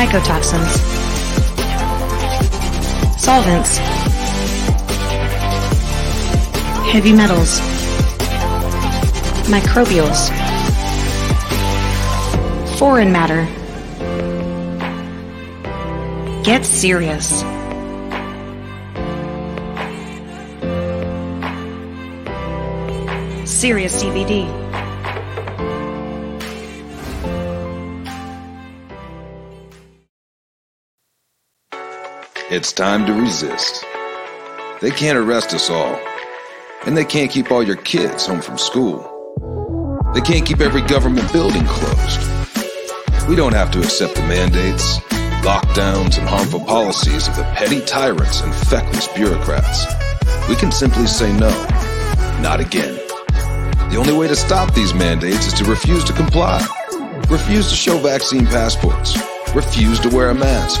mycotoxins, solvents, heavy metals, microbials, foreign matter. Get serious. Sirius CBD. It's time to resist. They can't arrest us all. And they can't keep all your kids home from school. They can't keep every government building closed. We don't have to accept the mandates, lockdowns, and harmful policies of the petty tyrants and feckless bureaucrats. We can simply say no. Not again. The only way to stop these mandates is to refuse to comply. Refuse to show vaccine passports. Refuse to wear a mask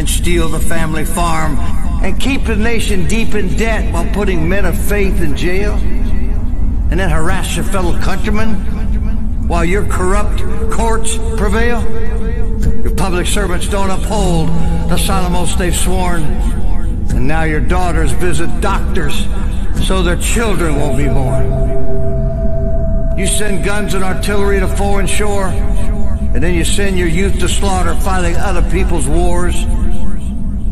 and steal the family farm and keep the nation deep in debt while putting men of faith in jail and then harass your fellow countrymen while your corrupt courts prevail. Your public servants don't uphold the solemn oaths they've sworn. And now your daughters visit doctors so their children won't be born. You send guns and artillery to foreign shore and then you send your youth to slaughter fighting other people's wars?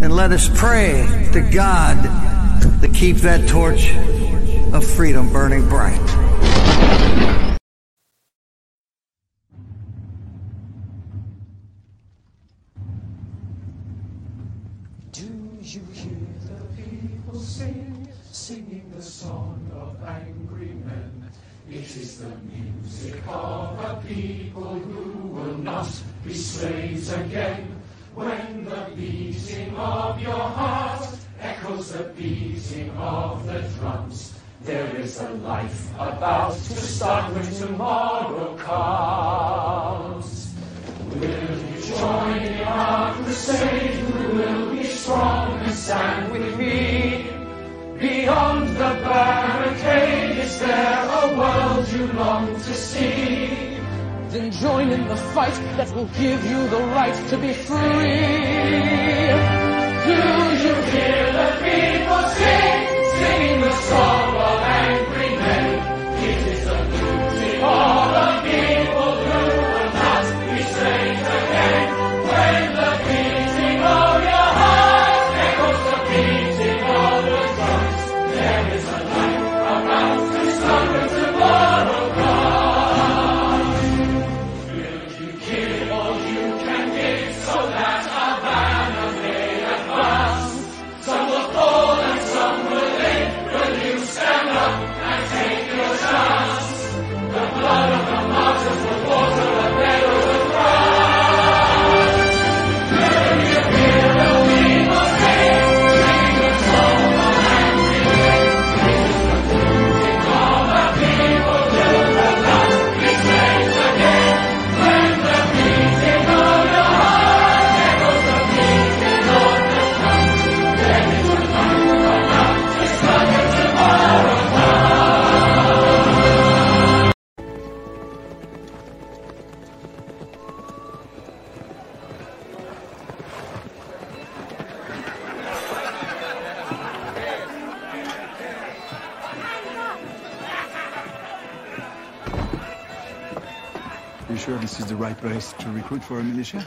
And let us pray to God to keep that torch of freedom burning bright. Is a life about to start when tomorrow comes. Will you join in our crusade? Who will be strong and stand with me? Beyond the barricade, is there a world you long to see? Then join in the fight that will give you the right to be free. Do you hear the people sing, singing the song recruit for a militia?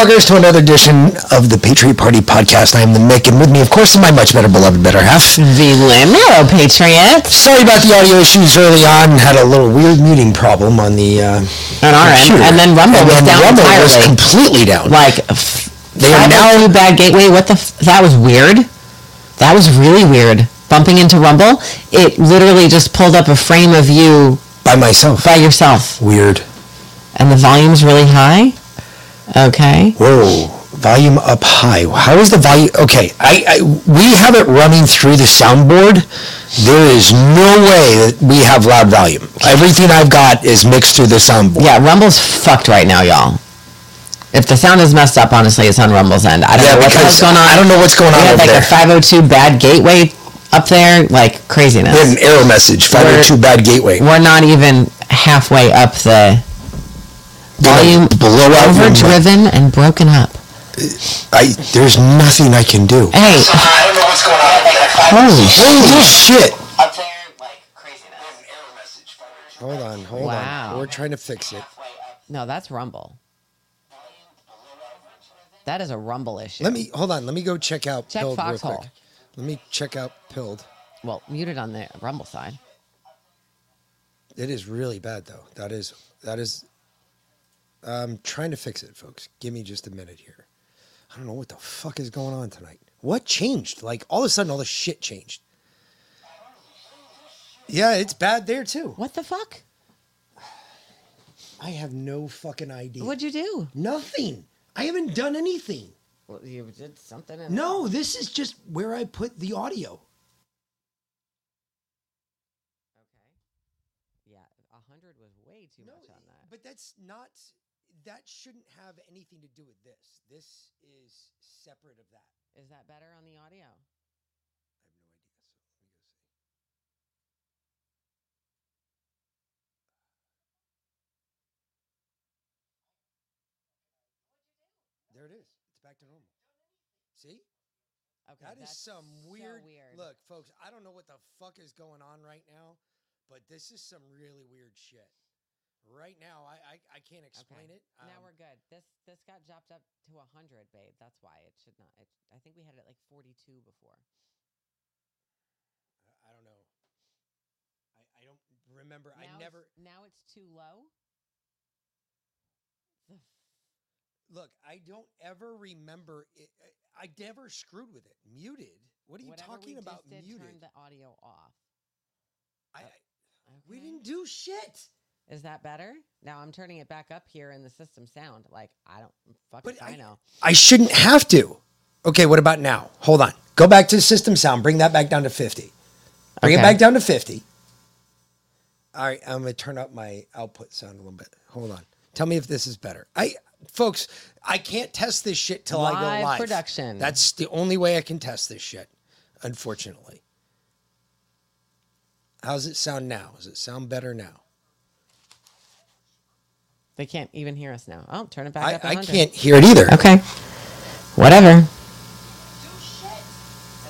Welcome to another edition of the Patriot Party Podcast. I am the Mick, and with me, of course, is my much better beloved better half. The Lamero Patriot. Sorry about the audio issues early on. Had a little weird muting problem on the uh, On our end, and then Rumble And was then down Rumble was completely down. Like, f- They are now- bad gateway. What the? F- that was weird. That was really weird. Bumping into Rumble, it literally just pulled up a frame of you by myself. by yourself, Weird. and the volume's really high. Okay. Whoa. Volume up high. How is the volume? Okay, I, I we have it running through the soundboard. There is no way that we have loud volume. Everything I've got is mixed through the soundboard. Yeah, Rumble's fucked right now, y'all. If the sound is messed up, honestly, it's on Rumble's end. I don't Yeah, know what the going on. I don't know what's going We on had like there. a 502 bad gateway up there, like craziness. We had an error message. Five hundred two bad gateway. We're not even halfway up the volume. blow out your overdriven and broken up. I there's nothing I can do. Hey, uh, I don't know what's going on. holy Holy shit! Up there, like craziness. Hold on, hold Wow. on. We're trying to fix it. No, that's Rumble. That is a Rumble issue. Let me hold on. Let me go check out Check Pilled real Foxhole. quick. Let me check out Pilled. Well, muted on the Rumble side. It is really bad though. That is that is. I'm trying to fix it, folks. Give me just a minute here. I don't know what the fuck is going on tonight. What changed? Like all of a sudden, all the shit changed. Yeah, it's bad there too. What the fuck? I have no fucking idea. What'd you do? Nothing. I haven't done anything. Well, you did something. In No, this is just where I put the audio. Okay. Yeah, a hundred was way too much on that. But that's not. That shouldn't have anything to do with this. This is separate of that. Is that better on the audio? I have no idea. So let me go see. There it is. It's back to normal. See? Okay, That is some so weird, weird. Look, folks, I don't know what the fuck is going on right now, but this is some really weird shit. Right now, I I, I can't explain Okay. it. now Um, we're good. This this got dropped up to a hundred, babe. That's why it should not. It, I think we had it like forty-two before. I don't know. I, I don't remember. I Now it's- never Now it's too low. The f- look. I don't ever remember. It, I I never screwed with it. Muted. What are you whatever talking about? Did muted. turn the audio off. I, I- we didn't do shit. Is that better? Now I'm turning it back up here in the system sound. Like I don't fucking I, I- know. I shouldn't have to. Okay, what about now? Hold on. Go back to the system sound. Bring that back down to 50. Bring it back down to 50. All right, I'm going to turn up my output sound a little bit. Hold on. Tell me if this is better. I folks, I can't test this shit till I go live. production. That's the only way I can test this shit, unfortunately. How's it sound now? Does it sound better now? They can't even hear us now. Oh, turn it back I, up. I 100. can't hear it either. Okay. Whatever. Is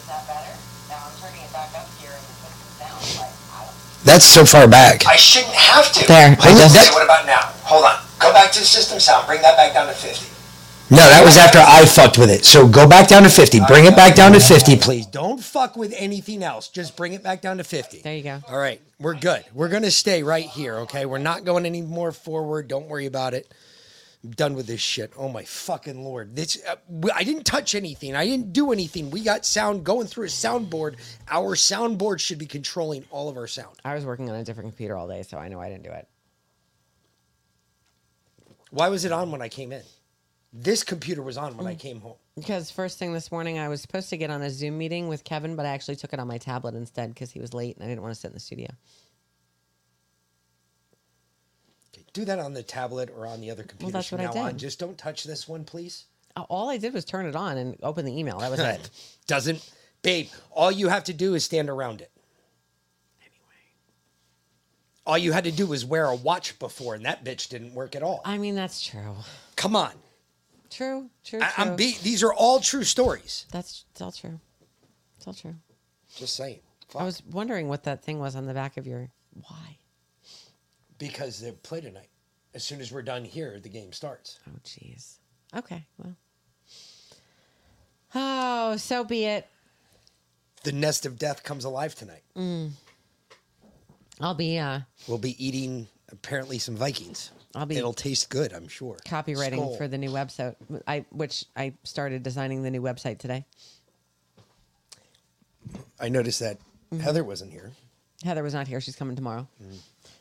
that better? Now I'm turning it back up here in the system sound. Like I don't. That's so far back. I shouldn't have to. There, I Hold on, just- that- what about now? Hold on. Go back to the system sound. Bring that back down to 50. No, that was after I fucked with it. So go back down to 50. Bring it back down to 50, please. Don't fuck with anything else. Just bring it back down to 50. There you go. All right. We're good. We're going to stay right here, okay? We're not going any more forward. Don't worry about it. I'm done with this shit. Oh my fucking lord! This uh, I didn't touch anything. I didn't do anything. We got sound going through a soundboard. Our soundboard should be controlling all of our sound. I was working on a different computer all day, so I know I didn't do it. Why was it on when I came in? This computer was on when Mm. I came home. Because first thing this morning, I was supposed to get on a Zoom meeting with Kevin, but I actually took it on my tablet instead because he was late and I didn't want to sit in the studio. Okay, do that on the tablet or on the other computer that's from what I now on. did. Just don't touch this one, please. Uh, All I did was turn it on and open the email. That was it. Doesn't, babe. All you have to do is stand around it. Anyway. All you had to do was wear a watch before, and that bitch didn't work at all. I mean, that's true. Come on, True, true, I. I'm be- these are all true stories. That's it's all true. It's all true. Just saying. I was wondering what that thing was on the back of your. Why? Because they play tonight. As soon as we're done here, the game starts. Oh, jeez. Okay, well. Oh, so be it. The nest of death comes alive tonight. Mm. I'll be uh We'll be eating apparently some Vikings. I'll be It'll taste good, I'm sure. copywriting Skull. for the new website. I which I started designing the new website today. I noticed that Mm-hmm. Heather wasn't here. Heather was not here. She's coming tomorrow. Mm.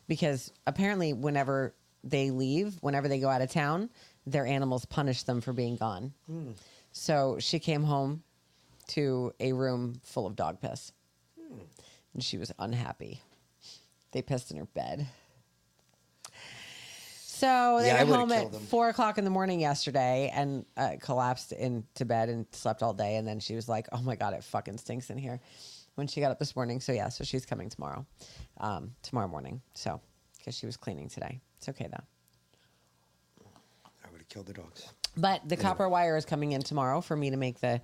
Because apparently, whenever they leave, whenever they go out of town, their animals punish them for being gone. Hmm. So she came home to a room full of dog piss. Hmm. And she was unhappy. They pissed in her bed. So they Yeah, home at four o'clock in the morning yesterday and uh, collapsed into bed and slept all day. And then she was like, "Oh my god, it fucking stinks in here." When she got up this morning, so yeah, so she's coming tomorrow, um, tomorrow morning. So because she was cleaning today, it's okay though. I would have killed the dogs. But the copper wire is coming in tomorrow for me to make the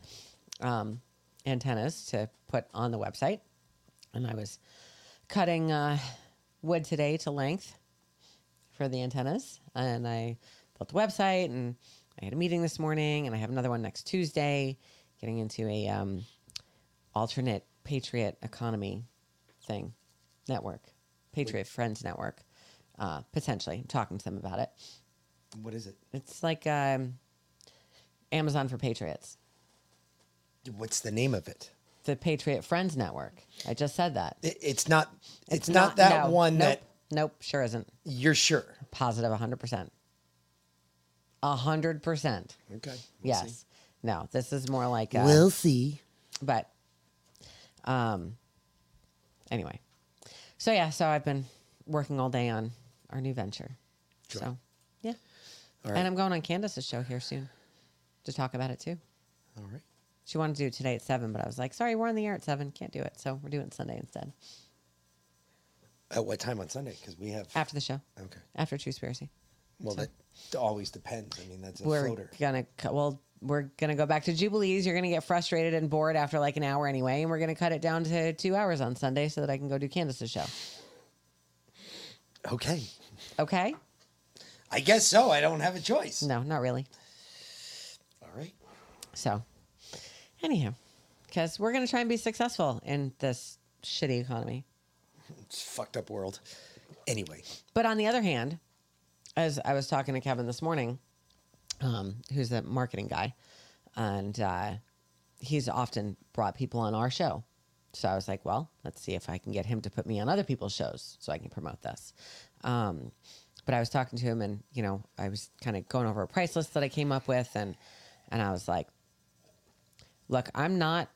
um, antennas to put on the website. And I was cutting uh, wood today to length for the antennas. And I built the website and I had a meeting this morning and I have another one next Tuesday getting into a um, alternate Patriot economy thing network, Patriot Friends Network, uh, potentially. I'm talking to them about it. What is it? It's like um, Amazon for Patriots, What's the name of it? the Patriot Friends Network. I just said that. It- it's not. It's, not, that no, one nope, that Nope, sure isn't. you're sure. Positive 100%. 100%. Okay. we'll yes. see. No, this is more like. Uh, We'll see. But, um, anyway. So, yeah, so I've been working all day on our new venture. So, yeah. All right. And I'm going on Candace's show here soon to talk about it too. All right. She wanted to do it today at seven, but I was like, sorry, we're on the air at seven. Can't do it. So we're doing it Sunday instead. At what time on Sunday? Because we have. After the show. Okay. After Truspiracy. Well, So- that always depends. I mean, that's a we're floater. gonna cut well, we're gonna go back to Jubilees. You're gonna get frustrated and bored after like an hour anyway, and we're gonna cut it down to two hours on Sunday so that I can go do Candace's show. Okay. Okay? I guess so. I don't have a choice. No, not really. All right. So anyhow. Because we're gonna try and be successful in this shitty economy. It's fucked up world. Anyway. But on the other hand, as I was talking to Kevin this morning, um, who's the marketing guy, and uh, he's often brought people on our show. So I was like, well, let's see if I can get him to put me on other people's shows so I can promote this. Um, but I was talking to him, and you know, I was kind of going over a price list that I came up with, and and I was like, look, I'm not,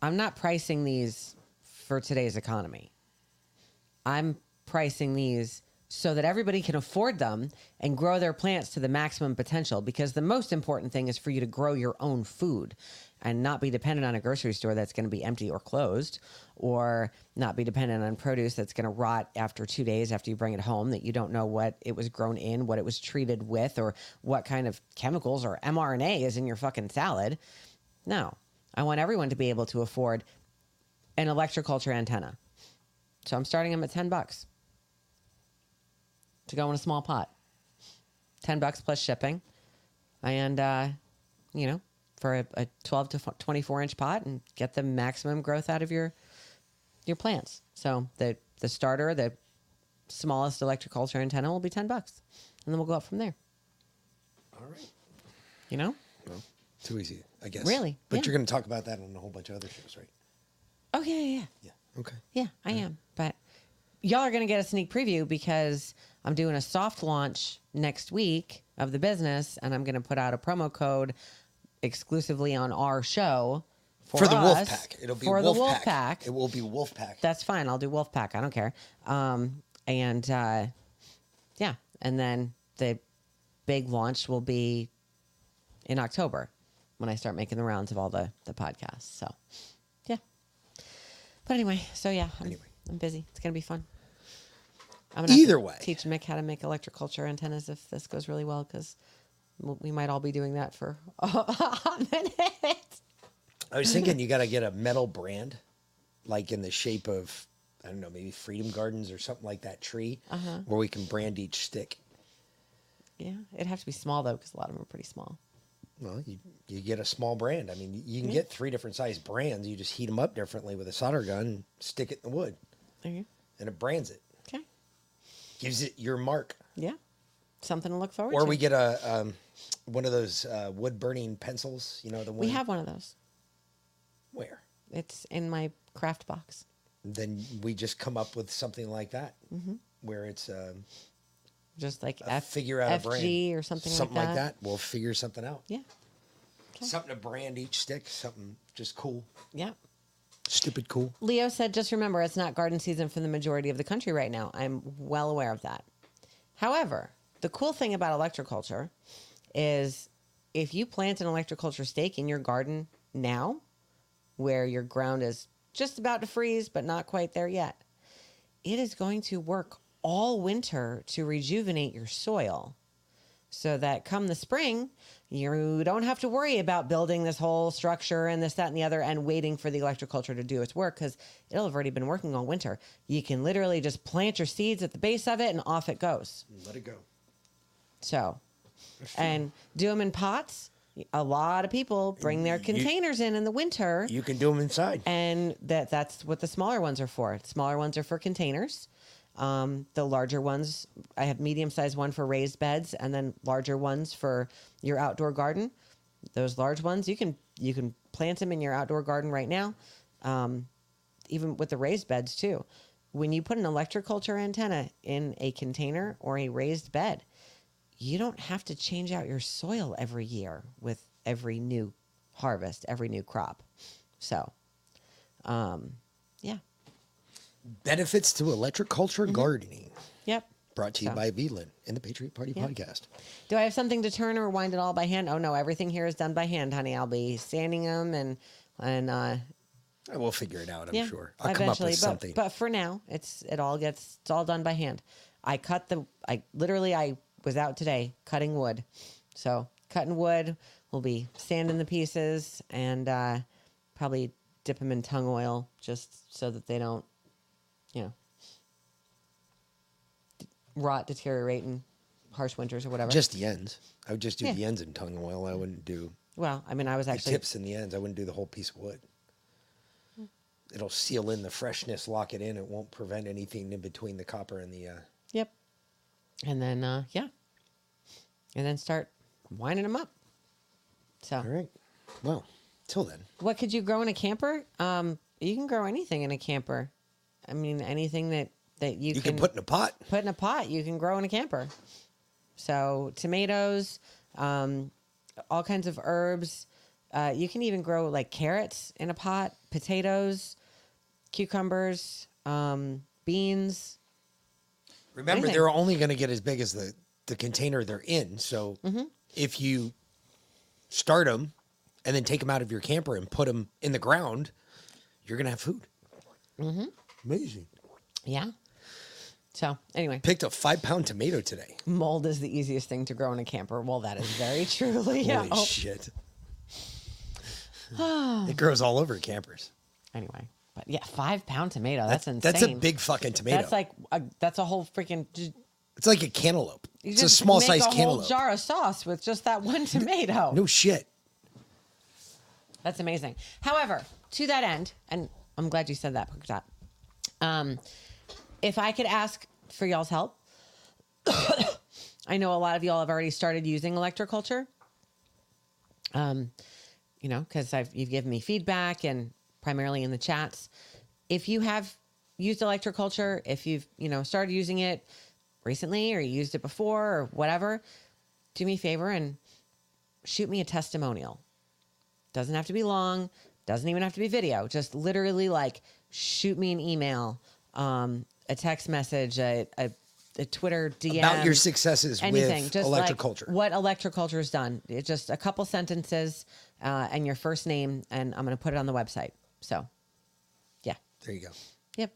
I'm not pricing these for today's economy. I'm pricing these so that everybody can afford them and grow their plants to the maximum potential because the most important thing is for you to grow your own food and not be dependent on a grocery store that's going to be empty or closed or not be dependent on produce that's going to rot after 2 days after you bring it home that you don't know what it was grown in, what it was treated with or what kind of chemicals or mRNA is in your fucking salad. No. I want everyone to be able to afford an electroculture antenna. So I'm starting them at 10 bucks to go in a small pot. 10 bucks plus shipping. And, uh, you know, for a, a 12 to 24 inch pot and get the maximum growth out of your your plants. So the the starter, the smallest electroculture antenna will be 10 bucks. And then we'll go up from there. All right. You know? Well, too easy, I guess. Really? But Yeah. you're going to talk about that on a whole bunch of other shows, right? Oh, yeah, yeah, yeah. Okay. Yeah, I am. But y'all are going to get a sneak preview because I'm doing a soft launch next week of the business and I'm going to put out a promo code exclusively on our show for, For the wolf pack. It'll be for wolf the wolf pack. pack. It will be wolf pack. That's fine. I'll do wolf pack. I don't care. Um, and uh, yeah, and then the big launch will be in October when I start making the rounds of all the the podcasts. So. But anyway, so yeah, I'm, I'm busy. It's gonna be fun. I'm gonna Either way. teach Mick how to make electroculture antennas if this goes really well because we might all be doing that for a minute. I was thinking you got to get a metal brand, like in the shape of, I don't know, maybe Freedom Gardens or something like that tree, Uh-huh. where we can brand each stick. Yeah, it'd have to be small though because a lot of them are pretty small. Well, you, you get a small brand. I mean, you can Yeah. get three different size brands. You just heat them up differently with a solder gun, stick it in the wood, Okay. and it brands it. Okay. Gives it your mark. Yeah. Something to look forward Or to. Or we get a um, one of those uh, wood burning pencils. You know the one. We have one of those. Where? It's in my craft box. Then we just come up with something like that, Mhm. where it's um, Just like a F, figure out a brand or something, something like like that. that. We'll figure something out. Yeah. Something to brand each stick. Something just cool. Yeah. Stupid cool. Leo said, just remember, it's not garden season for the majority of the country right now. I'm well aware of that. However, the cool thing about electroculture is if you plant an electroculture stake in your garden now, where your ground is just about to freeze but not quite there yet, it is going to work all winter to rejuvenate your soil so that come the spring, you don't have to worry about building this whole structure and this, that, and the other and waiting for the electroculture to do its work because it'll have already been working all winter. You can literally just plant your seeds at the base of it and off it goes. Let it go. So, and do them in pots. A lot of people bring their containers in in the winter. You can do them inside. And that that's what the smaller ones are for. Smaller ones are for containers. Um, the larger ones, I have medium sized one for raised beds, and then larger ones for your outdoor garden. Those large ones, you can you can plant them in your outdoor garden right now, um, even with the raised beds too. When you put an electroculture antenna in a container or a raised bed, you don't have to change out your soil every year with every new harvest, every new crop. So, um, yeah. Benefits to electric culture gardening. Yep. Brought to you So- by Veland and the Patriot Party Yeah. podcast. Do I have something to turn or wind it all by hand? Oh no, everything here is done by hand, honey. I'll be sanding them and and uh, We'll figure it out, I'm yeah, sure. I'll come up with but, something. But for now, it's it all gets it's all done by hand. I cut the I literally I was out today cutting wood, so cutting wood. We'll be sanding the pieces and uh, probably dip them in tung oil just so that they don't, you know, rot, deteriorate in harsh winters or whatever. Just the ends. I would just do Yeah. the ends in tung oil. I wouldn't do well, I mean, I was the actually tips and the ends. I wouldn't do the whole piece of wood. It'll seal in the freshness, lock it in. It won't prevent anything in between the copper and the. Uh, Yep. And then uh yeah. And then start winding them up. So all right. Well, till then. what could you grow in a camper? Um you can grow anything in a camper. I mean anything that that you, You can put in a pot. Put in a pot, you can grow in a camper. So tomatoes, um all kinds of herbs. Uh, you can even grow like carrots in a pot, potatoes, cucumbers, um, beans. Remember, Anything. they're only going to get as big as the, the container they're in. So Mm-hmm. if you start them and then take them out of your camper and put them in the ground, you're going to have food. Mm-hmm. Amazing. Yeah. So anyway, Picked a five pound tomato today. mold is the easiest thing to grow in a camper. Well, that is very true, Leo. Holy shit. it grows all over campers. Anyway, but yeah, five pound tomato. That's, That's- insane. that's a big fucking tomato. That's like a, that's a whole freaking. It's like a cantaloupe. It's a small make size a whole cantaloupe. jar of sauce with just that one tomato. No shit. That's amazing. However, to that end, and I'm glad you said that. Um, if I could ask for y'all's help, I know a lot of y'all have already started using electroculture. Um, you know, because I've you've given me feedback and primarily in the chats. If you have used electroculture, if you've you know started using it recently or you used it before or whatever, do me a favor and shoot me a testimonial. Doesn't have to be long. Doesn't even have to be video. Just literally like shoot me an email, um, a text message, a, a, a Twitter DM About your successes with just like electroculture. what electroculture has done. It's just a couple sentences uh, and your first name, and I'm going to put it on the website. So, yeah, There you go. yep.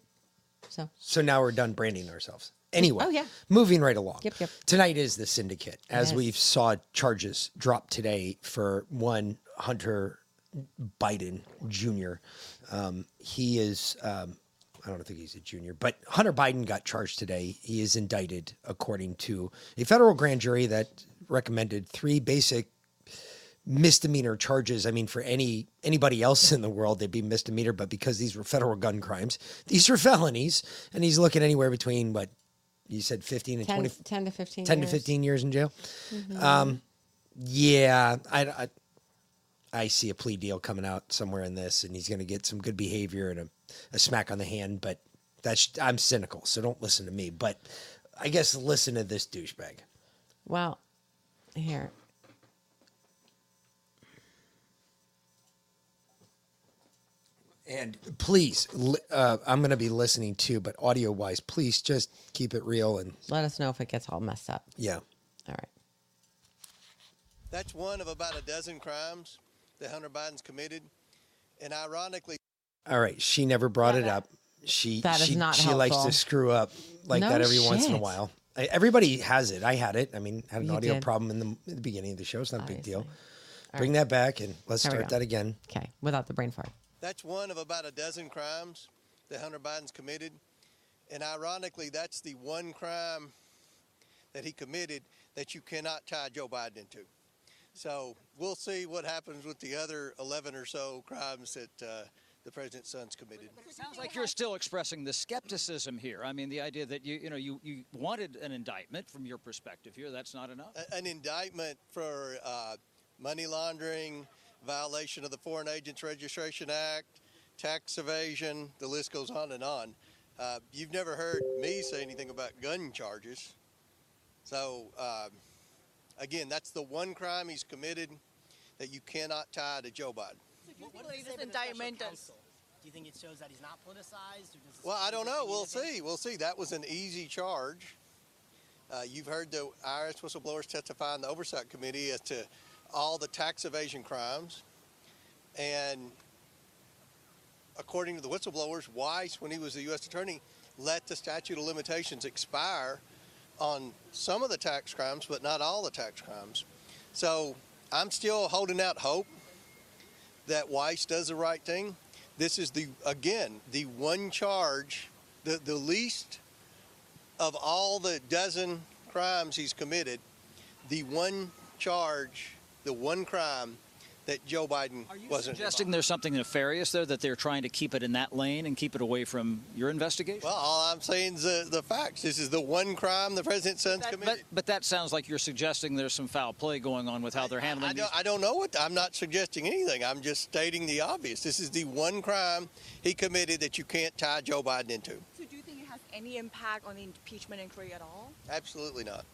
So So now we're done branding ourselves. Anyway, Oh, yeah. moving right along. Yep, yep. Tonight is the syndicate, as Yes. we saw charges drop today for one Hunter Biden Jr. Um, he is, um, I don't think he's a junior, but Hunter Biden got charged today. He is indicted according to a federal grand jury that recommended three basic misdemeanor charges. I mean, for any anybody else in the world, they'd be misdemeanor, but because these were federal gun crimes, these are felonies, and he's looking anywhere between what you said, fifteen and 10, 20, 10 to 15 10 to years. 15 years in jail. Mhm. Um, yeah, I, I, I see a plea deal coming out somewhere in this, and he's going to get some good behavior and a, a smack on the hand. But that's I'm cynical, so don't listen to me. But I guess listen to this douchebag. Well, here. And please, uh, I'm going to be listening too, but audio wise, please just keep it real and Let us know if it gets all messed up. yeah. All right. That's one of about a dozen crimes that Hunter Biden's committed. And ironically, All right, she never brought it up. She That is she, not she likes helpful. to screw up like No that every once in a shit. while. I, everybody has it. I had it. I mean, had an You audio did. problem in the, in the beginning of the show. It's not a big deal. All Bring right. that back and let's There we start go. that again. Okay, without the brain fart. that's one of about a dozen crimes that Hunter Biden's committed. And ironically, that's the one crime that he committed that you cannot tie Joe Biden into. So we'll see what happens with the other 11 or so crimes that uh, the president's son's committed. It sounds like you're still expressing the skepticism here. I mean, the idea that you, you know, you, you wanted an indictment from your perspective here. That's not enough. An indictment for uh, money laundering, violation of the Foreign Agents Registration Act, tax evasion, the list goes on and on. Uh, you've never heard me say anything about gun charges. So, um, again, that's the one crime he's committed that you cannot tie to Joe Biden. What does this indictment does? Do you think it shows that he's not politicized? Or does Well, I don't know. We'll communicate? see. We'll see. That was an easy charge. Uh, you've heard the IRS whistleblowers testify in the oversight committee as to all the tax evasion crimes. And according to the whistleblowers, Weiss, when he was the U.S. attorney, let the statute of limitations expire on some of the tax crimes, but not all the tax crimes. So I'm still holding out hope that Weiss does the right thing. This is the again the one charge, the the least of all the dozen crimes he's committed, the one charge, the one crime that Joe Biden wasn't Suggesting there's something nefarious there that they're trying to keep it in that lane and keep it away from your investigation. Well, all I'm saying is the, the facts. This is the one crime the president's son's But, committed. but that sounds like you're suggesting there's some foul play going on with how they're handling I these. don't, I don't know what. I'm not suggesting anything. I'm just stating the obvious. This is the one crime he committed that you can't tie Joe Biden into. So do you think it has any impact on the impeachment inquiry at all? Absolutely not.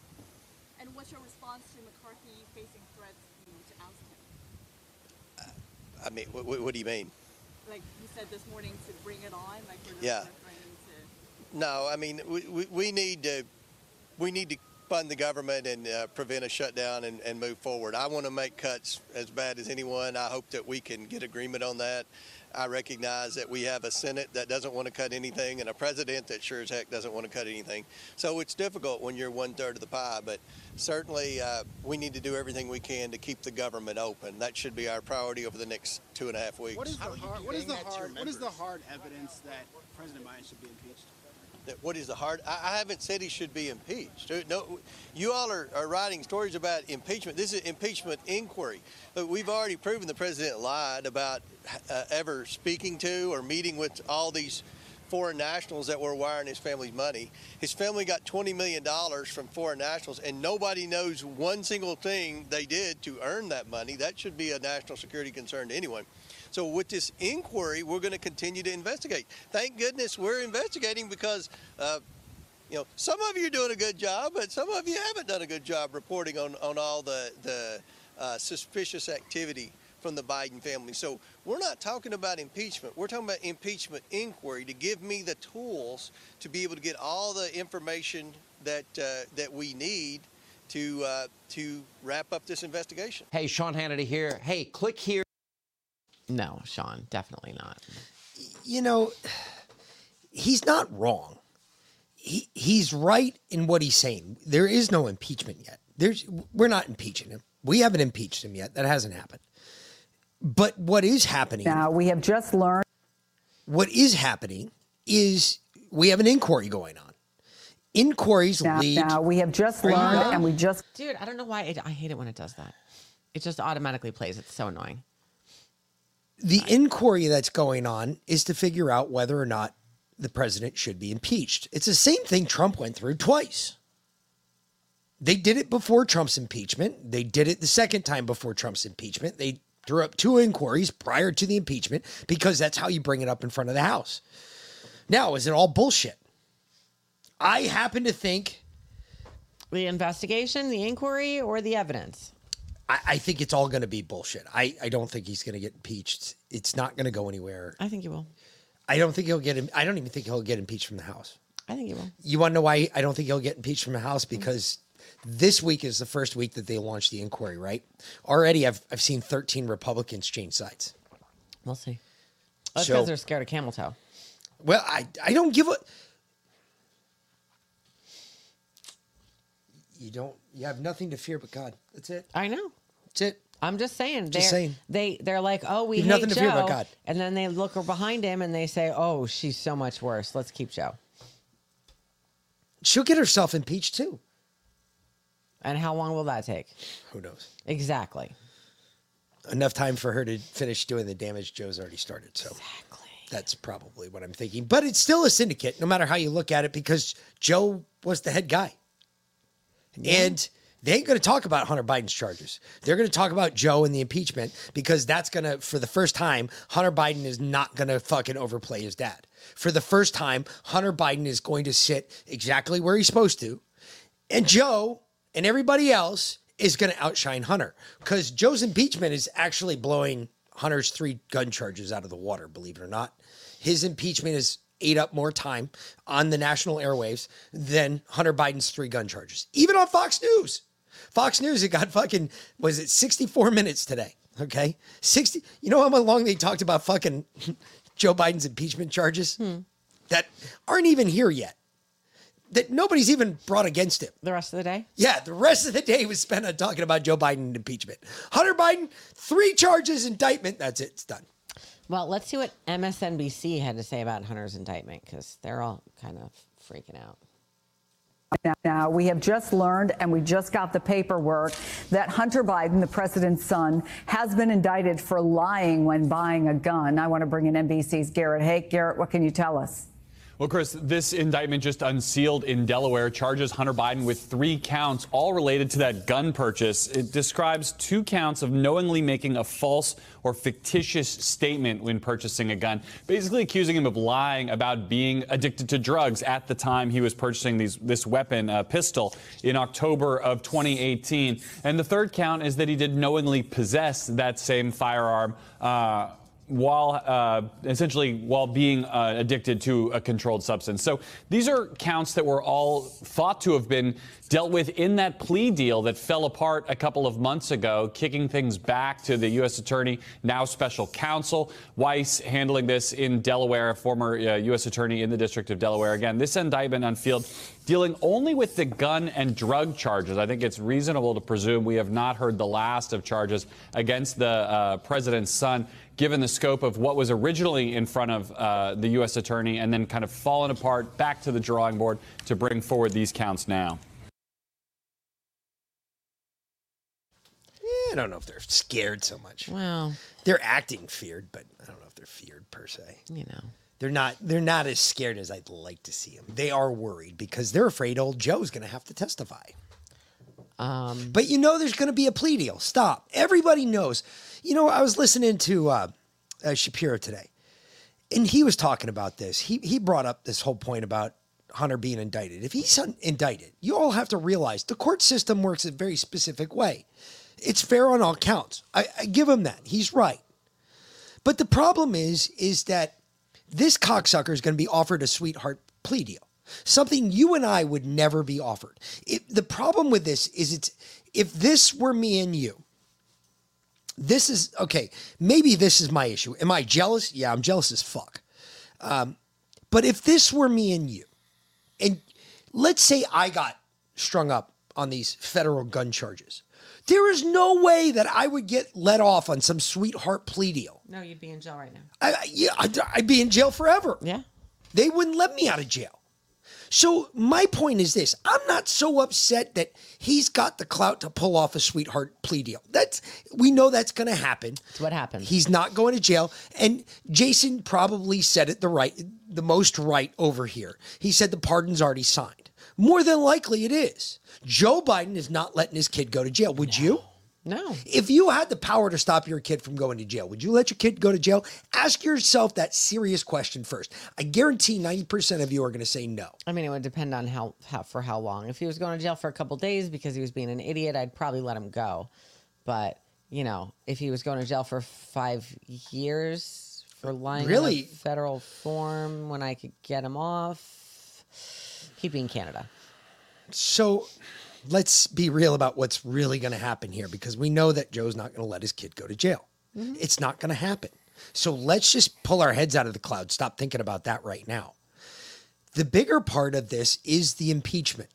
And what's your response to McCarthy facing threats you know, to oust him? I mean, what, what, do you mean? Like you said this morning to bring it on, like we're Yeah. to. No, I mean we, we, we need to we need to fund the government and uh, prevent a shutdown and, and move forward. I want to make cuts as bad as anyone. I hope that we can get agreement on that. I recognize that we have a Senate that doesn't want to cut anything and a president that sure as heck doesn't want to cut anything. So it's difficult when you're one third of the pie, but certainly uh, we need to do everything we can to keep the government open. That should be our priority over the next two and a half weeks. What is the hard? What is the hard? What is the hard evidence that President Biden should be impeached? That what is the hard I, I haven't said he should be impeached. Uh, no you all are, are writing stories about impeachment. This is impeachment inquiry. But we've already proven the president lied about uh, ever speaking to or meeting with all these foreign nationals that were wiring his family's money. His family got 20 million dollars from foreign nationals and nobody knows one single thing they did to earn that money. That should be a national security concern to anyone so with this inquiry, we're going to continue to investigate. Thank goodness we're investigating because, uh, you know, some of you are doing a good job, but some of you haven't done a good job reporting on, on all the, the uh, suspicious activity from the Biden family. So we're not talking about impeachment. We're talking about impeachment inquiry to give me the tools to be able to get all the information that uh, that we need to uh, to wrap up this investigation. Hey, Sean Hannity here. Hey, click here. No, Sean, definitely not. You know, he's not wrong. He he's right in what he's saying. There is no impeachment yet. There's we're not impeaching him. We haven't impeached him yet. That hasn't happened. But what is happening Now, we have just learned. What is happening is we have an inquiry going on. Inquiries Now, lead. now we have just Are learned, and we just Dude, I don't know why. It, I hate it when it does that. It just automatically plays. It's so annoying. The inquiry that's going on is to figure out whether or not the president should be impeached. It's the same thing Trump went through twice. They did it before Trump's impeachment. They did it the second time before Trump's impeachment. They threw up two inquiries prior to the impeachment because that's how you bring it up in front of the House. Now, is it all bullshit? I happen to think The investigation, the inquiry, or the evidence? I, I think it's all going to be bullshit. I, I don't think he's going to get impeached. It's not going to go anywhere. I think you will. I don't think he'll get. im- I don't even think he'll get impeached from the House. I think he will. You want to know why I don't think he'll get impeached from the House? Because this week is the first week that they launched the inquiry, right? Already, I've I've seen 13 Republicans change sides. We'll see. That's So- because they're scared of camel toe. Well, I I don't give a. You don't. You have nothing to fear but God. That's it. I know. That's it. I'm just saying. Just they're, saying. They they're like, oh, we You've hate nothing to Joe, fear about God. and then they look behind him and they say, oh, she's so much worse. Let's keep Joe. She'll get herself impeached too. And how long will that take? Who knows? Exactly. Enough time for her to finish doing the damage Joe's already started. So exactly. That's probably what I'm thinking. But it's still a syndicate, no matter how you look at it, because Joe was the head guy. And they ain't going to talk about Hunter Biden's charges. They're going to talk about Joe and the impeachment because that's going to, for the first time, Hunter Biden is not going to fucking overplay his dad. For the first time, Hunter Biden is going to sit exactly where he's supposed to. And Joe and everybody else is going to outshine Hunter because Joe's impeachment is actually blowing Hunter's three gun charges out of the water, believe it or not. His impeachment is ate up more time on the national airwaves than Hunter Biden's three gun charges, even on Fox News. Fox News, it got fucking, was it 64 minutes today? Okay. 60, you know how long they talked about fucking Joe Biden's impeachment charges hmm. that aren't even here yet? That nobody's even brought against him. The rest of the day? Yeah, the rest of the day was spent on talking about Joe Biden and impeachment. Hunter Biden, three charges, indictment. That's it. It's done. Well, let's see what MSNBC had to say about Hunter's indictment because they're all kind of freaking out. Now, we have just learned, and we just got the paperwork, that Hunter Biden, the president's son, has been indicted for lying when buying a gun. I want to bring in NBC's Garrett Haake. Garrett, what can you tell us? Well, Chris, this indictment just unsealed in Delaware charges Hunter Biden with three counts, all related to that gun purchase. It describes two counts of knowingly making a false or fictitious statement when purchasing a gun, basically accusing him of lying about being addicted to drugs at the time he was purchasing these, this weapon, a pistol, in October of 2018. And the third count is that he did knowingly possess that same firearm. Uh, while uh, essentially while being uh, addicted to a controlled substance. So these are counts that were all thought to have been dealt with in that plea deal that fell apart a couple of months ago, kicking things back to the U.S. Attorney, now special counsel. Weiss handling this in Delaware, a former uh, U.S. Attorney in the District of Delaware. Again, this indictment unsealed dealing only with the gun and drug charges. I think it's reasonable to presume we have not heard the last of charges against the uh, president's son, given the scope of what was originally in front of uh, the U.S. attorney and then kind of fallen apart back to the drawing board to bring forward these counts now. Yeah, I don't know if they're scared so much. Well, they're acting feared, but I don't know if they're feared per se. You know, they're not. They're not as scared as I'd like to see them. They are worried because they're afraid old Joe's going to have to testify. Um, but you know, there's going to be a plea deal. Stop. Everybody knows. You know, I was listening to uh, uh, Shapiro today, and he was talking about this. He he brought up this whole point about Hunter being indicted. If he's un- indicted, you all have to realize the court system works a very specific way. It's fair on all counts. I, I give him that. He's right. But the problem is, is that this cocksucker is going to be offered a sweetheart plea deal, something you and I would never be offered. It, the problem with this is, it's if this were me and you, this is okay. Maybe this is my issue. Am I jealous? Yeah, I'm jealous as fuck. Um, but if this were me and you, and let's say I got strung up on these federal gun charges, there is no way that I would get let off on some sweetheart plea deal. no, you'd be in jail right now. I, I- yeah, I'd, I'd be in jail forever. Yeah. They wouldn't let me out of jail. So my point is this: I'm not so upset that he's got the clout to pull off a sweetheart plea deal. That's we know that's going to happen. That's what happened. He's not going to jail, and Jason probably said it the right, the most right over here. He said the pardon's already signed. More than likely, it is. Joe Biden is not letting his kid go to jail. Would you? No. If you had the power to stop your kid from going to jail, would you let your kid go to jail? Ask yourself that serious question first. I guarantee 90% of you are going to say no. I mean, it would depend on how, how for how long. If he was going to jail for a couple days because he was being an idiot, I'd probably let him go. But you know, if he was going to jail for five years for lying Really? federal form when I could get him off, he'd be in Canada. So let's be real about what's really going to happen here because we know that Joe's not going to let his kid go to jail. Mhm. It's not going to happen. So let's just pull our heads out of the cloud. Stop thinking about that right now. The bigger part of this is the impeachment.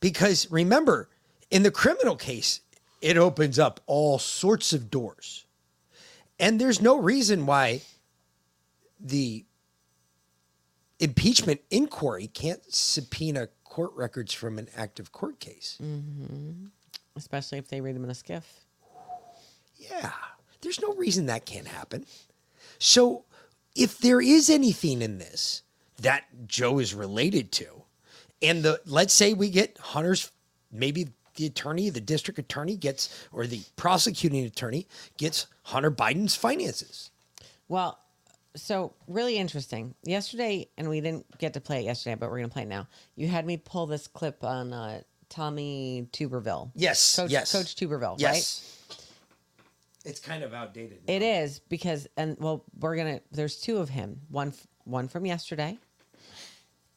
Because remember, in the criminal case, it opens up all sorts of doors. And there's no reason why the impeachment inquiry can't subpoena court records from an active court case. hmm Especially if they read them in a SCIF. Yeah, there's no reason that can't happen. So, if there is anything in this that Joe is related to, and the let's say we get Hunter's, maybe the attorney, the district attorney gets, or the prosecuting attorney gets Hunter Biden's finances. Well, so really interesting. Yesterday, and we didn't get to play it yesterday, but we're going to play it now. You had me pull this clip on uh, Tommy Tuberville. Yes, Coach, yes. Coach Tuberville, Yes. It's kind of outdated. right? It is because, and well, we're going to, there's two of him. One, one from yesterday,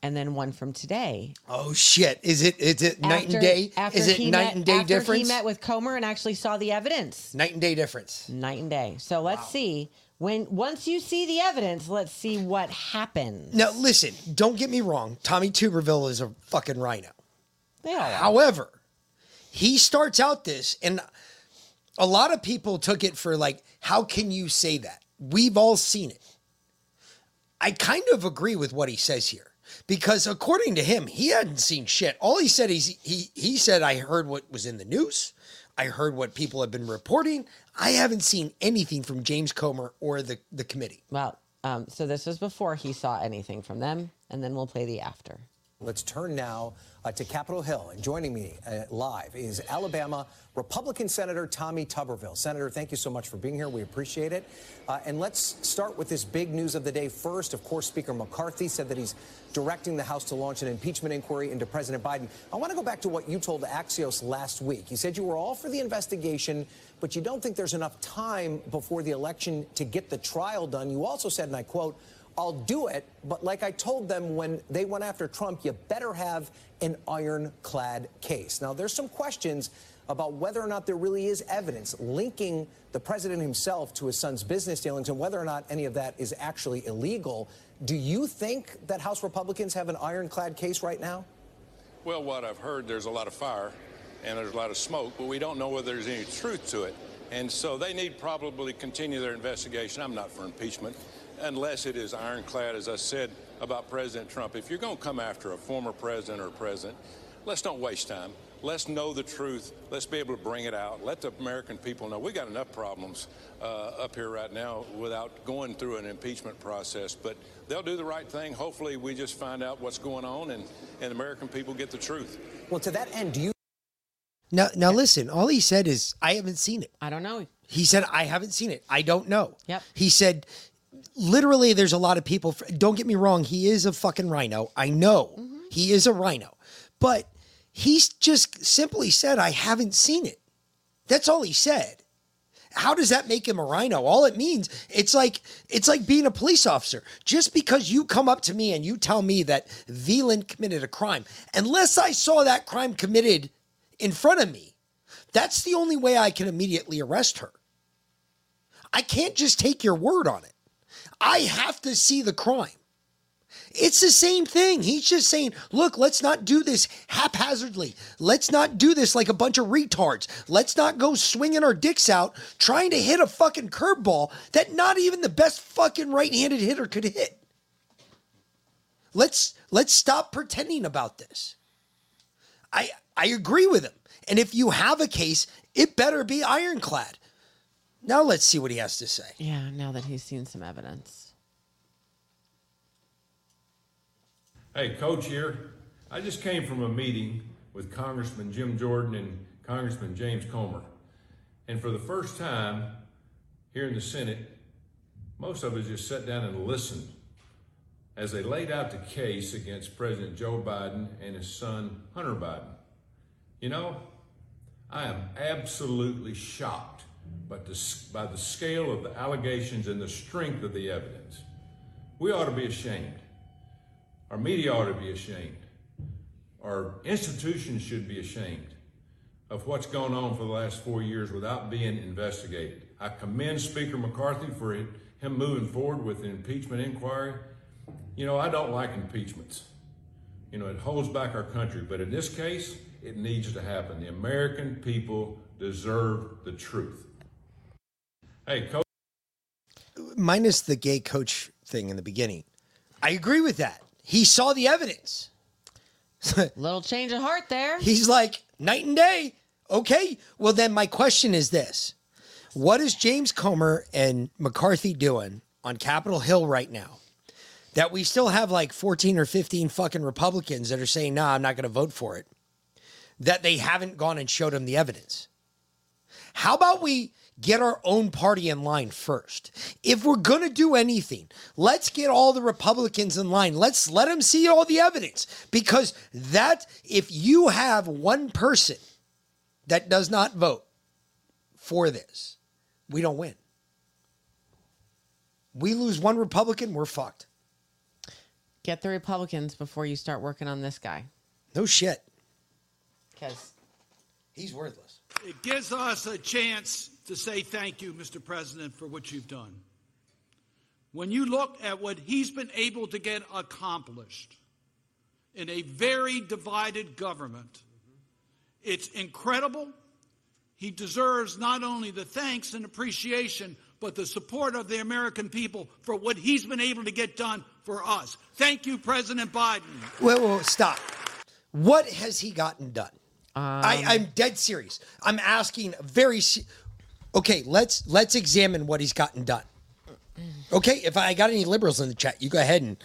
and then one from today. Oh shit! Is it is it night and day? after Is it night met- and day after difference? He met with Comer and actually saw the evidence. night and day difference. Night and day. So let's see when once you see the evidence, let's see what happens. Now listen, don't get me wrong. Tommy Tuberville is a fucking RINO. Are. However, he starts out this, and a lot of people took it for like, how can you say that? We've all seen it. I kind of agree with what he says here because according to him, he hadn't seen shit. All he said is he he said I heard what was in the news. I heard what people have been reporting. I haven't seen anything from James Comer or the the committee. Well, um, so this was before he saw anything from them, and then we'll play the after. Let's turn now uh, to Capitol Hill. And joining me uh, live is Alabama Republican Senator Tommy Tuberville. Senator, thank you so much for being here. We appreciate it. Uh, and let's start with this big news of the day first. Of course, Speaker McCarthy said that he's directing the House to launch an impeachment inquiry into President Biden. I want to go back to what you told Axios last week. You said you were all for the investigation, but you don't think there's enough time before the election to get the trial done. You also said, and I quote, I'll do it, but like I told them when they went after Trump, you better have an ironclad case. Now, there's some questions about whether or not there really is evidence linking the president himself to his son's business dealings and whether or not any of that is actually illegal. Do you think that House Republicans have an ironclad case right now? Well, what I've heard, there's a lot of fire and there's a lot of smoke, but we don't know whether there's any truth to it. And so they need probably continue their investigation. I'm not for impeachment unless it is ironclad, as I said about President Trump. If you're going to come after a former president or president, let's don't waste time. Let's know the truth. Let's be able to bring it out. Let the American people know we got enough problems uh, up here right now without going through an impeachment process. But they'll do the right thing. Hopefully, we just find out what's going on and, and American people get the truth. Well, to that end, do you? Now, now listen. All he said is, "I haven't seen it." I don't know. He said, "I haven't seen it. I don't know." Yep. He said, "Literally, there's a lot of people. Don't get me wrong. He is a fucking RINO. I know he is a RINO, but he's just simply said, "I haven't seen it." That's all he said. How does that make him a RINO? All it means, it's like it's like being a police officer. Just because you come up to me and you tell me that Veland committed a crime, unless I saw that crime committed in front of me, that's the only way I can immediately arrest her. I can't just take your word on it. I have to see the crime. It's the same thing. He's just saying, look, let's not do this haphazardly. Let's not do this like a bunch of retards. Let's not go swinging our dicks out trying to hit a fucking curveball that not even the best fucking right-handed hitter could hit. Let's let's stop pretending about this. I I agree with him. And if you have a case, it better be ironclad. Now let's see what he has to say. Yeah, now that he's seen some evidence. Hey, Coach here. I just came from a meeting with Congressman Jim Jordan and Congressman James Comer. And for the first time here in the Senate, most of us just sat down and listened as they laid out the case against President Joe Biden and his son Hunter Biden. You know, I am absolutely shocked by the, by the scale of the allegations and the strength of the evidence. We ought to be ashamed. Our media ought to be ashamed. our institutions should be ashamed of what's gone on for the last four years without being investigated. I commend Speaker McCarthy for him moving forward with an impeachment inquiry. You know, I don't like impeachments. You know, it holds back our country, but in this case, it needs to happen. The American people deserve the truth. Hey, Coach. minus the gay coach thing in the beginning. I agree with that. He saw the evidence. Little change of heart there. He's like, night and day. Okay. Well, then my question is this What is James Comer and McCarthy doing on Capitol Hill right now? That we still have like 14 or 15 fucking Republicans that are saying, nah, I'm not going to vote for it. That they haven't gone and showed him the evidence. How about we get our own party in line first? If we're going to do anything, let's get all the Republicans in line. Let's let them see all the evidence because that if you have one person that does not vote for this, we don't win. We lose one Republican, we're fucked. Get the Republicans before you start working on this guy. No shit. Because he's worthless. It gives us a chance to say thank you, Mr. President, for what you've done. When you look at what he's been able to get accomplished in a very divided government, it's incredible. He deserves not only the thanks and appreciation, but the support of the American people for what he's been able to get done for us. Thank you, President Biden. Wait, wait, stop. What has he gotten done? Um, I, I'm dead serious. I'm asking very. Okay, let's let's examine what he's gotten done. Okay, if I got any liberals in the chat, you go ahead and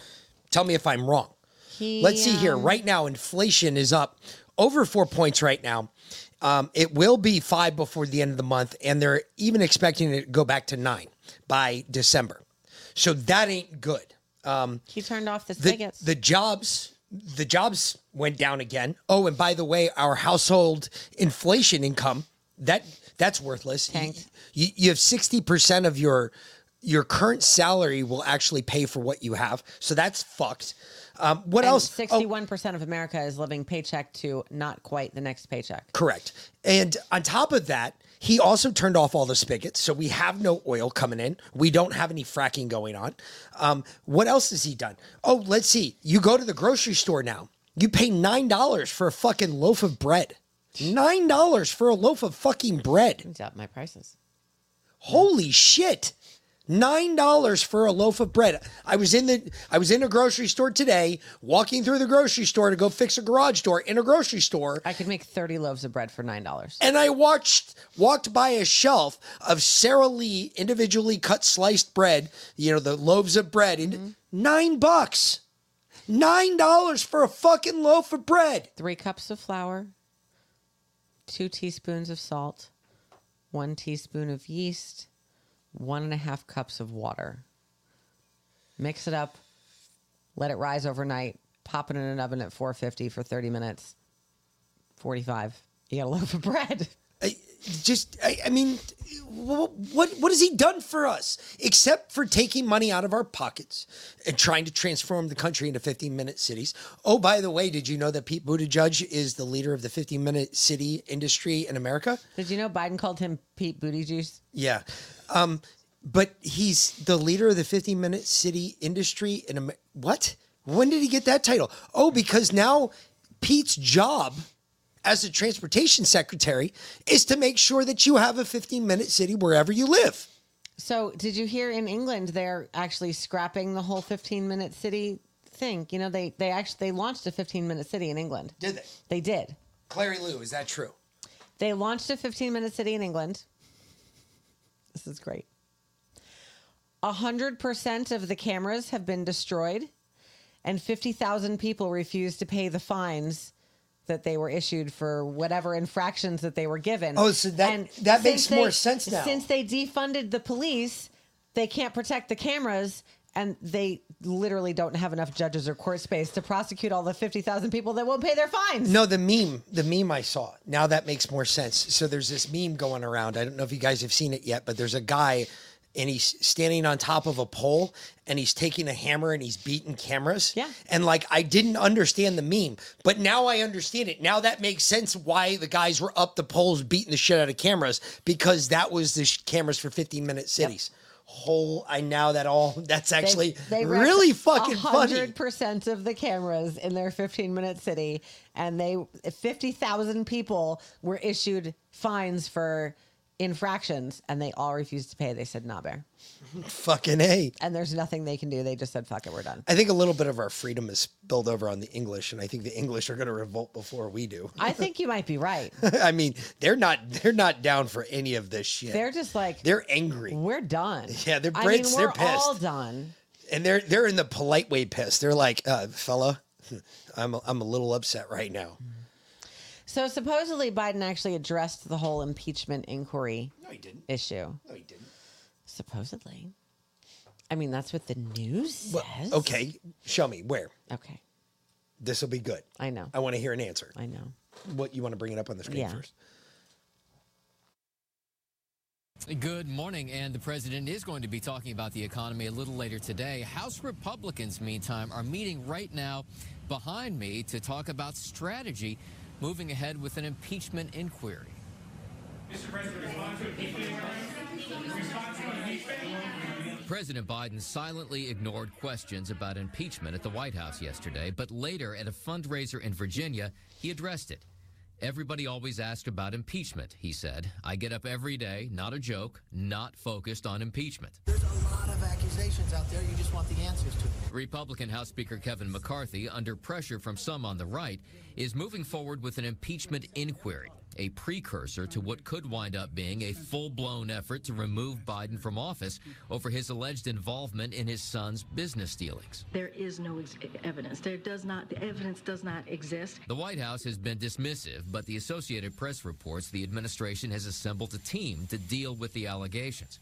tell me if I'm wrong. He, Let's see here. um, Right now, inflation is up over four points right now. Um, it will be five before the end of the month, and they're even expecting it to go back to nine by December. So that ain't good. Um, he turned off the the, the jobs the jobs went down again. Oh, and by the way, our household inflation income that that's worthless. You, you, you have sixty percent of your your current salary will actually pay for what you have, so that's fucked. Um, what And else? Oh, 61% of America is living paycheck to not quite the next paycheck. Correct. And on top of that, he also turned off all the spigots. So we have no oil coming in. We don't have any fracking going on. Um, what else has he done? Oh, let's see. You go to the grocery store now. You pay $9 for a fucking loaf of bread. $9 for a loaf of fucking bread. He's up my prices. Holy shit. Nine dollars for a loaf of bread. I was in the I was in a grocery store today, walking through the grocery store to go fix a garage door in a grocery store. I could make 30 loaves of bread for $9. And I watched walked by a shelf of Sara Lee individually cut sliced bread, you know, the loaves of bread, and mm-hmm. nine bucks. Nine dollars for a fucking loaf of bread. Three cups of flour, two teaspoons of salt, one teaspoon of yeast, one and a half cups of water. Mix it up, let it rise overnight, pop it in an oven at 450 for 30 minutes. 45. You got a loaf of bread. Just, I, I mean, wh- what what has he done for us except for taking money out of our pockets and trying to transform the country into 15 minute cities? Oh, by the way, did you know that Pete Buttigieg is the leader of the 15 minute city industry in America? Did you know Biden called him Pete Booty Juice? Yeah. Um, but he's the leader of the 15 minute city industry in America. What? When did he get that title? Oh, because now Pete's job as a transportation secretary is to make sure that you have a 15 minute city wherever you live. So, did you hear in England they're actually scrapping the whole 15 minute city thing? You know, they they actually they launched a 15 minute city in England. Did they? They did. Clary Lou, is that true? They launched a 15 minute city in England. This is great. 100% of the cameras have been destroyed, and 50,000 people refused to pay the fines that they were issued for whatever infractions that they were given. Oh, so that- that makes since more sense now. Since they defunded the police, they can't protect the cameras. And they literally don't have enough judges or court space to prosecute all the 50,000 people that won't pay their fines. No, the meme, the meme I saw. Now that makes more sense. So there's this meme going around. I don't know if you guys have seen it yet, but there's a guy and he's standing on top of a pole and he's taking a hammer and he's beating cameras. Yeah. And like I didn't understand the meme, but now I understand it. Now that makes sense why the guys were up the poles beating the shit out of cameras because that was the sh- cameras for 15 minute cities. Whole I now that all that's actually really fucking funny. Hundred percent of the cameras in their 15 minute city, and they 50,000 people were issued fines for infractions, and they all refused to pay. They said, "Nah, bear." Fucking A. And there's nothing they can do. They just said, "Fuck it, we're done." I think a little bit of our freedom is spilled over on the English, and I think the English are going to revolt before we do. I think you might be right. I mean, they're not they're not down for any of this shit. They're just like they're angry. We're done. Yeah, they're I mean, they're we're pissed, all done. and they're they're in the polite way pissed. They're like, uh, fella, I'm a, I'm a little upset right now. So supposedly Biden actually addressed the whole impeachment inquiry No, he didn't. issue. No, he didn't. Supposedly. I mean, that's what the news says. Okay, show me where. Okay. This will be good. I know. I want to hear an answer. I know. What you want to bring it up on the screen Yeah. first? Good morning, and the president is going to be talking about the economy a little later today. House Republicans, meantime, are meeting right now behind me to talk about strategy moving ahead with an impeachment inquiry. President Biden silently ignored questions about impeachment at the White House yesterday, but later at a fundraiser in Virginia, he addressed it. Everybody always asks about impeachment, he said. I get up every day, not a joke, not focused on impeachment. There's a lot of accusations out there. You just want the answers to. Republican House Speaker Kevin McCarthy, under pressure from some on the right, is moving forward with an impeachment inquiry, a precursor to what could wind up being a full blown effort to remove Biden from office over his alleged involvement in his son's business dealings. There is no ex- evidence. There does not, the evidence does not exist. The White House has been dismissive, but the Associated Press reports the administration has assembled a team to deal with the allegations.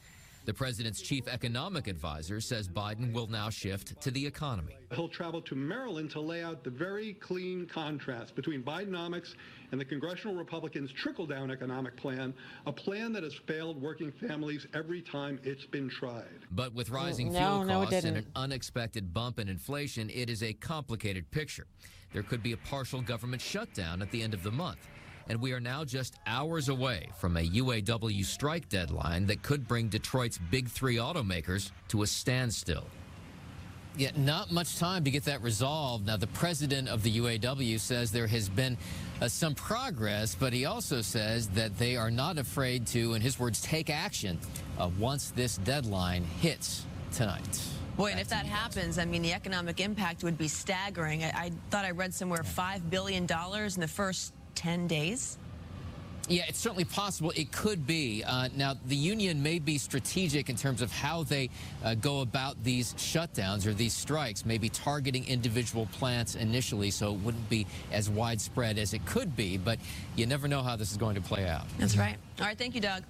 The president's chief economic advisor says Biden will now shift to the economy. He'll travel to Maryland to lay out the very clean contrast between Bidenomics and the congressional Republicans' trickle down economic plan, a plan that has failed working families every time it's been tried. But with rising No, fuel no, costs and an unexpected bump in inflation, it is a complicated picture. There could be a partial government shutdown at the end of the month. And we are now just hours away from a UAW strike deadline that could bring Detroit's big three automakers to a standstill. Yet, not much time to get that resolved. Now, the president of the UAW says there has been uh, some progress, but he also says that they are not afraid to, in his words, take action uh, once this deadline hits tonight. Boy, and if that happens, I mean, the economic impact would be staggering. I, I thought I read somewhere $5 billion in the first 10 days. Yeah, it's certainly possible. It could be. Uh, now, the union may be strategic in terms of how they uh, go about these shutdowns or these strikes, maybe targeting individual plants initially, so it wouldn't be as widespread as it could be. But you never know how this is going to play out. That's right. All right, thank you, Doug.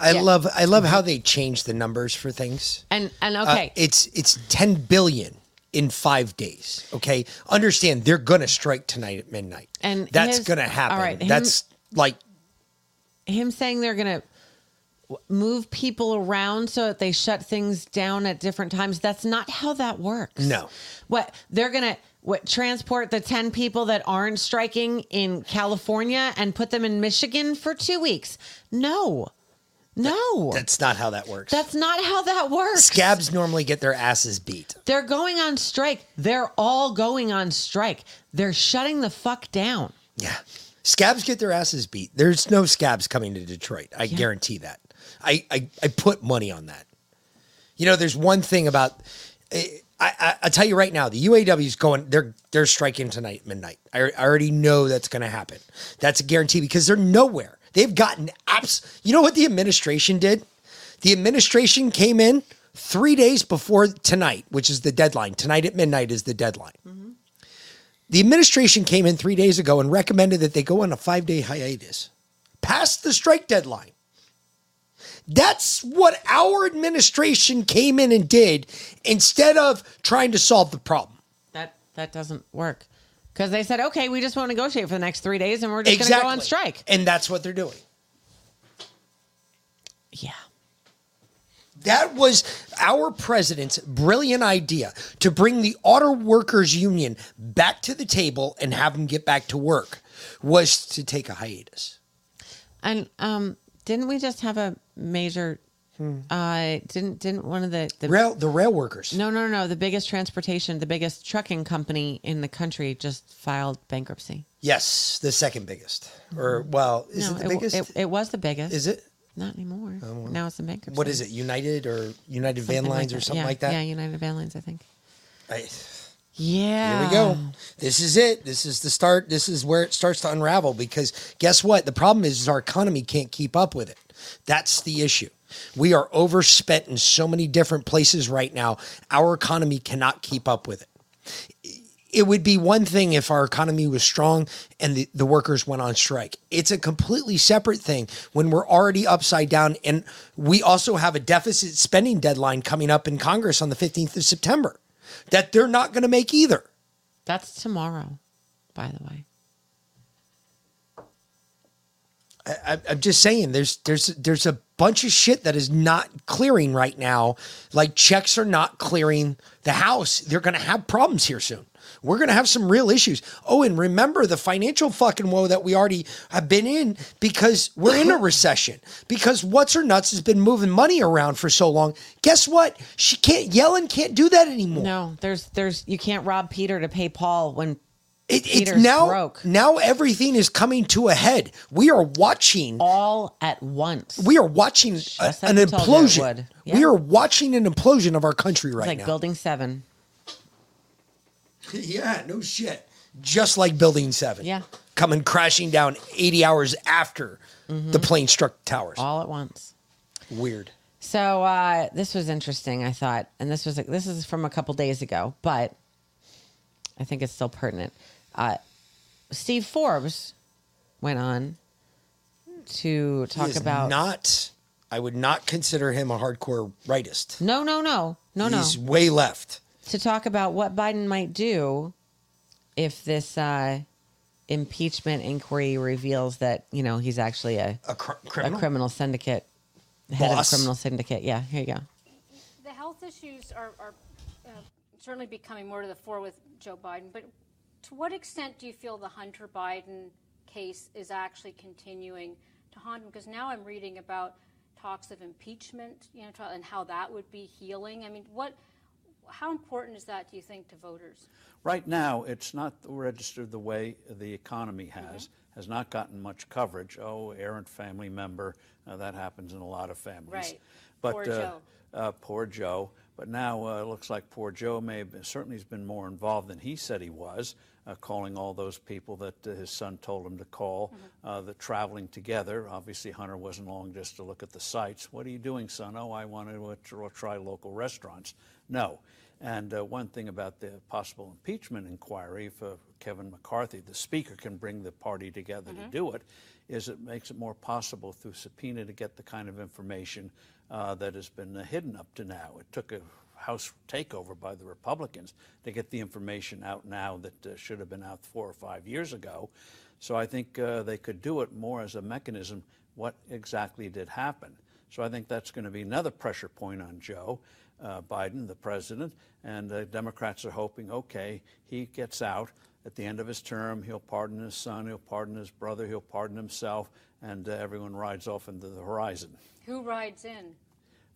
I love I love how they change the numbers for things. And and Uh, okay, it's it's 10 billion in 5 days, okay? Understand they're going to strike tonight at midnight. And that's going to happen. right, him- that's like him saying they're going to move people around so that they shut things down at different times. That's not how that works. no. What they're going to what transport the 10 people that aren't striking in California and put them in Michigan for 2 weeks. No. No. That's not how that works. That's not how that works. Scabs normally get their asses beat. They're going on strike. They're all going on strike. They're shutting the fuck down. Yeah. Scabs get their asses beat. There's no scabs coming to Detroit. I guarantee that. I, I, I put money on that. You know, there's one thing about eh, I, I I tell you right now, the UAW is going. They're they're striking tonight midnight. I, I already know that's going to happen. That's a guarantee because they're nowhere. They've gotten apps. You know what the administration did? The administration came in three days before tonight, which is the deadline. Tonight at midnight is the deadline. The administration came in three days ago and recommended that they go on a five day hiatus past the strike deadline. That's what our administration came in and did instead of trying to solve the problem. That that doesn't work. Because they said, okay, we just won't negotiate for the next three days and we're just going to go on strike. And that's what they're doing. Yeah. That was our president's brilliant idea to bring the auto workers union back to the table and have them get back to work was to take a hiatus. And um, didn't we just have a major? Uh, didn't didn't one of the the rail the rail workers? No, no, no. The biggest transportation, the biggest trucking company in the country just filed bankruptcy. Yes, the second biggest. Or well, is no, it the w- biggest? It, it was the biggest. Is it? Not anymore. Oh, well. now it's in bankruptcy. what is it? United or United Van Something like Lines or something Yeah, like that? Yeah, United Van Lines, I think. I- Yeah. Here we go. This is it. This is the start. This is where it starts to unravel because guess what? The problem is, is our economy can't keep up with it. That's the issue. We are overspent in so many different places right now. Our economy cannot keep up with it. It would be one thing if our economy was strong and the, the workers went on strike. It's a completely separate thing when we're already upside down. And we also have a deficit spending deadline coming up in Congress on the 15th of September that they're not going to make either. That's tomorrow, by the way. I, I'm just saying, there's there's there's a bunch of shit that is not clearing right now. Like checks are not clearing the house. They're going to have problems here soon. We're going to have some real issues. Oh, and remember the financial fucking woe that we already have been in because we're in a recession. Because what's her nuts has been moving money around for so long. Guess what? She can't. Yellen can't do that anymore. No, there's there's you can't rob Peter to pay Paul when It, it's now broke. now everything is coming to a head. We are watching all at once. We are watching a- an we told you it implosion. would. We are watching an implosion of our country right now. It's like now. building seven. yeah, no shit. Just like Building Seven. Yeah. Coming crashing down 80 hours after the plane struck towers. Mm-hmm. All at once. Weird. So uh, this was interesting, I thought, and this was this is from a couple days ago, but I think it's still pertinent. Uh, Steve Forbes went on to talk about not. I would not consider him a hardcore rightist. no, no, no, no, He's no, He's way left. to talk about what Biden might do if this uh, impeachment inquiry reveals that you know he's actually a a, criminal? criminal syndicate head Boss? of a criminal syndicate. Yeah, here you go. The health issues are, are uh, certainly becoming more to the fore with Joe Biden, but to what extent do you feel the Hunter Biden case is actually continuing to haunt him? Because now I'm reading about talks of impeachment, you know, and how that would be healing. I mean, what, how important is that, do you think, to voters? Right now, it's not registered the way the economy has, has not gotten much coverage. Oh, errant family member, uh, that happens in a lot of families. Right. But, Poor uh, Joe. Uh, poor Joe. But now uh, it looks like poor Joe may have been, certainly has been more involved than he said he was, uh, calling all those people that uh, his son told him to call, uh, the traveling together. Obviously, Hunter wasn't long just to look at the sights. What are you doing, son? Oh, I want to uh, try local restaurants. No. And uh, one thing about the possible impeachment inquiry, if uh, Kevin McCarthy, the Speaker, can bring the party together to do it, is it makes it more possible through subpoena to get the kind of information uh, that has been uh, hidden up to now. It took a House takeover by the Republicans to get the information out now that uh, should have been out four or five years ago. So I think uh, they could do it more as a mechanism. What exactly did happen? So I think that's going to be another pressure point on Joe uh, Biden, the president, and uh, Democrats are hoping, okay, he gets out at the end of his term, he'll pardon his son, he'll pardon his brother, he'll pardon himself, and uh, everyone rides off into the horizon. Who rides in?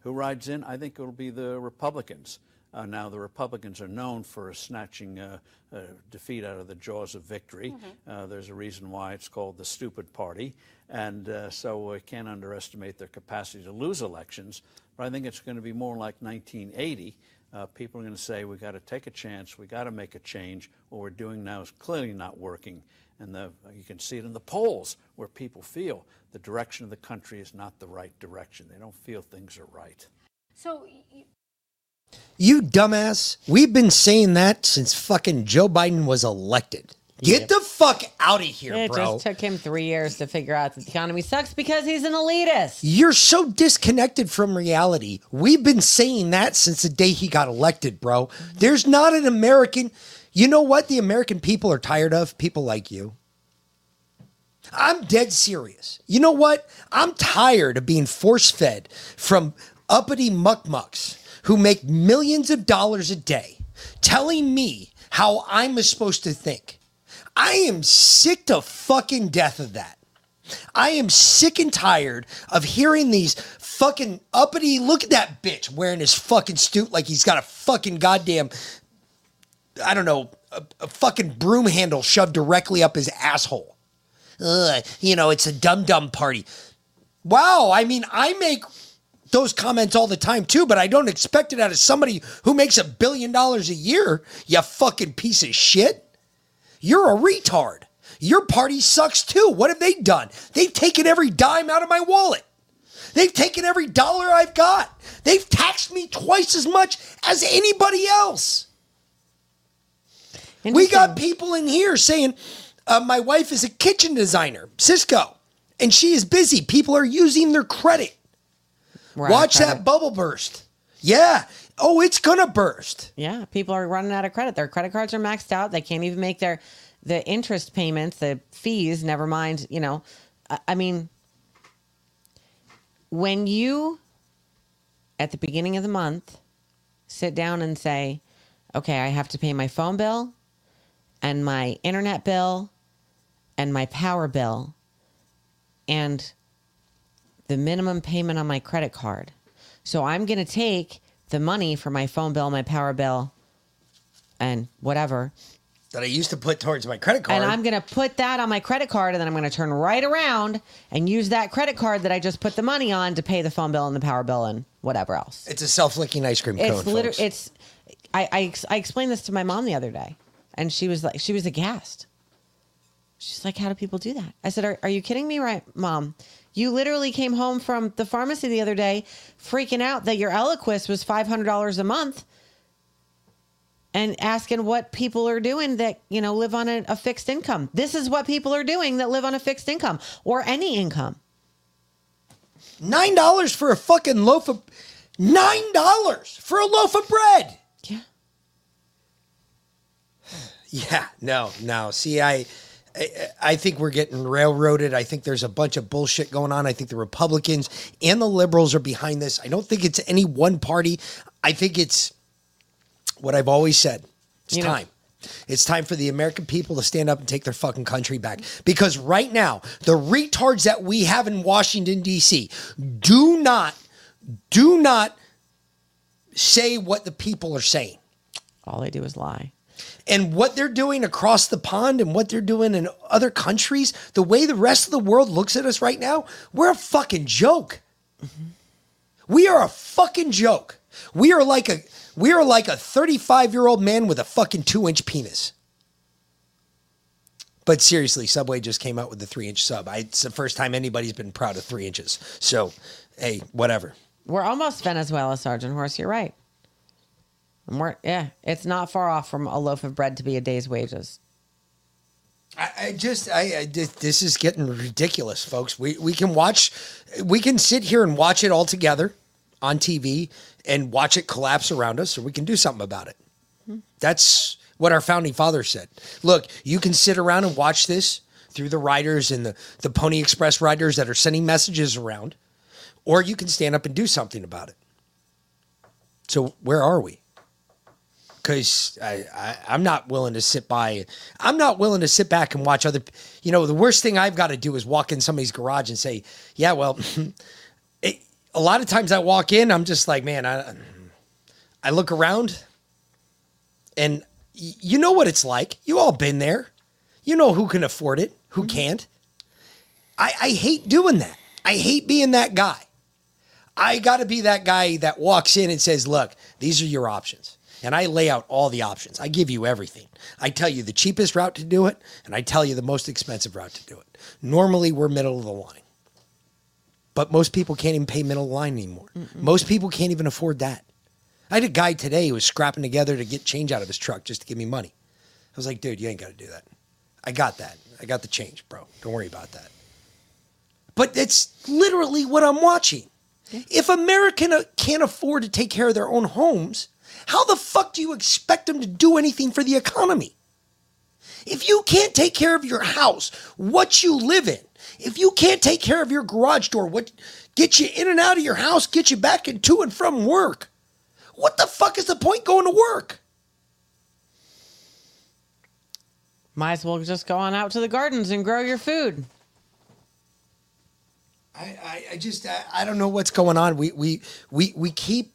Who rides in? I think it'll be the Republicans. Uh, now, the Republicans are known for snatching uh, uh, defeat out of the jaws of victory. Uh, there's a reason why it's called the stupid party. And uh, so we can't underestimate their capacity to lose elections. But I think it's going to be more like 1980. Uh, people are going to say, we've got to take a chance, we've got to make a change. What we're doing now is clearly not working. And the, you can see it in the polls where people feel the direction of the country is not the right direction. They don't feel things are right. So, y- You dumbass. We've been saying that since fucking Joe Biden was elected. Get the fuck out of here, it bro. It just took him three years to figure out that the economy sucks because he's an elitist. You're so disconnected from reality. We've been saying that since the day he got elected, bro. There's not an American. You know what the American people are tired of? People like you. I'm dead serious. You know what? I'm tired of being force fed from uppity muckmucks who make millions of dollars a day telling me how I'm supposed to think. I am sick to fucking death of that. I am sick and tired of hearing these fucking uppity. Look at that bitch wearing his fucking suit like he's got a fucking goddamn, I don't know, a, a fucking broom handle shoved directly up his asshole. Ugh, you know, it's a dum dum party. Wow, I mean, I make those comments all the time too, but I don't expect it out of somebody who makes a billion dollars a year, you fucking piece of shit. You're a retard. Your party sucks too. What have they done? They've taken every dime out of my wallet. They've taken every dollar I've got. They've taxed me twice as much as anybody else. We got people in here saying, uh, my wife is a kitchen designer, Cisco, and she is busy. People are using their credit. We're Watch that credit. bubble burst. Yeah. Oh, it's going to burst. Yeah, people are running out of credit. Their credit cards are maxed out. They can't even make their the interest payments, the fees. Never mind. You know, I, I mean, when you at the beginning of the month sit down and say, "Okay, I have to pay my phone bill and my internet bill and my power bill and the minimum payment on my credit card." So I'm going to take the money for my phone bill, my power bill, and whatever. That I used to put towards my credit card. And I'm going to put that on my credit card, and then I'm going to turn right around and use that credit card that I just put the money on to pay the phone bill and the power bill and whatever else. it's a self-licking ice cream cone. It's literally, folks. it's, I, I, I explained this to my mom the other day, and she was like, she was aghast. She's like, how do people do that? I said, are, are you kidding me, right, mom? You literally came home from the pharmacy the other day freaking out that your Eliquis was $500 a month and asking what people are doing that, you know, live on a, a fixed income. This is what people are doing that live on a fixed income or any income. Nine dollars for a fucking loaf of nine dollars for a loaf of bread. Yeah. No. No. See, I, I, I think we're getting railroaded. I think there's a bunch of bullshit going on. I think the Republicans and the liberals are behind this. I don't think it's any one party. I think it's what I've always said. It's You know- time. It's time for the American people to stand up and take their fucking country back. Because right now, the retards that we have in Washington, D.C., do not, do not say what the people are saying. All they do is lie. And what they're doing across the pond and what they're doing in other countries, the way the rest of the world looks at us right now, we're a fucking joke. Mm-hmm. We are a fucking joke. We are like a we are like a 35 year old man with a fucking two inch penis. But seriously, Subway just came out with the three inch sub. I, it's the first time anybody's been proud of three inches. So, hey, whatever. We're almost Venezuela, Sergeant Horse. You're right. And we're, yeah, it's not far off from a loaf of bread to be a day's wages. I, I just, I, I this is getting ridiculous, folks. We we can watch, we can sit here and watch it all together on TV and watch it collapse around us, or we can do something about it. Hmm. That's what our founding father said. Look, you can sit around and watch this through the riders and the the Pony Express riders that are sending messages around, or you can stand up and do something about it. So where are we? Because I, I I'm not willing to sit by. I'm not willing to sit back and watch other. You know, the worst thing I've got to do is walk in somebody's garage and say, "Yeah, well." it, a lot of times I walk in, I'm just like, man, I I look around, and you know what it's like. You all been there. You know who can afford it, who mm-hmm. can't. I, I hate doing that. I hate being that guy. I got to be that guy that walks in and says, look, these are your options. And I lay out all the options. I give you everything. I tell you the cheapest route to do it, and I tell you the most expensive route to do it. Normally, we're middle of the line. But most people can't even pay middle of the line anymore. Most people can't even afford that. I had a guy today who was scrapping together to get change out of his truck just to give me money. I was like, dude, you ain't got to do that. I got that. I got the change, bro. Don't worry about that. But it's literally what I'm watching. If American uh, can't afford to take care of their own homes, how the fuck do you expect them to do anything for the economy? If you can't take care of your house, what you live in, if you can't take care of your garage door, what get you in and out of your house, get you back and to and from work. What the fuck is the point going to work? Might as well just go on out to the gardens and grow your food. I, I, I just I, I don't know what's going on. We we we we keep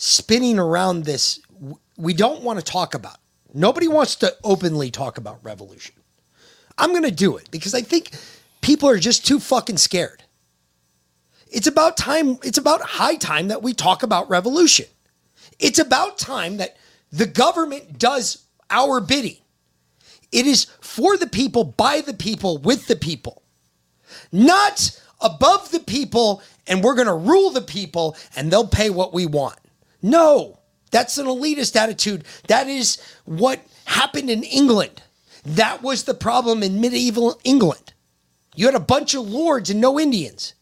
spinning around this. We don't want to talk about. Nobody wants to openly talk about revolution. I'm going to do it because I think people are just too fucking scared. It's about time. It's about high time that we talk about revolution. It's about time that the government does our bidding. It is for the people, by the people, with the people, not above the people, and we're going to rule the people and they'll pay what we want. No, that's an elitist attitude. That is what happened in England. That was the problem in medieval England. You had a bunch of lords and no Indians.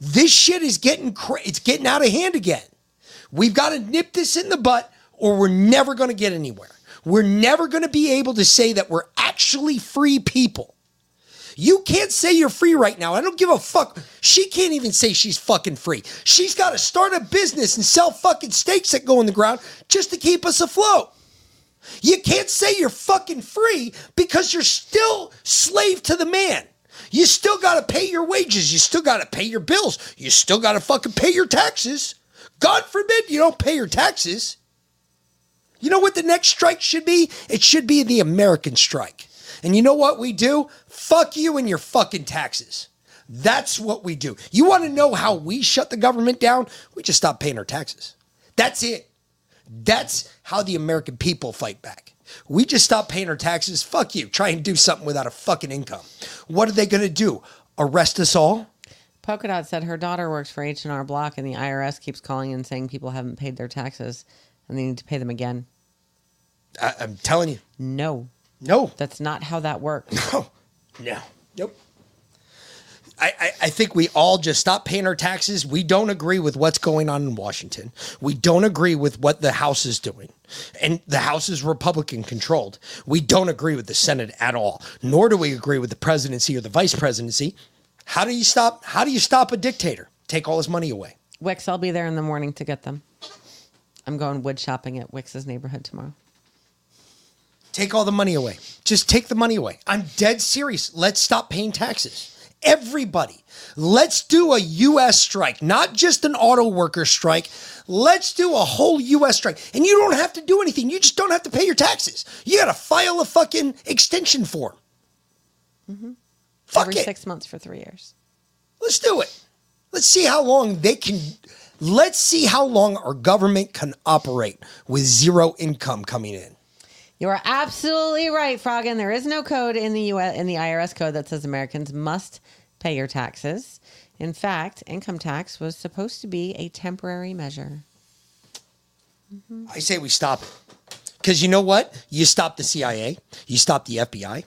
This shit is getting cra- it's getting out of hand again. We've got to nip this in the butt or we're never going to get anywhere. We're never going to be able to say that we're actually free people. You can't say you're free right now. I don't give a fuck. She can't even say she's fucking free. She's got to start a business and sell fucking steaks that go in the ground just to keep us afloat. You can't say you're fucking free because you're still slave to the man. You still got to pay your wages. You still got to pay your bills. You still got to fucking pay your taxes. God forbid you don't pay your taxes. You know what the next strike should be? It should be the American strike. And you know what we do? Fuck you and your fucking taxes. That's what we do. You want to know how we shut the government down? We just stop paying our taxes. That's it. That's how the American people fight back. We just stop paying our taxes. Fuck you. Try and do something without a fucking income. What are they going to do? Arrest us all? Polka Dot said her daughter works for H&R Block and the IRS keeps calling and saying people haven't paid their taxes and they need to pay them again. I, I'm telling you. No. No. That's not how that works. No. No. Nope. I, I, I think we all just stop paying our taxes. We don't agree with what's going on in Washington. We don't agree with what the House is doing. And the House is Republican controlled. We don't agree with the Senate at all, nor do we agree with the presidency or the vice presidency. How do you stop how do you stop a dictator? Take all his money away. Wix, I'll be there in the morning to get them. I'm going wood shopping at Wix's neighborhood tomorrow. Take all the money away. Just take the money away. I'm dead serious. Let's stop paying taxes. Everybody, let's do a U.S. strike, not just an auto worker strike. Let's do a whole U.S. strike. And you don't have to do anything. You just don't have to pay your taxes. You got to file a fucking extension form. Mm-hmm. Fuck Every it. six months for three years. Let's do it. Let's see how long they can. Let's see how long our government can operate with zero income coming in. You are absolutely right, Froggen. There is no code in the US in the IRS code that says Americans must pay your taxes. In fact, income tax was supposed to be a temporary measure. Mm-hmm. I say we stop it. Because you know what? You stop the CIA, you stop the FBI.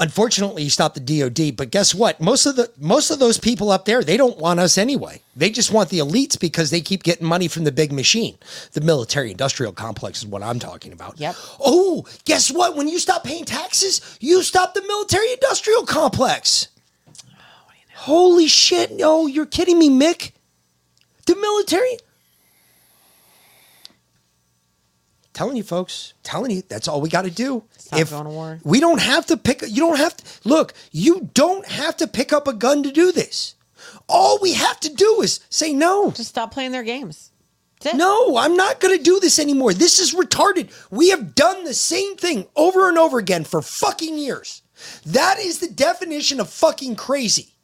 Unfortunately, you stop the DOD, but guess what? Most of the most of those people up there, they don't want us anyway. They just want the elites because they keep getting money from the big machine. The military industrial complex is what I'm talking about. Yep. Oh, guess what? When you stop paying taxes, you stop the military industrial complex. Holy shit. No, you're kidding me, Mick. The military telling you folks, telling you that's all we got to do. Stop going to war. We don't have to pick you don't have to look, you don't have to pick up a gun to do this. All we have to do is say no. Just stop playing their games. No, I'm not going to do this anymore. This is retarded. We have done the same thing over and over again for fucking years. That is the definition of fucking crazy.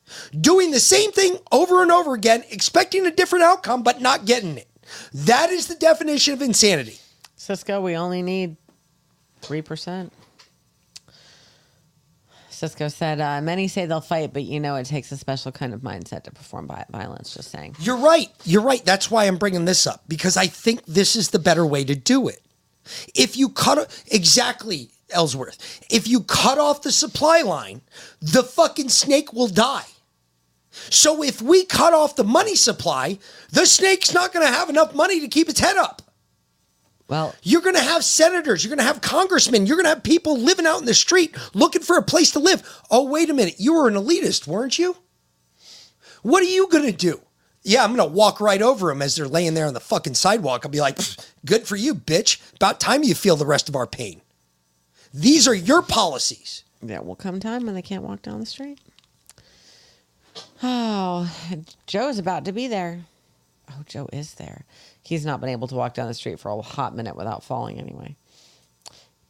Doing the same thing over and over again, expecting a different outcome, but not getting it. That is the definition of insanity. Cisco, we only need 3%. Cisco said, uh, many say they'll fight, but you know it takes a special kind of mindset to perform violence, just saying. You're right. You're right. That's why I'm bringing this up because I think this is the better way to do it. If you cut exactly Ellsworth, if you cut off the supply line, the fucking snake will die. So if we cut off the money supply, the snake's not going to have enough money to keep its head up. Well, you're going to have senators, you're going to have congressmen, you're going to have people living out in the street looking for a place to live. Oh, wait a minute. You were an elitist, weren't you? What are you going to do? Yeah, I'm going to walk right over them as they're laying there on the fucking sidewalk. I'll be like, good for you, bitch. About time you feel the rest of our pain. These are your policies. Yeah, will come time when they can't walk down the street. Oh, Joe's about to be there. Oh, Joe is there. He's not been able to walk down the street for a hot minute without falling anyway.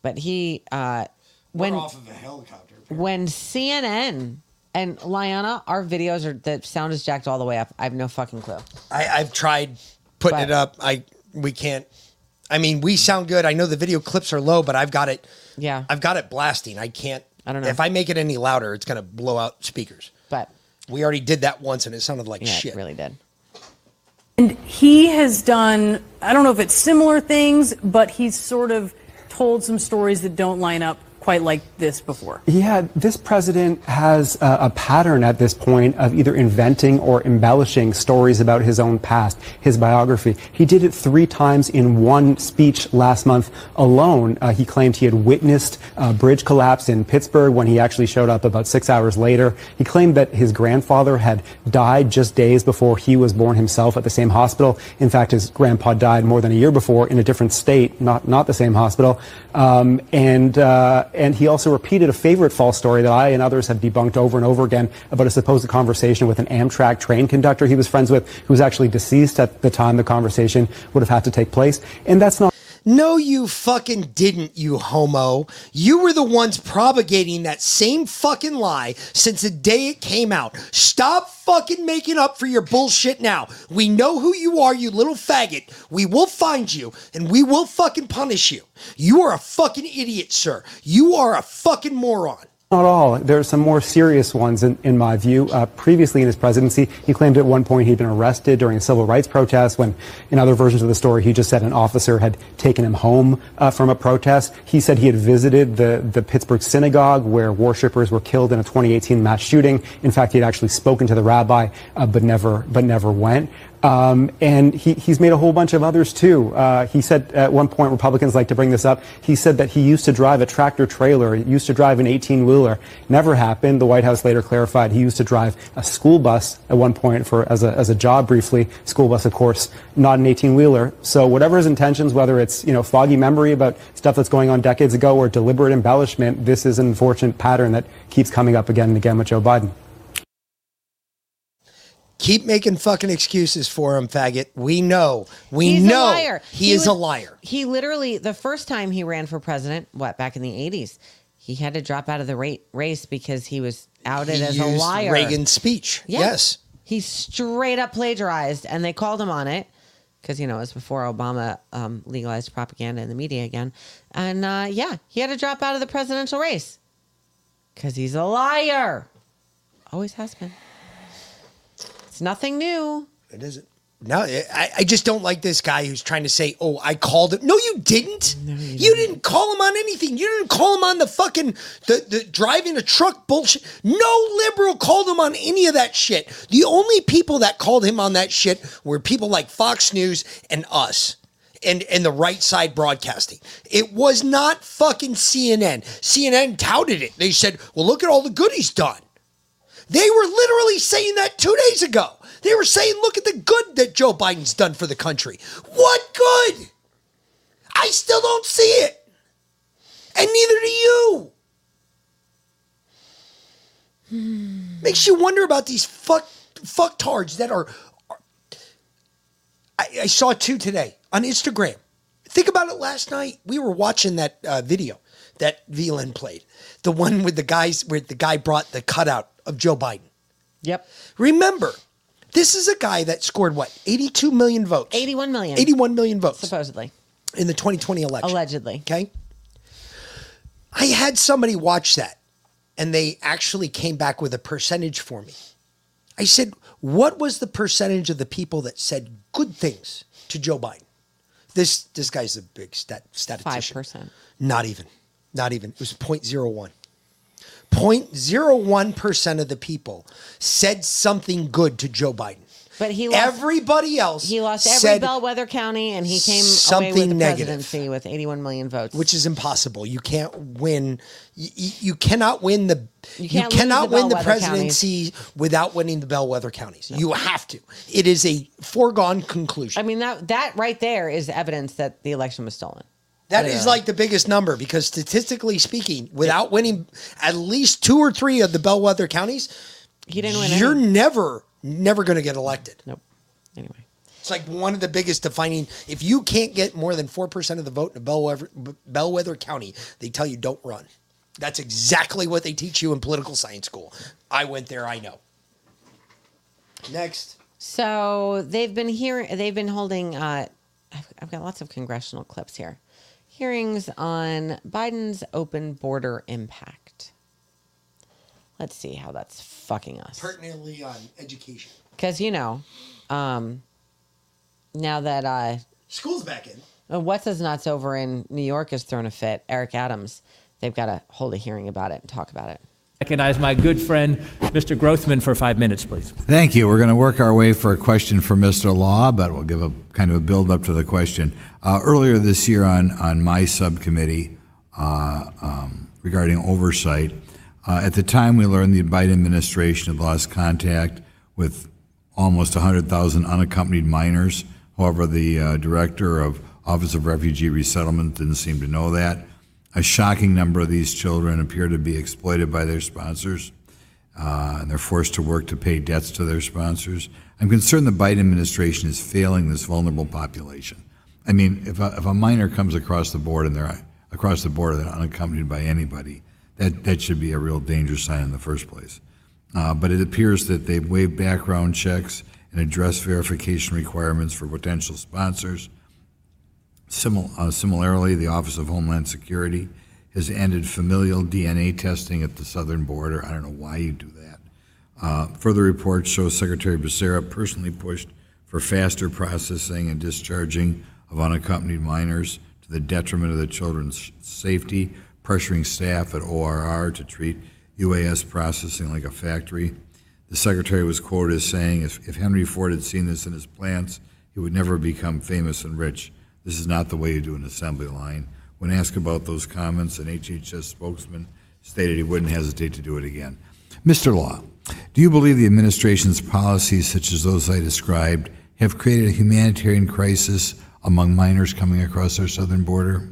But he, uh, when of a helicopter. when CNN and Liana, our videos are the sound is jacked all the way up. I have no fucking clue. I, I've tried putting But- it up. I we can't. I mean, we sound good. I know the video clips are low, but I've got it. Yeah, I've got it blasting. I can't. I don't know. if I make it any louder. It's gonna blow out speakers. But we already did that once, and it sounded like Yeah, it shit. really did. And he has done, I don't know if it's similar things, but he's sort of told some stories that don't line up quite like this before. Yeah, this president has a, a pattern at this point of either inventing or embellishing stories about his own past, his biography. He did it three times in one speech last month alone. Uh, he claimed he had witnessed a bridge collapse in Pittsburgh when he actually showed up about six hours later. He claimed that his grandfather had died just days before he was born himself at the same hospital. In fact, his grandpa died more than a year before in a different state, not not the same hospital. Um, and uh, and he also repeated a favorite false story that I and others have debunked over and over again about a supposed conversation with an Amtrak train conductor he was friends with, who was actually deceased at the time the conversation would have had to take place. And that's not. No, you fucking didn't, you homo. You were the ones propagating that same fucking lie since the day it came out. Stop fucking making up for your bullshit now. We know who you are, you little faggot. We will find you and we will fucking punish you. You are a fucking idiot, sir. You are a fucking moron. Not all. There are some more serious ones, in, in my view. Uh, previously in his presidency, he claimed at one point he'd been arrested during a civil rights protest when, in other versions of the story, he just said an officer had taken him home uh, from a protest. He said he had visited the, the Pittsburgh synagogue where worshippers were killed in a 2018 mass shooting. In fact, he had actually spoken to the rabbi, uh, but never, but never went. Um, and he, he's made a whole bunch of others too. Uh, he said at one point, Republicans like to bring this up. He said that he used to drive a tractor trailer. Used to drive an 18 wheeler. Never happened. The White House later clarified he used to drive a school bus at one point for as a, as a job briefly. School bus, of course, not an 18 wheeler. So whatever his intentions, whether it's you know foggy memory about stuff that's going on decades ago or deliberate embellishment, this is an unfortunate pattern that keeps coming up again and again with Joe Biden. Keep making fucking excuses for him, faggot. We know. We He's know a liar. he, is was- a liar. He literally, the first time he ran for president, what, back in the 80s, he had to drop out of the ra- race because he was outed He as a liar. Reagan's speech. Yeah. Yes. He straight up plagiarized, and they called him on it because, you know, it was before Obama um, legalized propaganda in the media again. And uh, yeah, he had to drop out of the presidential race because he's a liar. Always has been. It's nothing new. It isn't. No, I, I just don't like this guy who's trying to say, "Oh, I called him." No, you didn't. you, didn't call him on anything. You didn't call him on the fucking the, the driving a truck bullshit. No liberal called him on any of that shit. The only people that called him on that shit were people like Fox News and us. And, and the right side broadcasting. It was not fucking CNN. CNN touted it. They said, well, look at all the good he's done. They were literally saying that two days ago. They were saying, look at the good that Joe Biden's done for the country. What good? I still don't see it. And neither do you. Makes you wonder about these fuck fucktards that are. are- I, I saw two today on Instagram. Think about it last night. We were watching that uh, video that VLN played. The one with the guys where the guy brought the cutout of Joe Biden. Yep. Remember, this is a guy that scored what? 82 million votes. 81 million. 81 million votes. Supposedly. In the 2020 election. Allegedly. Okay. I had somebody watch that and they actually came back with a percentage for me. I said, what was the percentage of the people that said good things to Joe Biden? This this guy's a big stat, statistician. 5%. Not even. Not even. It was 0.01. 0.01% of the people said something good to Joe Biden. But he lost, Everybody else he lost every bellwether county, and he came away something with the negative. presidency with 81 million votes. which is impossible. You can't win. You, you cannot win the. You You, cannot the win the presidency without winning the bellwether counties. You have to. It is a foregone conclusion. I mean that that right there is evidence that the election was stolen. That is Literally. like the biggest number because statistically speaking, without winning at least two or three of the bellwether counties, he didn't win You're any. never, never going to get elected. Nope. Anyway, it's like one of the biggest defining. If you can't get more than four percent of the vote in a bellwether, bellwether county, they tell you don't run. That's exactly what they teach you in political science school. I went there. I know. Next. So they've been hearing, they've been holding. Uh, I've, I've got lots of congressional clips here. Hearings on Biden's open border impact. Let's see how that's fucking us. Pertinently on education. Because you know, um, now that uh, School's back in. uh, what's his nuts over in New York has thrown a fit. Eric Adams. They've got to hold a hearing about it and talk about it. Recognize my good friend, Mr. Grothman, for five minutes, please. Thank you. We're going to work our way for a question for Mr. Law, but we'll give a kind of a build up to the question. Uh, earlier this year on, on my subcommittee uh, um, regarding oversight, uh, at the time we learned the Biden administration had lost contact with almost 100,000 unaccompanied minors. However, the uh, director of Office of Refugee Resettlement didn't seem to know that. A shocking number of these children appear to be exploited by their sponsors uh, and they're forced to work to pay debts to their sponsors. I'm concerned the Biden administration is failing this vulnerable population. I mean, if a, if a minor comes across the board and they're across the border, they're unaccompanied by anybody, that, that should be a real danger sign in the first place. Uh, but it appears that they've waived background checks and addressed verification requirements for potential sponsors. Simil- uh, similarly, the Office of Homeland Security has ended familial DNA testing at the southern border. I don't know why you do that. Uh, further reports show Secretary Becerra personally pushed for faster processing and discharging of unaccompanied minors to the detriment of the children's safety, pressuring staff at ORR to treat UACs processing like a factory. The secretary was quoted as saying, if, if Henry Ford had seen this in his plants, he would never become famous and rich. This is not the way you do an assembly line. When asked about those comments, an HHS spokesman stated he wouldn't hesitate to do it again. Mr. Law, do you believe the administration's policies, such as those I described, have created a humanitarian crisis among minors coming across our southern border?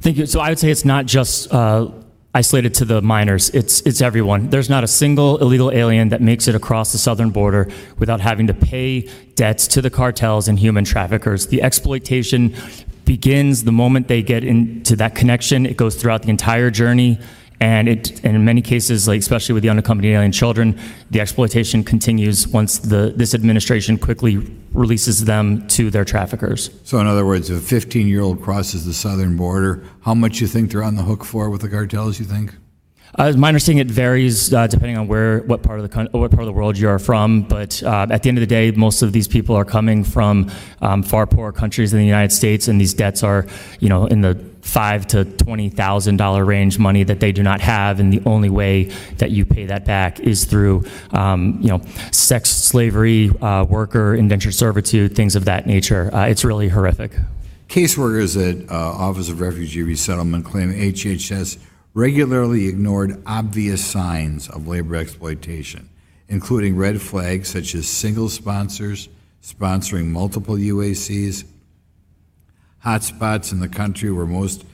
Thank you. So I would say it's not just uh, isolated to the minors. It's it's everyone. There's not a single illegal alien that makes it across the southern border without having to pay debts to the cartels and human traffickers. The exploitation begins the moment they get into that connection. It goes throughout the entire journey. And it, and in many cases, like especially with the unaccompanied alien children, the exploitation continues once the this administration quickly releases them to their traffickers. So, in other words, if a 15 year old crosses the southern border, how much you think they're on the hook for with the cartels, you think? Uh, my understanding, it varies uh, depending on where, what part of the what part of the world you are from. But uh, at the end of the day, most of these people are coming from um, far poorer countries in the United States, and these debts are, you know, in the five to twenty thousand dollar range, money that they do not have, and the only way that you pay that back is through, um, you know, sex slavery, uh, worker indentured servitude, things of that nature. Uh, it's really horrific. Caseworkers at uh, Office of Refugee Resettlement claim HHS regularly ignored obvious signs of labor exploitation, including red flags such as single sponsors sponsoring multiple UACs, hotspots in the country where most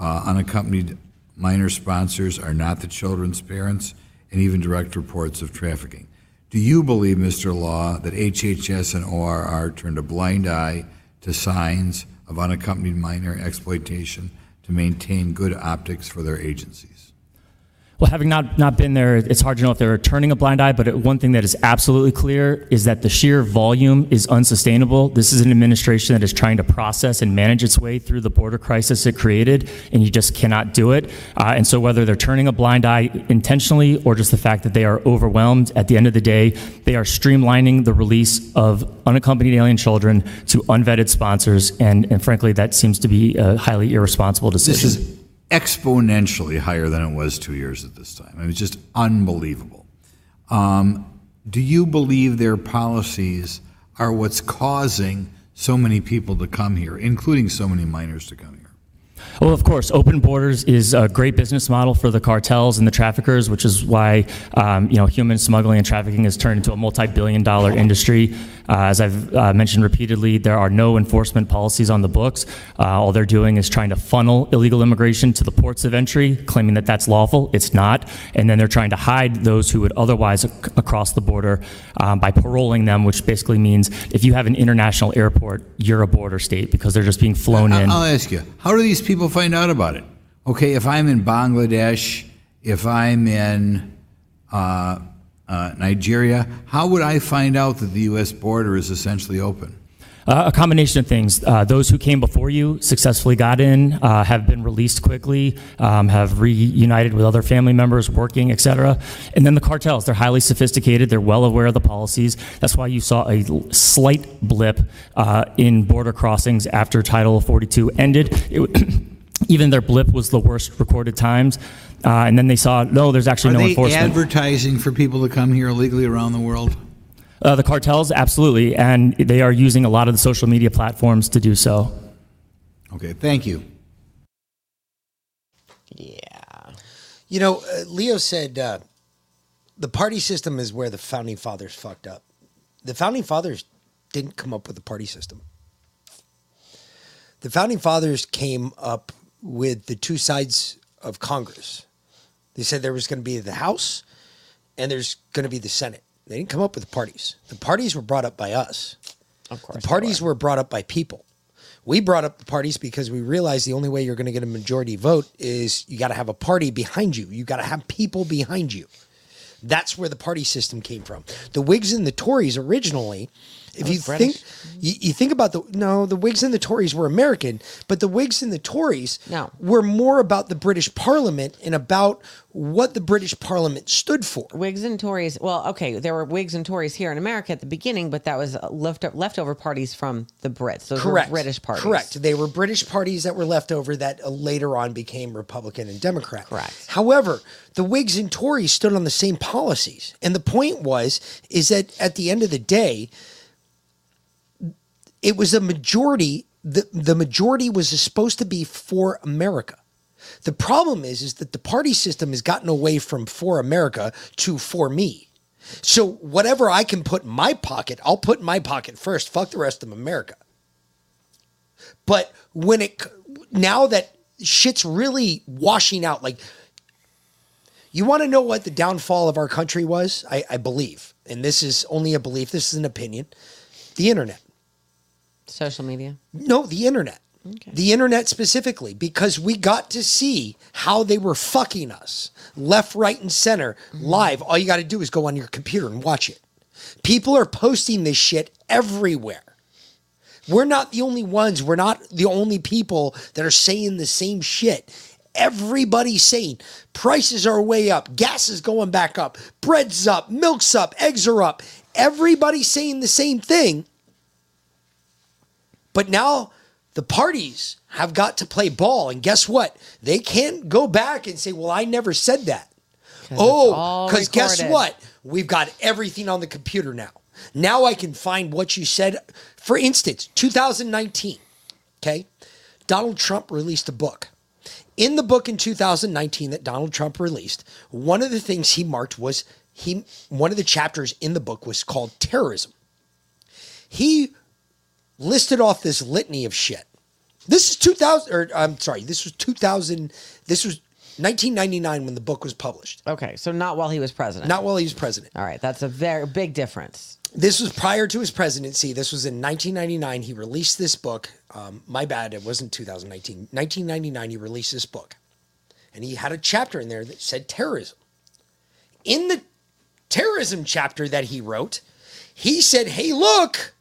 uh, unaccompanied minor sponsors are not the children's parents, and even direct reports of trafficking. Do you believe, Mr. Law, that HHS and ORR turned a blind eye to signs of unaccompanied minor exploitation to maintain good optics for their agencies? Well, having not, not been there, it's hard to know if they're turning a blind eye, but it- one thing that is absolutely clear is that the sheer volume is unsustainable. This is an administration that is trying to process and manage its way through the border crisis it created, and you just cannot do it. Uh, and so, whether they're turning a blind eye intentionally or just the fact that they are overwhelmed, at the end of the day, they are streamlining the release of unaccompanied alien children to unvetted sponsors, and, and frankly, that seems to be a highly irresponsible decision. Exponentially higher than it was two years at this time. I mean, it's just unbelievable. Um, do you believe their policies are what's causing so many people to come here, including so many minors to come here? Well, of course, open borders is a great business model for the cartels and the traffickers, which is why um, you know human smuggling and trafficking has turned into a multi-billion-dollar industry. Uh, as I've uh, mentioned repeatedly, there are no enforcement policies on the books. Uh, all they're doing is trying to funnel illegal immigration to the ports of entry, claiming that that's lawful. It's not, and then they're trying to hide those who would otherwise ac- across the border um, by paroling them, which basically means if you have an international airport, you're a border state because they're just being flown in. I'll ask you, how do these people find out about it? Okay, if I'm in Bangladesh, if I'm in uh, uh, Nigeria, how would I find out that the U.S. border is essentially open? Uh, a combination of things. Uh, those who came before you successfully got in, uh, have been released quickly, um, have reunited with other family members, working, etc. And then the cartels. They're highly sophisticated. They're well aware of the policies. That's why you saw a slight blip uh, in border crossings after Title 42 ended. It, even their blip was the worst recorded times. Uh, and then they saw, no, there's actually Are no they enforcement. advertising for people to come here illegally around the world? Uh, the cartels, absolutely, and they are using a lot of the social media platforms to do so. Okay, thank you. Yeah. You know, uh, Leo said uh, the party system is where the founding fathers fucked up. The founding fathers didn't come up with the party system. The founding fathers came up with the two sides of Congress. They said there was going to be the House and there's going to be the Senate. They didn't come up with the parties. The parties were brought up by us. Of course. The parties were brought up by people. We brought up the parties because we realized the only way you're going to get a majority vote is you got to have a party behind you. You got to have people behind you. That's where the party system came from. The Whigs and the Tories originally, if you British. think you, you think about the no, the Whigs and the Tories were American, but the Whigs and the Tories No. were more about the British Parliament and about what the British Parliament stood for. Whigs and Tories. Well, okay, there were Whigs and Tories here in America at the beginning, but that was left leftover parties from the Brits. Those Correct. were British parties. Correct. They were British parties that were left over that later on became Republican and Democrat. Correct. However, the Whigs and Tories stood on the same policies. And the point was is that at the end of the day, it was a majority the, the majority was supposed to be for America. The problem is is that the party system has gotten away from for America to for me. So whatever I can put in my pocket, I'll put in my pocket first. Fuck the rest of America. But when it now that shit's really washing out, like you want to know what the downfall of our country was? I, I believe, and this is only a belief. This is an opinion. The internet. Social media. No, the internet. The internet specifically, because we got to see how they were fucking us left, right, and center mm-hmm. live. All you got to do is go on your computer and watch it. People are posting this shit everywhere. We're not the only ones. We're not the only people that are saying the same shit. Everybody's saying prices are way up, gas is going back up, bread's up, milk's up, eggs are up. Everybody's saying the same thing. But now the parties have got to play ball. And guess what? They can't go back and say, well, I never said that. Oh, because guess what? We've got everything on the computer now. Now I can find what you said. For instance, 2019, okay? Donald Trump released a book. In the book in 2019 that Donald Trump released, one of the things he marked was he one of the chapters in the book was called terrorism. He listed off this litany of shit. This is 2000 or I'm sorry, this was 2000 this was 1999 when the book was published. Okay, so not while he was president. Not while he was president. All right, that's a very big difference. This was prior to his presidency. This was in 1999. He released this book. Um, my bad, it wasn't 2019. 1999, he released this book. And he had a chapter in there that said terrorism. In the terrorism chapter that he wrote, he said, Hey, look,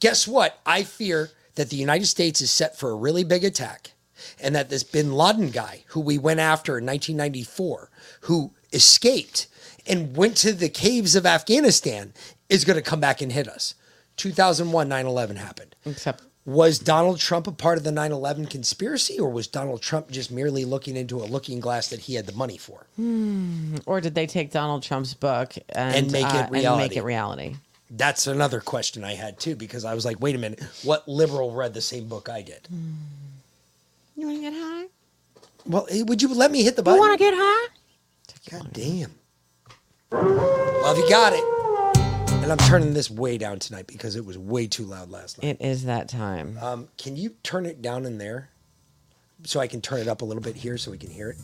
guess what? I fear that the United States is set for a really big attack. And that this bin Laden guy, who we went after in 1994, who escaped and went to the caves of Afghanistan, is going to come back and hit us. 2001, 9 11 happened. Except Was Donald Trump a part of the 9 11 conspiracy, or was Donald Trump just merely looking into a looking glass that he had the money for? Hmm. Or did they take Donald Trump's book and, And make it uh, And make it reality? That's another question I had too, because I was like, wait a minute, what liberal read the same book I did? You want to get high? Well, eh, would you let me hit the button? You want to get high? God damn. Love, you got it. And I'm turning this way down tonight because it was way too loud last night. It is that time. Um, can you turn it down in there so I can turn it up a little bit here so we can hear it?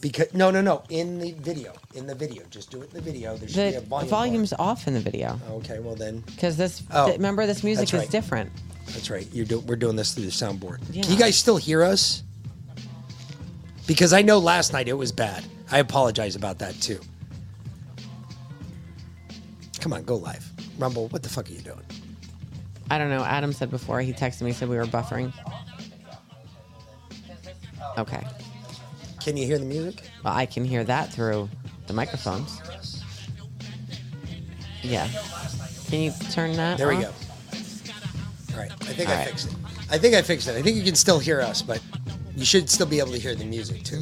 Because no, no, no, in the video, in the video, just do it in the video. There should be a The volume. volume's off in the video bar. Okay, well then, because this. Oh, th- remember, this music that's is right. different. that's right. You're do- we're doing this through the soundboard. Yeah. Can you guys still hear us? Because I know last night it was bad. I apologize about that too. Come on, go live. Rumble, what the fuck are you doing? I don't know. Adam said before he texted me said we were buffering. Okay. Can you hear the music? Well, I can hear that through the microphones. Yeah. Can you turn that? There we off? go. All right, I think All I right. fixed it. I think I fixed it. I think you can still hear us, but you should still be able to hear the music too.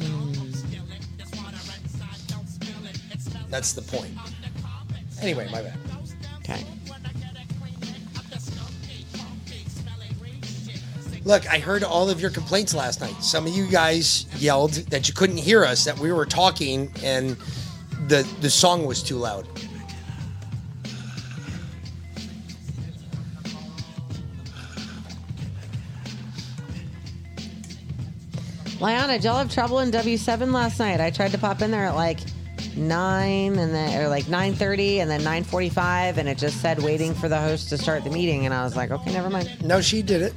That's the point. Anyway, my bad. Okay. Look, I heard all of your complaints last night. Some of you guys yelled that you couldn't hear us, that we were talking, and the the song was too loud. Liana, did y'all have trouble in W7 last night? I tried to pop in there at like nine and then or like nine thirty and then nine forty five, and it just said waiting for the host to start the meeting, and I was like, okay, never mind. No, she did it.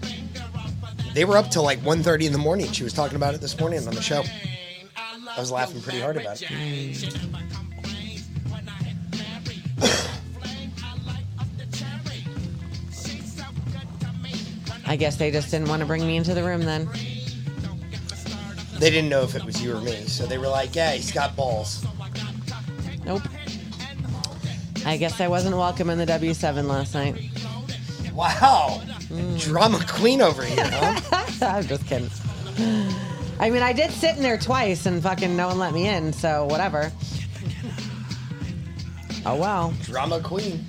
They were up till like 1.30 in the morning. She was talking about it this morning on the show. I was laughing pretty hard about it. I guess they just didn't want to bring me into the room then. They didn't know if it was you or me, so they were like, "Yeah, he's got balls." Nope. I guess I wasn't welcome in the W7 last night. Wow, drama queen over here, huh? I'm just kidding. I mean, I did sit in there twice and fucking no one let me in, so whatever. Oh well. Drama queen.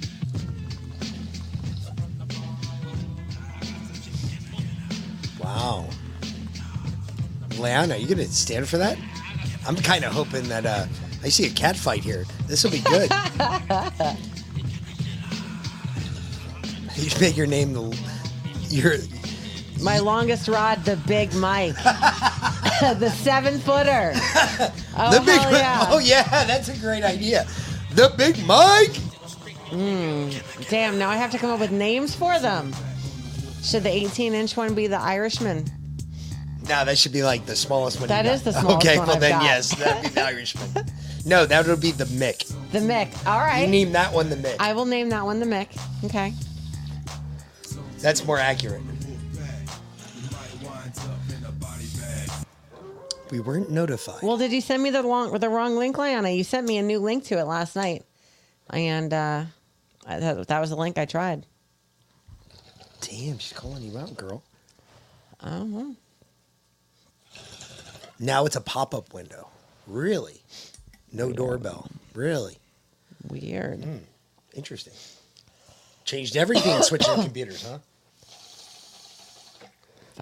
Wow. Leanna, you gonna stand for that? I'm kind of hoping that uh, I see a cat fight here. This will be good. you make your name the your My longest rod, the Big Mike, the seven footer. Oh, the big yeah. Oh yeah, that's a great idea. The big Mike. Mm, damn, now I have to come up with names for them. Should the 18 inch one be the Irishman? No, that should be like the smallest one. That is the smallest Okay, one Okay, well I've then got. yes, that'd be the Irishman. no, that would be the Mick. The Mick. All right. You name that one the Mick. I will name that one the Mick. Okay. That's more accurate. We weren't notified. Well, did you send me the wrong the wrong link, Liana? You sent me a new link to it last night, and uh, I, that, that was the link I tried. Damn, she's calling you out, girl. Oh, Now it's a pop-up window. Really? No doorbell. Really? weird. Hmm. Interesting. Changed everything switching to computers, huh?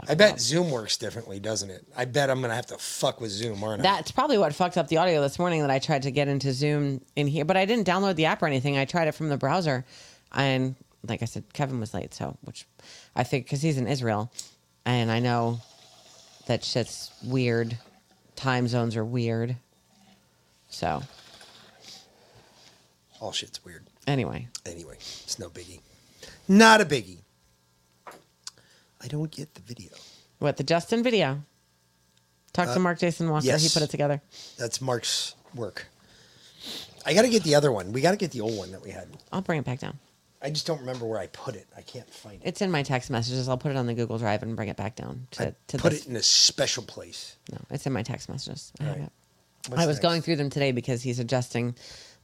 I bet Zoom works differently, doesn't it? I bet I'm gonna have to fuck with Zoom, aren't I? That's probably what fucked up the audio this morning. That I tried to get into Zoom in here, but I didn't download the app or anything. I tried it from the browser, and like I said, Kevin was late, so which I think because he's in Israel, and I know that shit's weird. Time zones are weird. So All shit's weird. anyway, Anyway, it's no biggie. Not a biggie. I don't get the video. what the Justin video? Talk Uh, to Mark Jason Walker. He put it together. That's Mark's work. I got to get the other one. We got to get the old one that we had. I'll bring it back down. I just don't remember where I put it. I can't find it. It's in my text messages. I'll put it on the Google Drive and bring it back down to, to Put this. it in a special place. No, it's in my text messages. I Right. I was next? going through them today because he's adjusting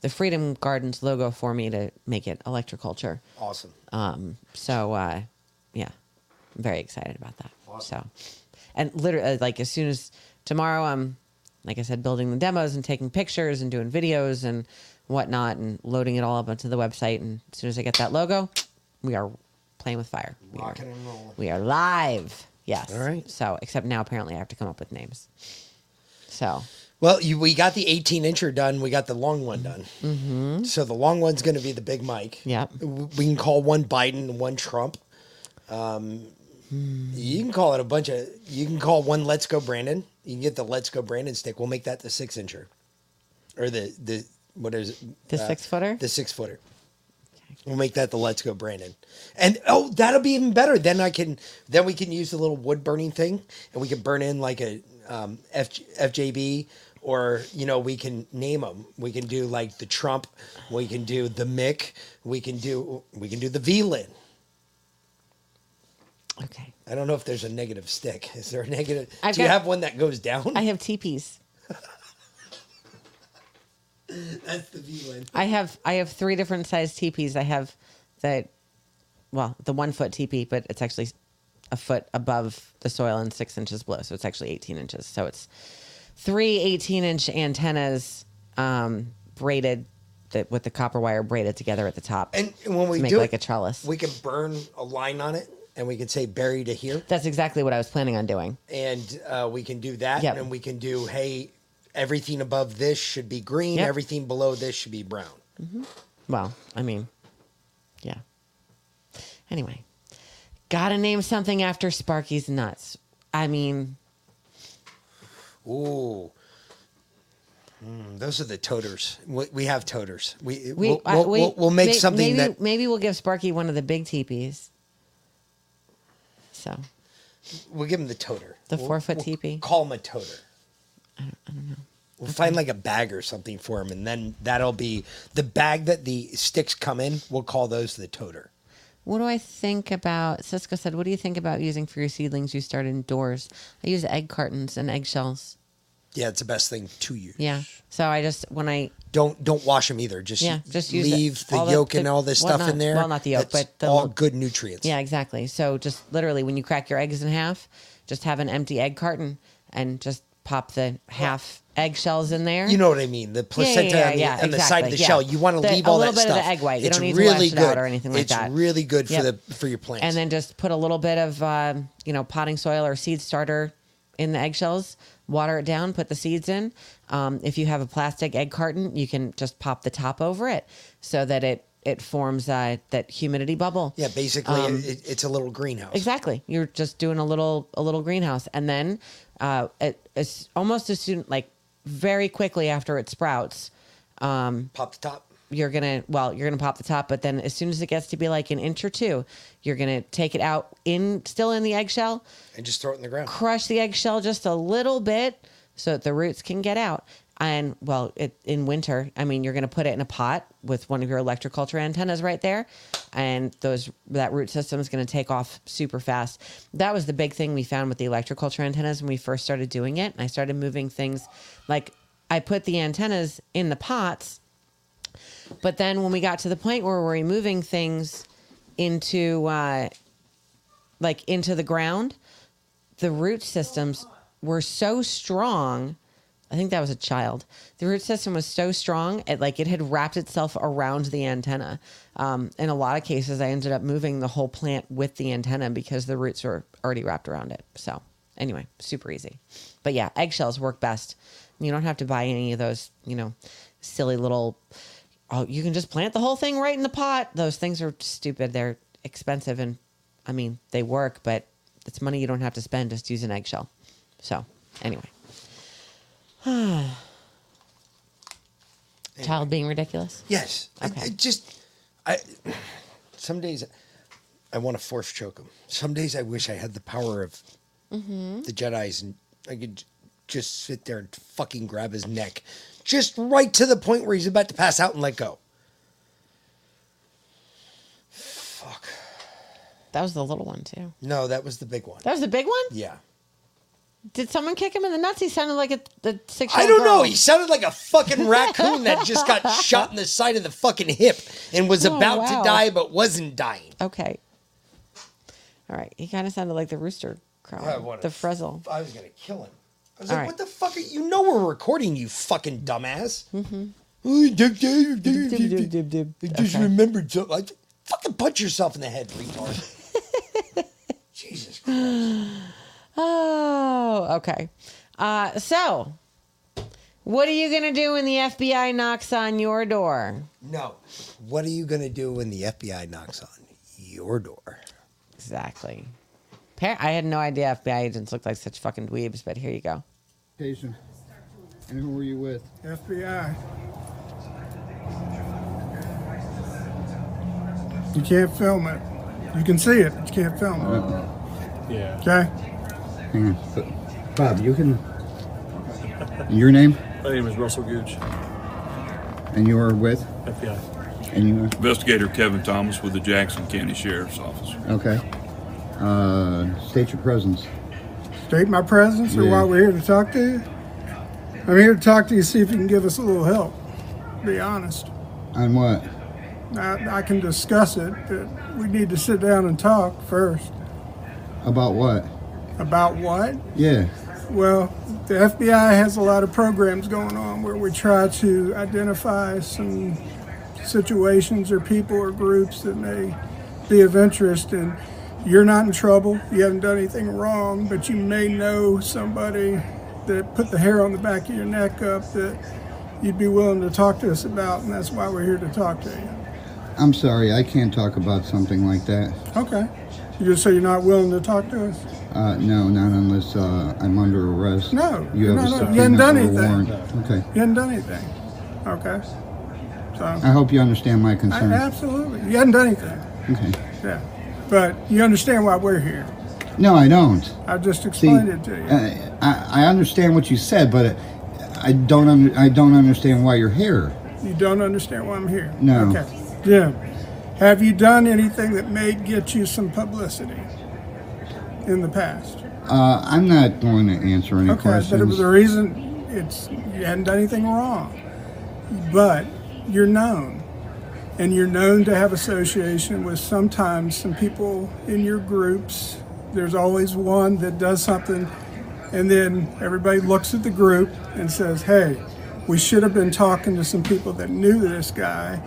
the Freedom Gardens logo for me to make it electroculture. Awesome. Um, so uh, yeah, very excited about that. So, and literally, like as soon as tomorrow, I'm like I said, building the demos and taking pictures and doing videos and whatnot and loading it all up onto the website. And as soon as I get that logo, we are playing with fire. We are, and we are live. Yes. All right. So, except now apparently I have to come up with names. So, Well, you, we got the 18 incher done. We got the long one done. mm-hmm. So the long one's going to be the big mic. Yep. W- We can call one Biden and one Trump. Um, You can call it a bunch of. You can call one Let's Go Brandon. You can get the Let's Go Brandon stick. We'll make that the six incher, or the the what is it? The six footer? The six footer. We'll make that the Let's Go Brandon, and oh, that'll be even better. Then I can then we can use the little wood burning thing, and we can burn in like a um, F, FJB, or you know we can name them. We can do like the Trump. We can do the Mick. We can do we can do the VLIN. Okay. I don't know if there's a negative stick. Is there a negative? I've do you have one that goes down? I have teepees. That's the VLIN. I have I have three different size teepees. I have the well, the one foot teepee, but it's actually a foot above the soil and six inches below. So it's actually 18 inches. So it's three 18 inch antennas um, braided that with the copper wire braided together at the top. And when we make do like it, a trellis. we can burn a line on it, and we can say "bury to here," That's exactly what I was planning on doing. and uh, we can do that. Yep. And we can do, hey, everything above this should be green. Yep. Everything below this should be brown. Well, I mean, yeah. Anyway, gotta name something after Sparky's nuts. I mean, Ooh. Mm, those are the toters. We, we have toters. We, we we'll, I- we'll, we- we'll, we'll make may- something maybe, that maybe we'll give Sparky one of the big teepees. So we'll give him the toter. The We'll- four-foot we'll teepee? Call him a toter. I don't, know. We'll find like a bag or something for him, and then that'll be the bag that the sticks come in. We'll call those the toter. what do I think about? Cisco said, "What do you think about using for your seedlings you start indoors?" I use egg cartons and eggshells. Yeah, it's the best thing to use. Yeah. So I just when I Don't don't wash them either. Just yeah just leave it- the all yolk and all this well, stuff in there. Well, not the yolk, That's but the all good nutrients. Yeah, exactly. So just literally when you crack your eggs in half, just have an empty egg carton and just pop the half eggshells in there. You know what I mean? The placenta yeah, on the, yeah, on the side of the yeah. shell. You want to The- leave a all little that bit of stuff. the egg white. You it's don't need to really wash it good. out or anything like it's that. really good for Yep. the for your plants. and then just put a little bit of um, you know potting soil or seed starter in the eggshells water it down put the seeds in um, if you have a plastic egg carton you can just pop the top over it so that it it forms uh, that humidity bubble yeah, basically, Um, it, it's a little greenhouse. Exactly. You're just doing a little a little greenhouse, and then uh, it, it's almost as soon like very quickly after it sprouts. Um, pop the top. You're gonna well, you're gonna pop the top, but then as soon as it gets to be like an inch or two, you're gonna take it out in still in the eggshell, and just throw it in the ground. crush the eggshell just a little bit so that the roots can get out. And well, it, in winter, I mean, you're to put it in a pot with one of your electroculture antennas right there, and those that root system is to take off super fast. That was the big thing we found with the electroculture antennas when we first started doing it. And I started moving things, like I put the antennas in the pots, but then when we got to the point where we're removing things into uh, like into the ground, the root systems were so strong. I think that was a child. The root system was so strong, it like it had wrapped itself around the antenna. Um, in a lot of cases, I ended up moving the whole plant with the antenna because the roots were already wrapped around it. So anyway, super easy. But yeah, eggshells work best. You don't have to buy any of those, you know, silly little. Oh, you can just plant the whole thing right in the pot. Those things are stupid. They're expensive, and I mean they work, but it's money you don't have to spend. Just use an eggshell. So anyway. Child being ridiculous? Yes. I- Okay. I, just, I. Some days, I want to force choke him. Some days, I wish I had the power of Mm-hmm. the Jedi's and I could just sit there and fucking grab his neck, just right to the point where he's about to pass out and let go. Fuck. That was the little one too. No, that was the big one. That was the big one. Yeah. Did someone kick him in the nuts? He sounded like a, a six. I don't know. He sounded like a fucking raccoon that just got shot in the side of the fucking hip and was Oh, about wow. to die but wasn't dying. Okay. All right. He kind of sounded like the rooster crow. Wanna the Frizzle. I was gonna kill him. I was All like, right. what the fuck? Are, you know we're recording, you fucking dumbass. Mm-hmm. I just Okay. remembered something. Like, fucking punch yourself in the head, retard. Jesus Christ. Oh, okay. Uh, so, what are you going to do when the FBI knocks on your door? No. What are you gonna do when the FBI knocks on your door? Exactly. Par- I had no idea FBI agents looked like such fucking dweebs, but here you go. And who were you with? FBI. You can't film it. You can see it, but you can't film it. Uh-huh. Yeah. Okay? Hang on. Bob, you can. Your name? My name is Russell Gooch, And you are with? FBI. And you were? Investigator Kevin Thomas with the Jackson County Sheriff's Office. Okay. Uh, state your presence. State my presence or Yeah. why we're here to talk to you? I'm here to talk to you, see if you can give us a little help. Be honest. On what? I, I can discuss it, but we need to sit down and talk first. About what? About what? Yeah. Well, the FBI has a lot of programs going on where we try to identify some situations or people or groups that may be of interest. And you're not in trouble, you haven't done anything wrong, but you may know somebody that put the hair on the back of your neck up that you'd be willing to talk to us about, and that's why we're here to talk to you. I'm sorry, I can't talk about something like that. Okay. You just say you're not willing to talk to us? Uh, no, not unless uh, I'm under arrest. No, You have no, no, you haven't done anything. Okay. You haven't done anything. Okay. So. I hope you understand my I- concern. absolutely. You haven't done anything. Okay. Yeah. But you understand why we're here. No, I don't. I just See, explained it to you. I, I understand what you said, but I don't. Under, I don't understand why you're here. You don't understand why I'm here. No. Okay. Jim, have you done anything that may get you some publicity in the past? Uh, I'm not going to answer any questions. okay, but it was the reason it's you hadn't done anything wrong. But you're known. And you're known to have association with sometimes some people in your groups. There's always one that does something and then everybody looks at the group and says, "Hey, we should have been talking to some people that knew this guy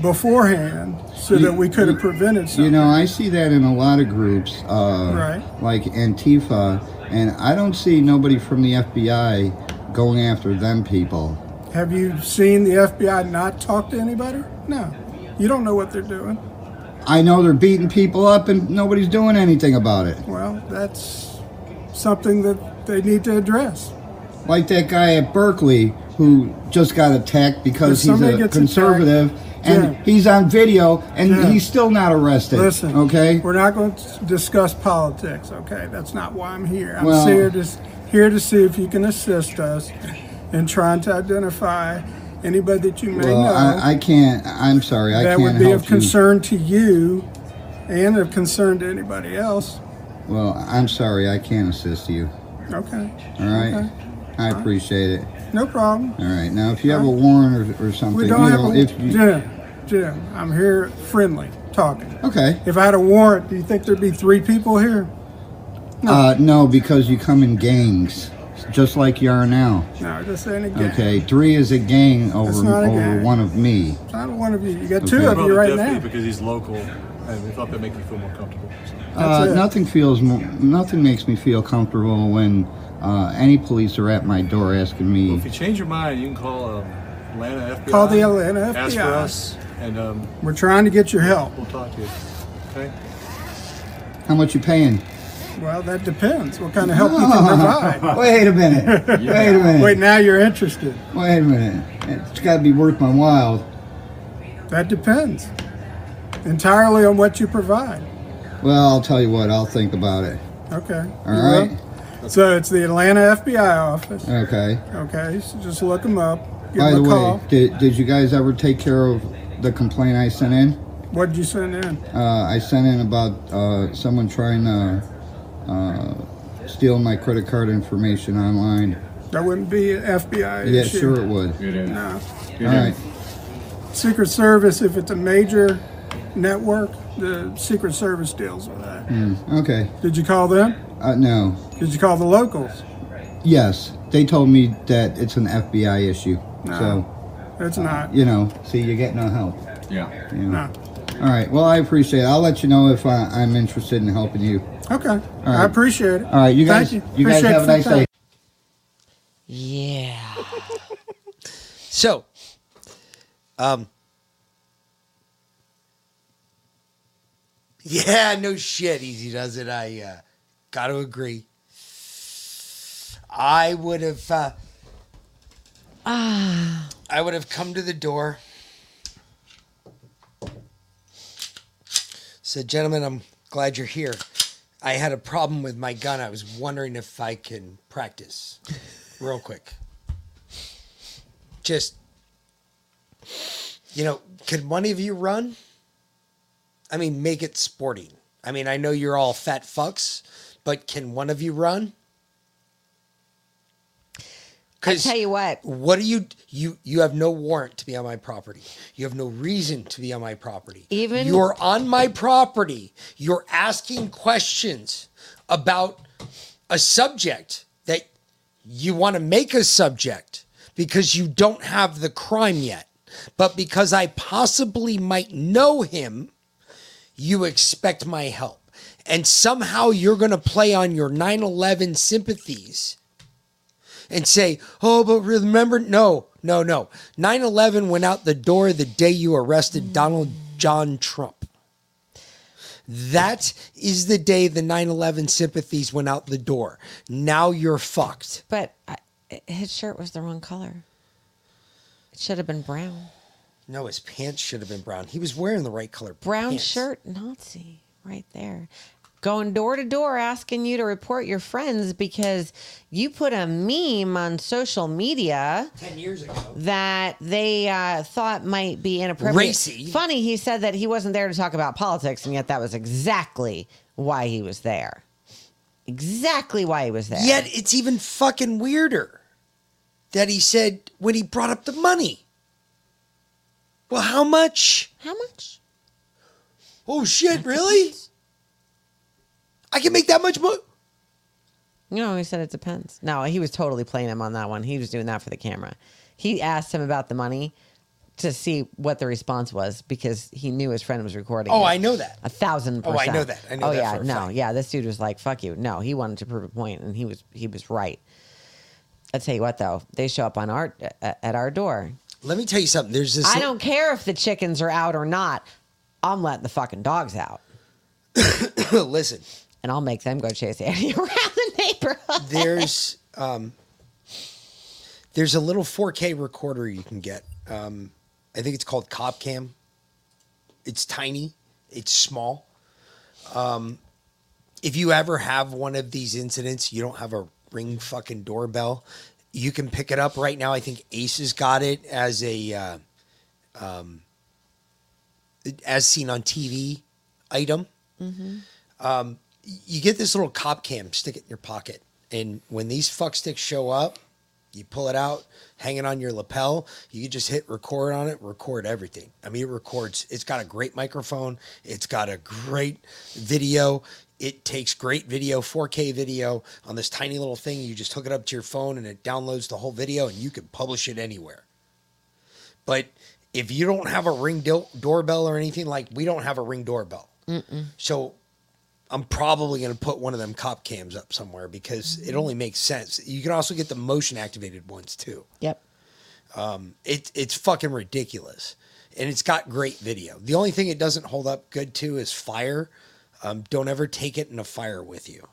beforehand so You- that we could have prevented something." You know, I see that in a lot of groups, uh, Right. like Antifa, and I don't see nobody from the FBI going after them people. Have you seen the FBI not talk to anybody? No. You don't know what they're doing. I know they're beating people up, and nobody's doing anything about it. Well, that's something that they need to address. Like that guy at Berkeley who just got attacked because If he's somebody a gets conservative, and Jim. he's on video, and Jim. he's still not arrested. Listen, okay. We're not going to discuss politics, okay? That's not why I'm here. I'm Well- here to here to see if you can assist us in trying to identify anybody that you may Well, know I, I can't. I'm sorry. I can't That would be help of you. concern to you and of concern to anybody else. Well, I'm sorry. I can't assist you. Okay. All right. Okay. I appreciate it. No problem. All right. Now, if you have a warrant or, or something, We don't you have know, a if you, Jim. Jim, I'm here friendly, talking. Okay. If I had a warrant, do you think there'd be three people here? Uh, no, because you come in gangs, just like you are now. No, just saying again. Okay, three is a gang over not a over gang. one of me. It's not one of you. You got two Okay. of you right Deputy now. Because he's local, and we thought that make you feel more comfortable. Uh, it. nothing feels mo- nothing makes me feel comfortable when uh, any police are at my door asking me. If you change your mind, you can call um, Atlanta FBI. Call the Atlanta Ask for FBI. us, and um, We're trying to get your help. we'll talk to you. Okay? How much you paying? Well, that depends. What kind of help you can provide. Wait a minute. Wait a minute. Wait, now you're interested. Wait a minute. It's got to be worth my while. That depends entirely on what you provide. Well, I'll tell you what. I'll think about it. Okay. All You right. will? So it's the Atlanta FBI office. Okay. Okay, so just look them up. Give By the way, did, did you guys ever take care of the complaint I sent in? What did you send in? Uh, I sent in about uh, someone trying to uh, steal my credit card information online. That wouldn't be an FBI Yeah, issue. sure it would. No. All right. Secret Service, if it's a major network. The Secret Service deals with that. Mm, okay. Did you call them? Uh, no. Did you call the locals? Yes, they told me that it's an FBI issue. No. So It's not. you know, see, you get no help. Yeah. You know. All right. Well, I appreciate it. I'll let you know if I, I'm interested in helping you. Okay. All I appreciate it. All right. You guys. Thank You, guys have a nice day. Yeah. so, um, yeah, no shit. Easy does it. I uh, got to agree. I would have. Uh, Ah. I would have come to the door. Said, gentlemen, I'm glad you're here. I had a problem with my gun. I was wondering if I can practice real quick. Just, you know, could one of you run? I mean, make it sporting. I mean, I know you're all fat fucks, but can one of you run? I tell you what. What do you you you have no warrant to be on my property. You have no reason to be on my property. Even- you're on my property. You're asking questions about a subject that you want to make a subject because you don't have the crime yet. But because I possibly might know him, you expect my help. And somehow you're going to play on your 9 11 sympathies and say, oh, but remember, no, no, no. 9 11 went out the door the day you arrested Donald John Trump. That is the day the 9 11 sympathies went out the door. Now you're fucked. But I, his shirt was the wrong color. It should have been brown. No, his pants should have been brown. He was wearing the right color Brown pants. shirt, Nazi, right there. Going door to door asking you to report your friends because you put a meme on social media 10 years ago. that they uh, thought might be inappropriate. Racy. Funny, he said that he wasn't there to talk about politics, and yet that was exactly why he was there. Exactly why he was there. Yet it's even fucking weirder that he said when he brought up the money. Well, how much? How much? Oh shit, really? I can make that much money. No, he said it depends. No, he was totally playing him on that one. He was doing that for the camera. He asked him about the money to see what the response was because he knew his friend was recording. Oh, it. I know that. A thousand percent. Oh, I know that. I know oh that yeah, no, fact. yeah. This dude was like, "Fuck you." No, he wanted to prove a point, and he was he was right. I tell you what, though, they show up on our at at our door. Let me tell you something. There's this. I don't care if the chickens are out or not. I'm letting the fucking dogs out, Listen, and I'll make them go chase Annie around the neighborhood. there's um, there's a little 4K recorder you can get. Um, I think it's called Copcam. It's tiny. It's small. Um, if you ever have one of these incidents, you don't have a ring fucking doorbell. You can pick it up right now. I think Ace has got it as a uh, um, as seen on TV item. Um, you get this little cop cam, stick it in your pocket, and when these fuck sticks show up, you pull it out, hang it on your lapel. You just hit record on it, record everything. I mean, it records. It's got a great microphone. It's got a great video. It takes great video, 4K video on this tiny little thing. You just hook it up to your phone and it downloads the whole video, and you can publish it anywhere. But if you don't have a ring do- doorbell or anything like, we don't have a ring doorbell. Mm-mm. So I'm probably going to put one of them cop cams up somewhere because it only makes sense. You can also get the motion activated ones too. Yep. Um, it, it's fucking ridiculous. And it's got great video. The only thing it doesn't hold up good to is fire. Um, don't ever take it in a fire with you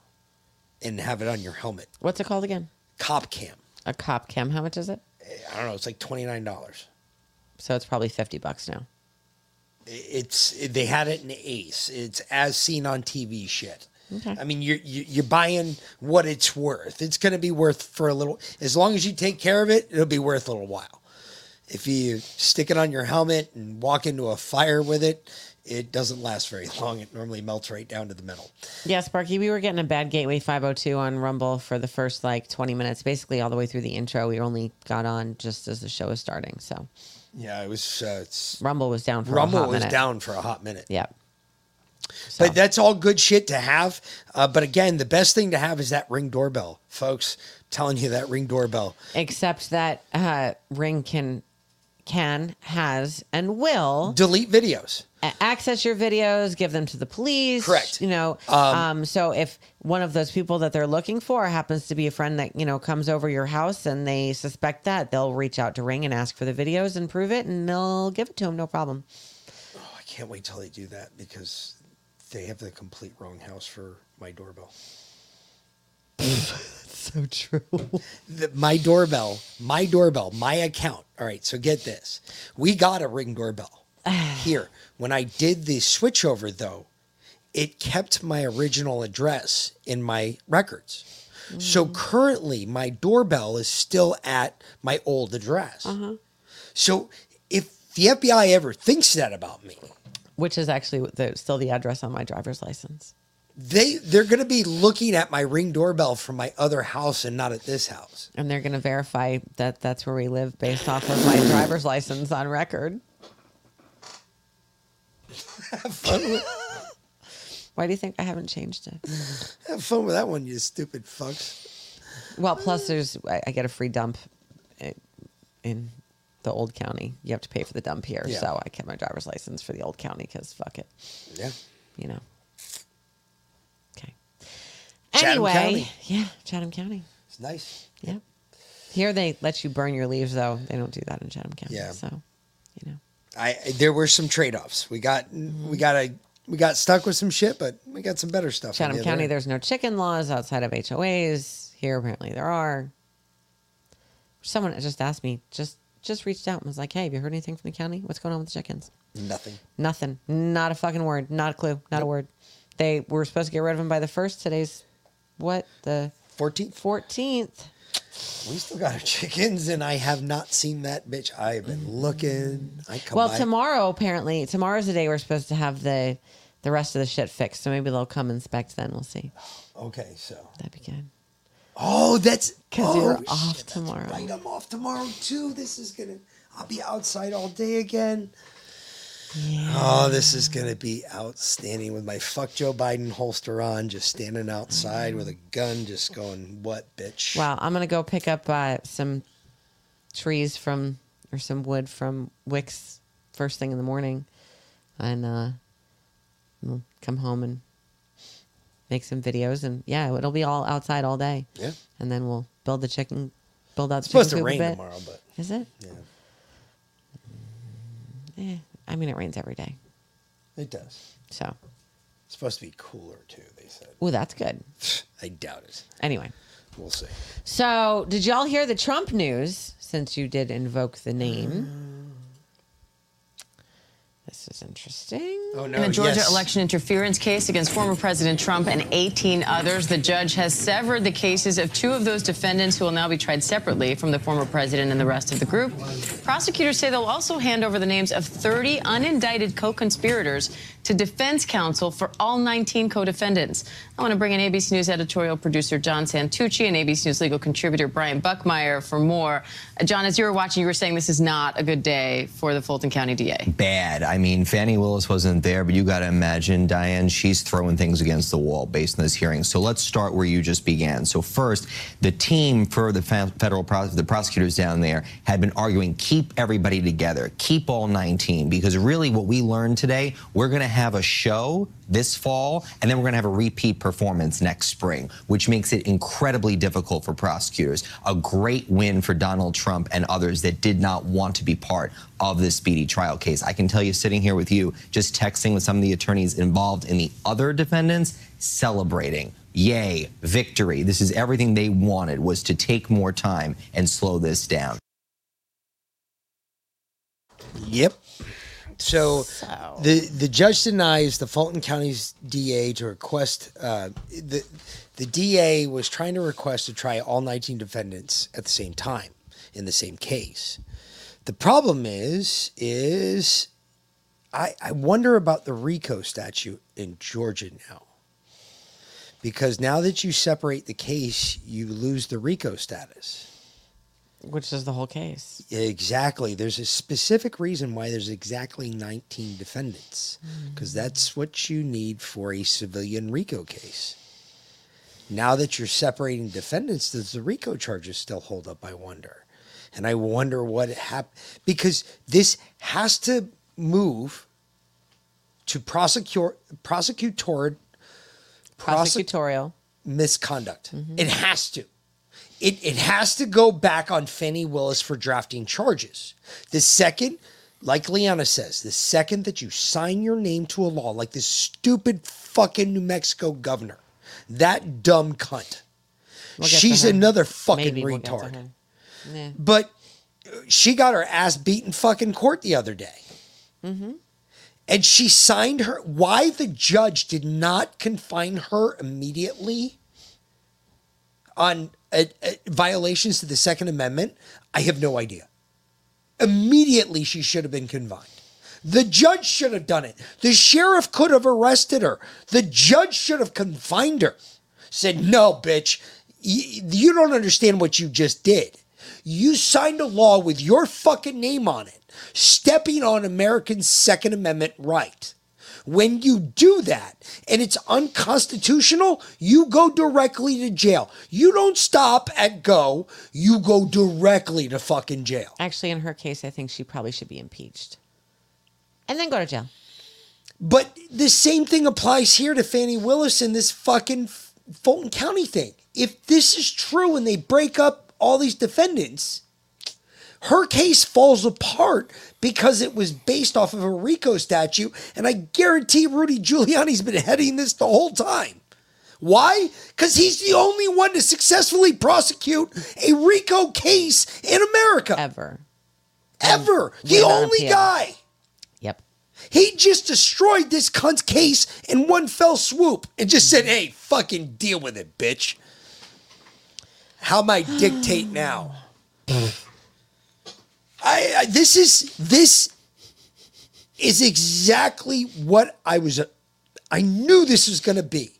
and have it on your helmet. What's it called again? Cop cam. A cop cam. How much is it? I don't know. It's like $29. So it's probably fifty bucks now. It's they had it in Ace. It's as seen on TV shit. Okay. I mean, you're you- you're buying what it's worth. It's going to be worth for a little. As long as you take care of it, it'll be worth a little while. If you stick it on your helmet and walk into a fire with it, it doesn't last very long. It normally melts right down to the metal. Yeah, Sparky, we were getting a bad Gateway 502 on Rumble for the first like 20 minutes, basically all the way through the intro. We only got on just as the show was starting. So Yeah, it was. Uh, it's, Rumble was down for Rumble a hot was minute. down for a hot minute. Yep. But that's all good shit to have. Uh, but again, the best thing to have is that ring doorbell, folks. telling you that ring doorbell. Except that uh, Ring can, can, has, and will delete videos, access your videos, give them to the police. Correct. You know, Um, um, so if one of those people that they're looking for happens to be a friend that you know comes over your house and they suspect that, they'll reach out to Ring and ask for the videos and prove it, and they'll give it to them, no problem. I can't wait till they do that because they have the complete wrong house for my doorbell. That's so true. The, my doorbell, my doorbell, my account. All right, so get this. We got a ring doorbell here. When I did the switchover, though, it kept my original address in my records. So mm. currently, my doorbell is still at my old address. Uh-huh. So if the FBI ever thinks that about me, Which is actually the, still the address on my driver's license. they they're going to be looking at my ring doorbell from my other house and not at this house. And they're going to verify that that's where we live based off of my driver's license on record. Have fun with, Why do you think I haven't changed it? have fun with that one, you stupid fucks. Well, plus there's I, I get a free dump eh, in the old county. You have to pay for the dump here, Yeah. so I kept my driver's license for the old county because fuck it. Yeah. You know. Okay. Chatham anyway, County. yeah, Chatham County. It's nice. Yeah. Here they let you burn your leaves though. They don't do that in Chatham County. Yeah. So I there were some trade offs. We got we mm-hmm. got a we got stuck with some shit, but we got some better stuff. Chatham the County, there's no chicken laws outside of HOAs. Here, apparently, there are. Someone just asked me, just just reached out and was like, "Hey, have you heard anything from the county? What's going on with the chickens?" nothing. Nothing. Not a fucking word. Not a clue. Not a word. They were supposed to get rid of them by the first. Today's what the fourteenth. Fourteenth. We still got our chickens, and I have not seen that bitch. I have been looking. I come Well, by. tomorrow apparently tomorrow's the day we're supposed to have the the rest of the shit fixed. So maybe they'll come inspect then. We'll see. Okay, so that'd be good. Oh, that's because oh, you're off tomorrow. Right, I'm off tomorrow too. This is gonna. I'll be outside all day again. Oh, this is gonna be outstanding with my fuck Joe Biden holster on, just standing outside with a gun, just going, "What, bitch?" Well, I'm gonna go pick up uh, some trees from or some wood from Wix first thing in the morning, and uh, we'll come home and make some videos. And yeah, it'll be all outside all day. Yeah. and then we'll build the chicken. Build out the It's supposed chicken to coop a rain tomorrow, but Is it? yeah, Eh, I mean, it rains every day, it does. so. It's supposed to be cooler too. They said. Ooh, that's good. I doubt it. Anyway, We'll see. so did y'all hear the Trump news? Since you did invoke the name, mm. This is interesting. Oh In a Georgia election interference case against former President Trump and 18 others, the judge has severed the cases of two of those defendants who will now be tried separately from the former president and the rest of the group. Prosecutors say they'll also hand over the names of 30 unindicted co conspirators to defense counsel for all 19 co defendants. I want to bring in ABC News editorial producer John Santucci and ABC News legal contributor Brian Buckmire for more. Uh, John, as you were watching, you were saying this is not a good day for the Fulton County DA. bad. I mean, Fani Willis wasn't there, but you got to imagine, Diane, she's throwing things against the wall based on this hearing. So let's start where you just began. So first, the team for the federal the prosecutors down there had been arguing keep everybody together, keep all 19, because really what we learned today, we're going to have a show this fall, and then we're going to have a repeat performance next spring, which makes it incredibly difficult for prosecutors. A great win for Donald Trump and others that did not want to be part of this speedy trial case. I can tell you, sitting here with you, just texting with some of the attorneys involved in the other defendants, celebrating. Yay, victory. This is everything they wanted was to take more time and slow this down. Yep. So, the the judge denies the Fulton County's DA to request uh, the the DA was trying to request to try all 19 defendants at the same time in the same case. The problem is is I I wonder about the RICO statute in Georgia now. Because now that you separate the case, you lose the RICO status. Which is the whole case. Exactly. There's a specific reason why there's exactly 19 defendants, hmm. because that's what you need for a civilian RICO case. Now that you're separating defendants, does the RICO charges still hold up? I wonder. And I wonder what happened because this has to move to prosecute prosecutor Prosecutorial. misconduct. Mm-hmm. It has to. It, it has to go back on Fani Willis for drafting charges. The second, like Liana says, the second that you sign your name to a law, like this stupid fucking New Mexico governor, that dumb cunt. We'll She's another fucking Maybe we'll retard. Yeah. But uh, she got her ass beat in fucking court the other day. Mm-hmm. And she signed her. Why the judge did not confine her immediately on uh, uh, violations to the Second Amendment, I have no idea. Immediately, she should have been confined. The judge should have done it. The sheriff could have arrested her. The judge should have confined her. Said, no, bitch, y- you don't understand what you just did. You signed a law with your fucking name on it, stepping on American Second Amendment right. When you do that and it's unconstitutional, you go directly to jail. You don't stop at go, you go directly to fucking jail. Actually, in her case, I think she probably should be impeached. And then go to jail. But the same thing applies here to Fani Willis and this fucking Fulton County thing. If this is true and they break up all these defendants, her case falls apart because it was based off of a RICO statute. And I guarantee Rudy Giuliani's been heading this the whole time. Why? Because he's the only one to successfully prosecute a RICO case in America. Ever. Ever. The only appeal. guy. Yep. He just destroyed this cunt's case in one fell swoop and just said, hey, fucking deal with it, bitch. How am I dictate now? I, I this is this is exactly what I was I knew this was going to be.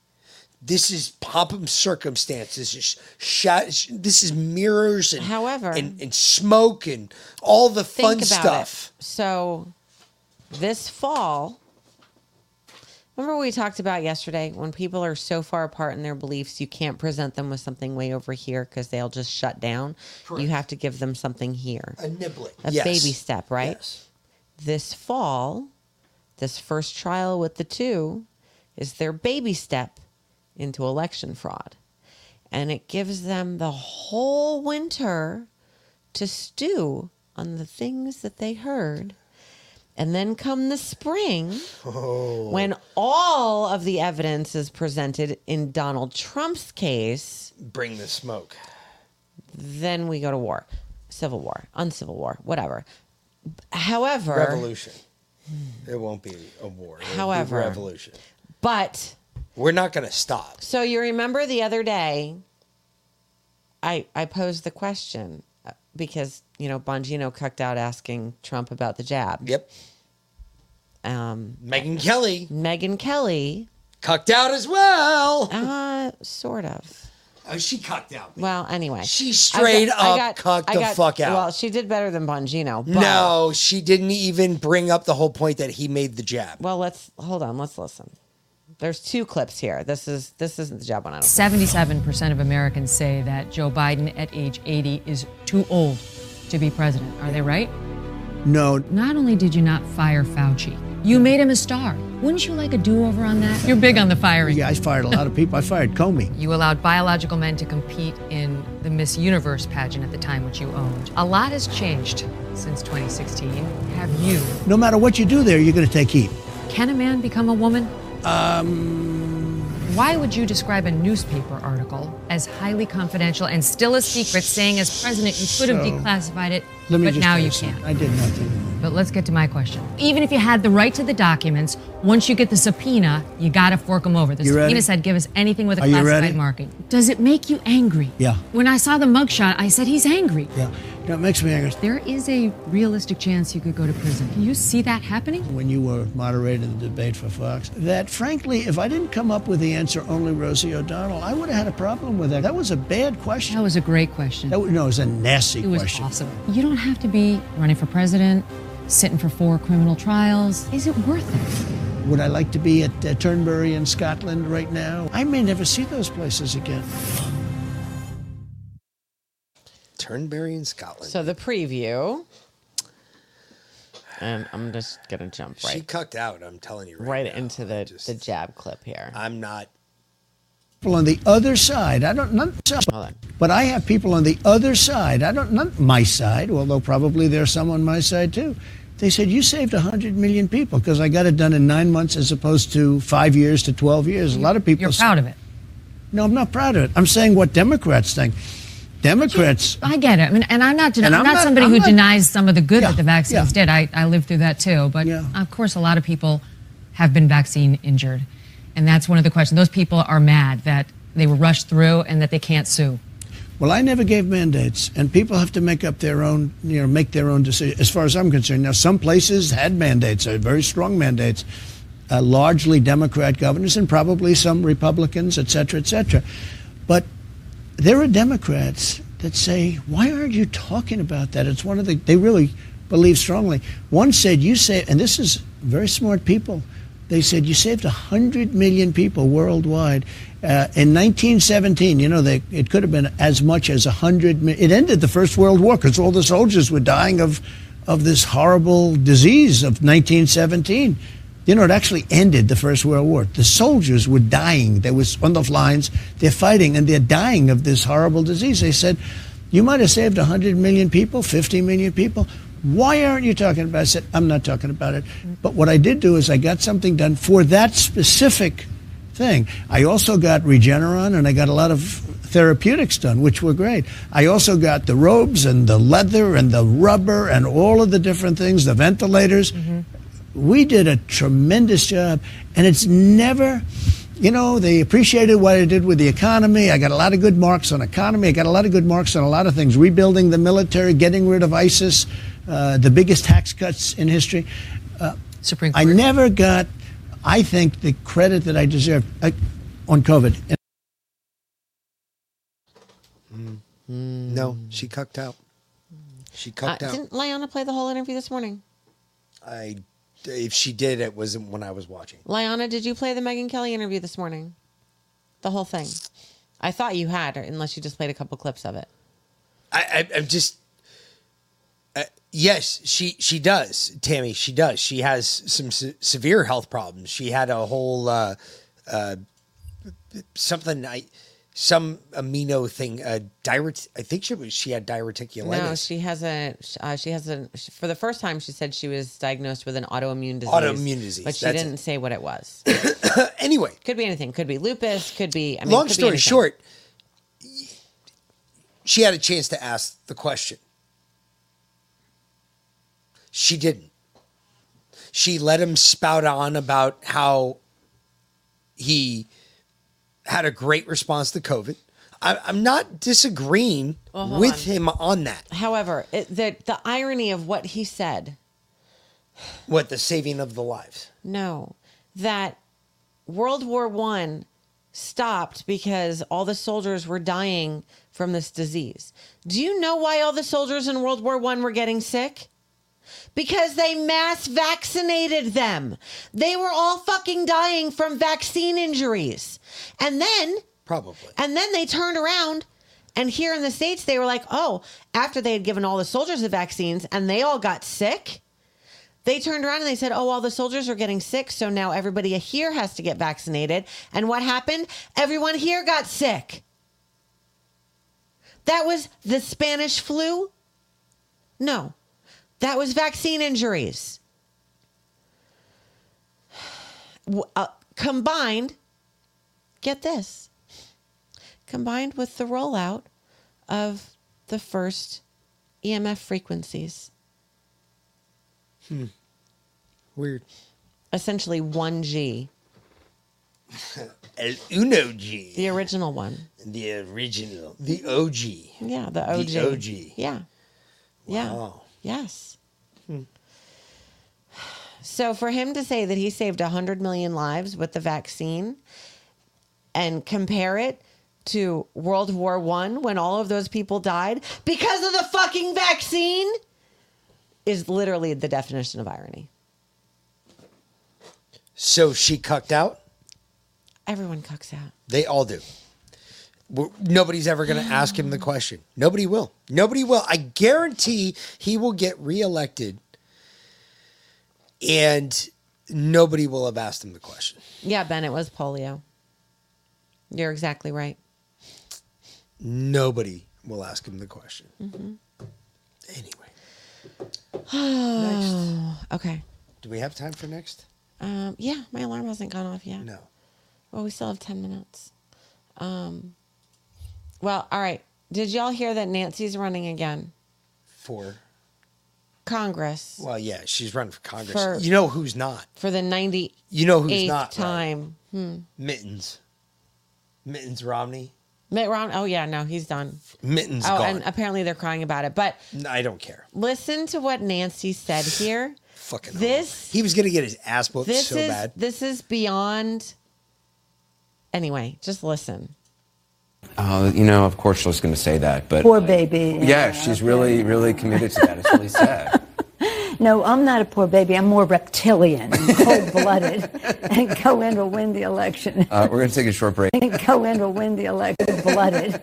This is pomp and circumstance. This is sh- this is mirrors and However- and, and smoke and all the fun stuff. It. So, this fall, remember what we talked about yesterday? When people are so far apart in their beliefs, you can't present them with something way over here because they'll just shut down. You have to give them something here. A nibbling. A Yes. baby step, right? Yes. This fall, this first trial with the two is their baby step into election fraud. And it gives them the whole winter to stew on the things that they heard. And then come the spring, Oh. when all of the evidence is presented in Donald Trump's case, Bring the smoke. then we go to war, civil war, uncivil war, whatever. However, Revolution. It won't be a war. It'll be However- revolution. but We're not going to stop. so you remember the other day, I I posed the question uh, because you know Bongino cucked out asking Trump about the jab. Yep. Um, Megyn Kelly. Megyn Kelly. Cucked out as well. Uh, sort of. Oh, she cucked out. Well, anyway, She straight got- I up got- cucked I the got- fuck out. Well, she did better than Bongino. But, No, she didn't even bring up the whole point that he made the jab. Well, let's hold on. Let's listen. There's two clips here. This is this isn't the jab one. I 77% of Americans say that Joe Biden at age 80 is too old to be president. Are they right? No. Not only did you not fire Fauci, you made him a star. Wouldn't you like a do over on that? You're big on the firing. Yeah, I fired a lot of people. I fired Comey. You allowed biological men to compete in the Miss Universe pageant at the time, which you owned. A lot has changed since 2016. Have you? No matter what you do there, you're going to take heat. Can a man become a woman? Um, Why would you describe a newspaper article as highly confidential and still a secret, saying as president you could have So, declassified it, but now you can't? I did nothing. But let's get to my question. Even if you had the right to the documents, once you get the subpoena, you got to fork them over. The You subpoena ready? said give us anything with a Are classified marking. Does it make you angry? Yeah. When I saw the mugshot, I said he's angry. Yeah. You know, it makes me angry. There is a realistic chance you could go to prison. Can you see that happening? When you were moderating the debate for Fox, that frankly, if I didn't come up with the answer only Rosie O'Donnell, I would have had a problem with that. That was a bad question. That was a great question. That, no, it was a nasty question. It was awesome. You don't have to be running for president, sitting for four criminal trials. Is it worth it? Would I like to be at uh, Turnberry in Scotland right now? I may never see those places again. Turnberry in Scotland. So the preview, and I'm just gonna jump right. She cucked out. I'm telling you. Right, right now. into the the jab clip here. I'm not. People on the other side, I don't, not, but I have people on the other side. I don't, not my side, although probably there's some on my side too. They said you saved 100 million people because I got it done in nine months as opposed to five years to 12 years. A lot of people. You're proud of it. No, I'm not proud of it. I'm saying what Democrats think. Democrats. I get it. I mean, and I'm not. I'm, not, not- somebody I'm who not- denies some of the good Yeah, that the vaccines yeah. did. I, I lived through that too. But of course, a lot of people have been vaccine injured, and that's one of the questions. Those people are mad that they were rushed through and that they can't sue. Well, I never gave mandates, and people have to make up their own, you know, make their own decision. As far as I'm concerned, now some places had mandates, uh, very strong mandates, uh, largely Democrat governors, and probably some Republicans, et cetera, et cetera. But there are Democrats that say, "Why aren't you talking about that?" It's one of the they really believe strongly. One said, "You say," and this is very smart people. They said you saved 100 million people worldwide. Uh, in 1917, you know, they, it could have been as much as 100 million. It ended the First World War because all the soldiers were dying of, of this horrible disease of 1917. You know, it actually ended the First World War. The soldiers were dying. They were on the lines, they're fighting, and they're dying of this horrible disease. They said, you might have saved 100 million people, 50 million people. Why aren't you talking about it? I said, I'm not talking about it. But what I did do is I got something done for that specific thing. I also got Regeneron and I got a lot of therapeutics done, which were great. I also got the robes and the leather and the rubber and all of the different things, the ventilators. Mm-hmm. We did a tremendous job, and it's never. You know, they appreciated what I did with the economy. I got a lot of good marks on economy. I got a lot of good marks on a lot of things. Rebuilding the military, getting rid of ISIS, uh, the biggest tax cuts in history. Uh, Supreme I never got, I think, the credit that I deserved uh, on COVID. No, she cucked out. She Uh, cucked out. didn't Liana play the whole interview this morning? I, if she did, it wasn't when I was watching. Liana, did you play the Megyn Kelly interview this morning? The whole thing. I thought you had, unless you just played a couple clips of it. I, I I'm just. Uh, yes, she she does, Tammy. She does. She has some se- severe health problems. She had a whole uh, uh, something. I some amino thing. Uh, diuret. I think she was. She had diverticulitis. No, she has a. Uh, she has a. For the first time, she said she was diagnosed with an autoimmune disease. Autoimmune disease, but she that's didn't say what it was. anyway, could be anything. Could be lupus. Could be. I mean, long story short, she had a chance to ask the question. She didn't. She let him spout on about how he had a great response to COVID. I, I'm not disagreeing Well, with on. him on that. However, it, the the irony of what he said. What the saving of the lives? No, that World War One stopped because all the soldiers were dying from this disease. Do you know why all the soldiers in World War One were getting sick? Because they mass vaccinated them. They were all fucking dying from vaccine injuries. And then Probably. and then they turned around and here in the States, they were like, oh, after they had given all the soldiers the vaccines and they all got sick, they turned around and they said, oh, all the soldiers are getting sick. So now everybody here has to get vaccinated. And what happened? Everyone here got sick. That was the Spanish flu? No, that was vaccine injuries. Uh, combined, get this, combined with the rollout of the first EMF frequencies. Hmm. Weird. Essentially 1G, El Uno G. the original one. The original. The OG. Yeah, the OG. The OG. Yeah. Yeah. Yes. Hmm. So for him to say that he saved 100 million lives with the vaccine and compare it to World War 1 when all of those people died because of the fucking vaccine is literally the definition of irony. So she cucked out? Everyone cucks out. They all do. We're- Nobody's ever going to ask him the question. Nobody will. Nobody will. I guarantee he will get reelected and nobody will have asked him the question. Yeah, Ben, it was polio. You're exactly right. Nobody will ask him the question. Mm-hmm. Anyway. Okay. Do we have time for next? Um, yeah, my alarm hasn't gone off yet. No. Well, we still have 10 minutes. Um, well, all right. Did y'all hear that Nancy's running again? For Congress well, yeah, she's running for Congress. For- you know who's not? for the 98th You know who's not? time. Hmm. Mittens. Mittens Romney. Mitt Romney. Oh, yeah, no, he's done. Mittens oh, gone. and apparently they're crying about it. But I don't care. listen to what Nancy said here. Fucking this He was gonna get his ass whooped this so is bad. this is beyond. Anyway, just listen. Uh, you know, of course, she's going to say that, but Poor baby. yeah, she's really, really committed to that. It's really sad. No, I'm not a poor baby. I'm more reptilian, cold blooded, and go in to win the election. Uh, we're going to take a short break. And go in to win the election. Blooded,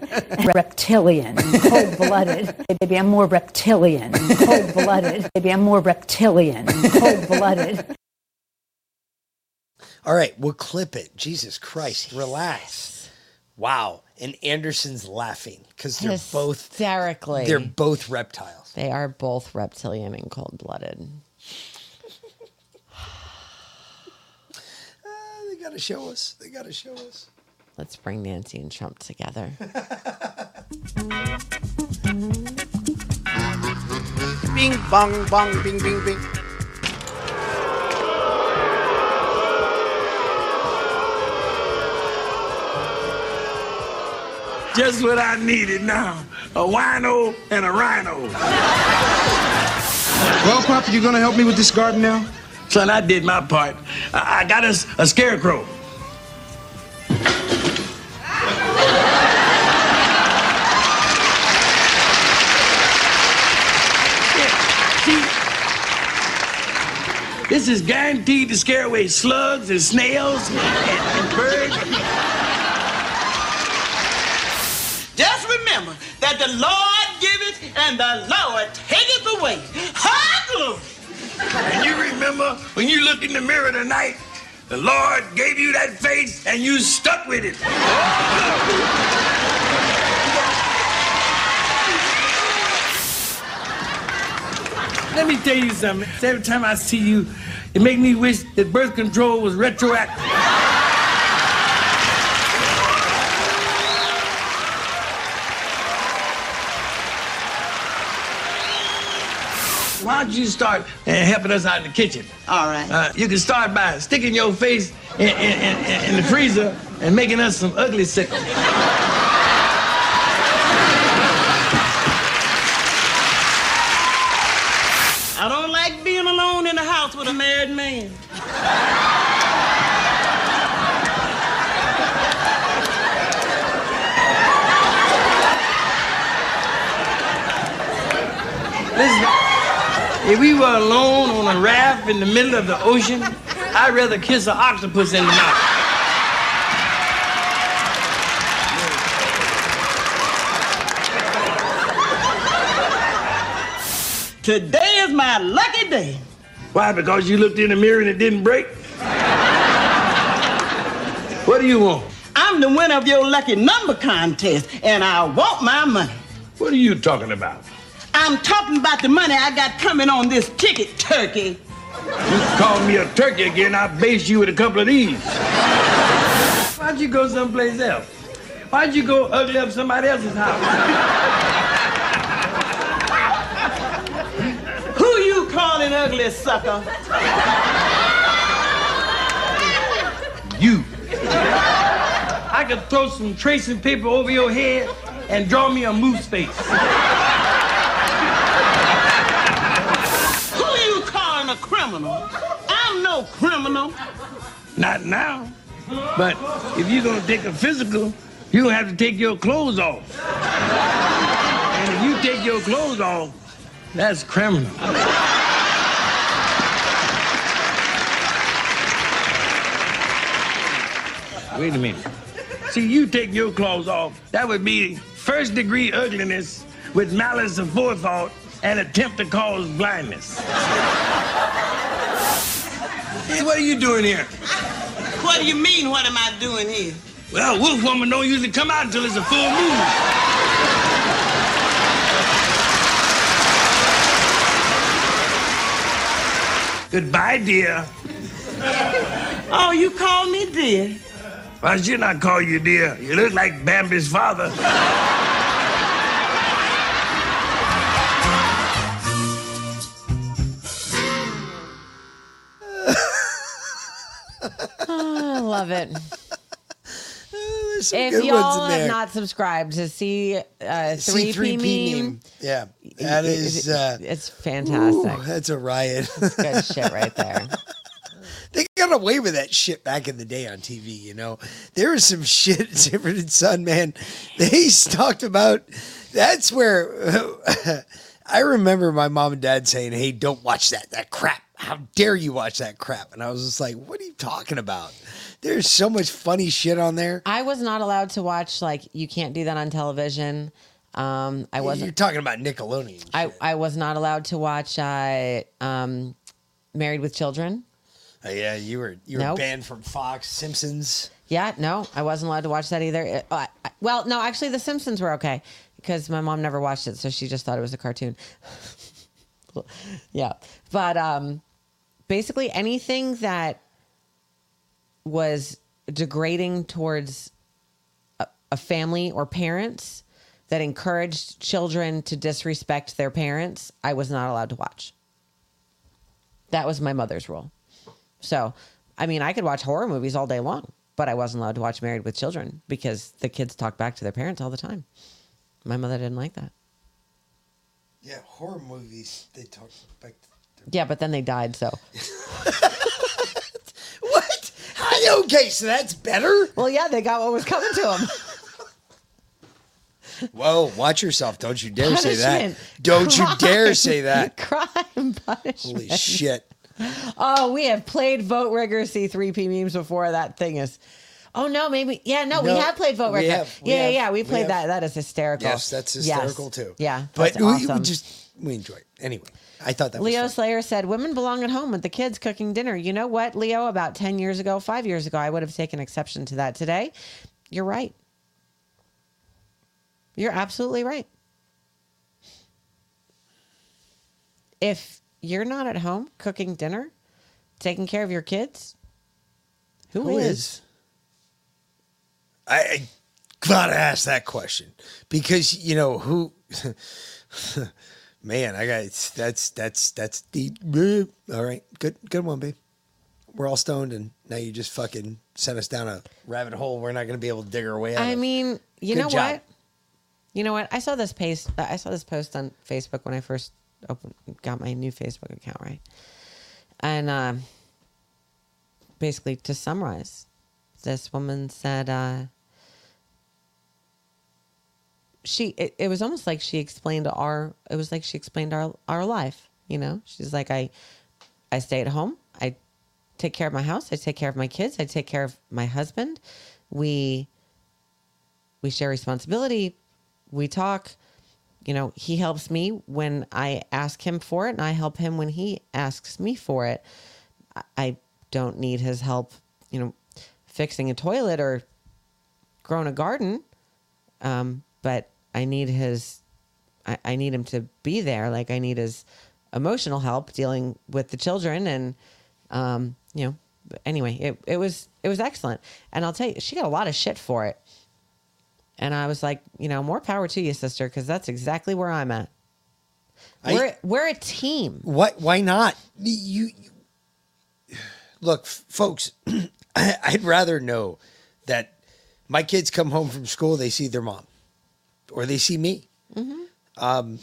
reptilian, cold blooded. Baby, I'm more reptilian, cold blooded. Baby, I'm more reptilian, cold blooded. All right, we'll clip it. Jesus Christ, relax. Wow. And Anderson's laughing because they're both hysterically. they're both reptiles. They are both reptilian and cold blooded. Uh, they gotta show us. They gotta show us. Let's bring Nancy and Trump together. Bing bong bong bing bing bing. Just what I needed now. A wino and a rhino. Well, Papa, you gonna help me with this garden now? Son, I did my part. I, I got us a scarecrow. This is guaranteed to scare away slugs and snails and, and birds. Just remember that the Lord giveth and the Lord taketh away. Hallelujah! And you remember when you look in the mirror tonight, the Lord gave you that face and you stuck with it. Let me tell you something. Every time I see you, it makes me wish that birth control was retroactive. Why don't you start uh, helping us out in the kitchen? All right. Uh, you can start by sticking your face in, in, in, in the freezer and making us some ugly sickles. I don't like being alone in the house with a married man. Listen, if we were alone on a raft in the middle of the ocean, I'd rather kiss an octopus in the mouth. Today is my lucky day. Why? Because you looked in the mirror and it didn't break? what do you want? I'm the winner of your lucky number contest, and I want my money. What are you talking about? I'm talking about the money I got coming on this ticket, turkey. You call me a turkey again, I'll base you with a couple of these. Why'd you go someplace else? Why'd you go ugly up somebody else's house? Who you calling ugly, sucker? You. I could throw some tracing paper over your head and draw me a moose face. Criminal. I'm no criminal. Not now. But if you're gonna take a physical, you're gonna have to take your clothes off. And if you take your clothes off, that's criminal. Wait a minute. See, you take your clothes off, that would be first degree ugliness with malice aforethought and attempt to cause blindness. Hey, what are you doing here? What do you mean, what am I doing here? Well, wolf woman don't usually come out until it's a full moon. Goodbye, dear. Oh, you call me dear? Why should I call you dear? You look like Bambi's father. Oh, I love it. some if y'all have not subscribed to see uh, 3P, C3P meme, meme. Yeah, that is. Uh, it's fantastic. ooh, that's a riot. Good shit right there. They got away with that shit back in the day on TV, you know. There was some shit and Son, man. They talked about that's where I remember my mom and dad saying, Hey, don't watch that, that crap. How dare you watch that crap? And I was just like, What are you talking about? There's so much funny shit on there. I was not allowed to watch like you can't do that on television. Um, I wasn't. You're talking about Nickelodeon. I I was not allowed to watch uh, um, Married with Children. Uh, yeah, you were you were Nope. banned from Fox, Simpsons. Yeah, no, I wasn't allowed to watch that either. It- uh, I- well, no, actually, The Simpsons were okay because my mom never watched it, so she just thought it was a cartoon. yeah, but um, basically anything that was degrading towards a, a family or parents that encouraged children to disrespect their parents, I was not allowed to watch. That was my mother's rule. So, I mean, I could watch horror movies all day long, but I wasn't allowed to watch Married with Children because the kids talk back to their parents all the time. My mother didn't like that. Yeah, horror movies. They talk back. Yeah, but then they died, so. What? Okay, so that's better. Well, yeah, they got what was coming to them. Whoa, watch yourself! Don't you dare say that! Punishment. Don't you dare say that! Crime punishment. Holy shit! Oh, we have played Vote Rigger C3P memes before. That thing is. Oh no, maybe yeah, no, we No, have played Vote we Rigger. have, we yeah, have, yeah, we we played have. that. That is hysterical. Yes, that's Yes. hysterical too. Yeah, but that's we, we awesome. just we enjoy it anyway. I thought that was Leo. Slayer said, Women belong at home with the kids cooking dinner. You know what, Leo? About 10 years ago, five years ago, I would have taken exception to that. Today, you're right. You're absolutely right. If you're not at home cooking dinner, taking care of your kids, Who is? I, I gotta ask that question because you know who. Man, I got that's that's that's deep. All right, good good one, babe. We're all stoned, and now you just fucking sent us down a rabbit hole. We're not gonna be able to dig our way out. I of. mean, you Good know job. what? You know what? I saw this post. I saw this post on Facebook when I first opened, got my new Facebook account, right? And um, basically, to summarize, this woman said uh, she. It, it was almost like she explained our. It was like she explained our our life. You know, she's like, I, I stay at home. I take care of my house. I take care of my kids. I take care of my husband. We we share responsibility we talk you know he helps me when i ask him for it and i help him when he asks me for it I- don't need his help you know fixing a toilet or growing a garden um, but i need his I, I need him to be there like i need his emotional help dealing with the children and um, you know but anyway it, it was it was excellent and i'll tell you she got a lot of shit for it and I was like, you know, more power to you, sister, because that's exactly where I'm at. I- we're we're a team. What? Why not? You, you look, folks. I- I'd rather know that my kids come home from school, they see their mom, or they see me. Mm-hmm. Um,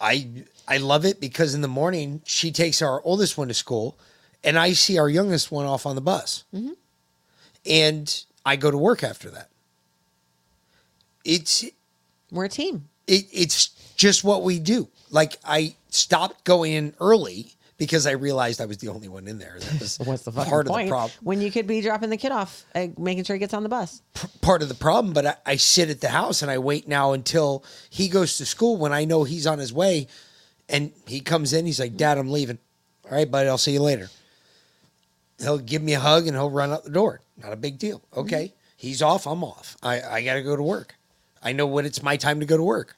I I love it because in the morning she takes our oldest one to school, and I see our youngest one off on the bus, Mhm. and I go to work after that. It's we're a team. It, it's just what we do. Like I stopped going in early because I realized I was the only one in there. That was What's the fucking part point? of the problem. When you could be dropping the kid off, uh, making sure he gets on the bus. part of the problem, but I, I sit at the house and I wait now until he goes to school when I know he's on his way and he comes in. He's like, Dad, I'm leaving. All right, buddy, I'll see you later. He'll give me a hug and he'll run out the door. Not a big deal. Okay. He's off. I'm off. I, I got to go to work. I know when it's my time to go to work.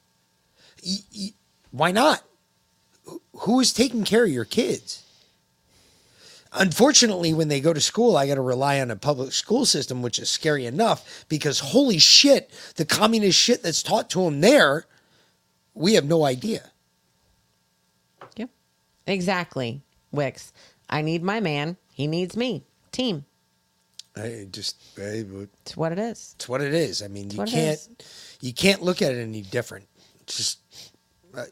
Why not? Who- is taking care of your kids? Unfortunately, when they go to school, I got to rely on a public school system, which is scary enough because holy shit, the communist shit that's taught to them there, we have no idea. Exactly, Wix. I need my man. He needs me. Team. I just, I, it's what it is. It's what it is. I mean, you can't, you can't look at it any different. It's just, Uh,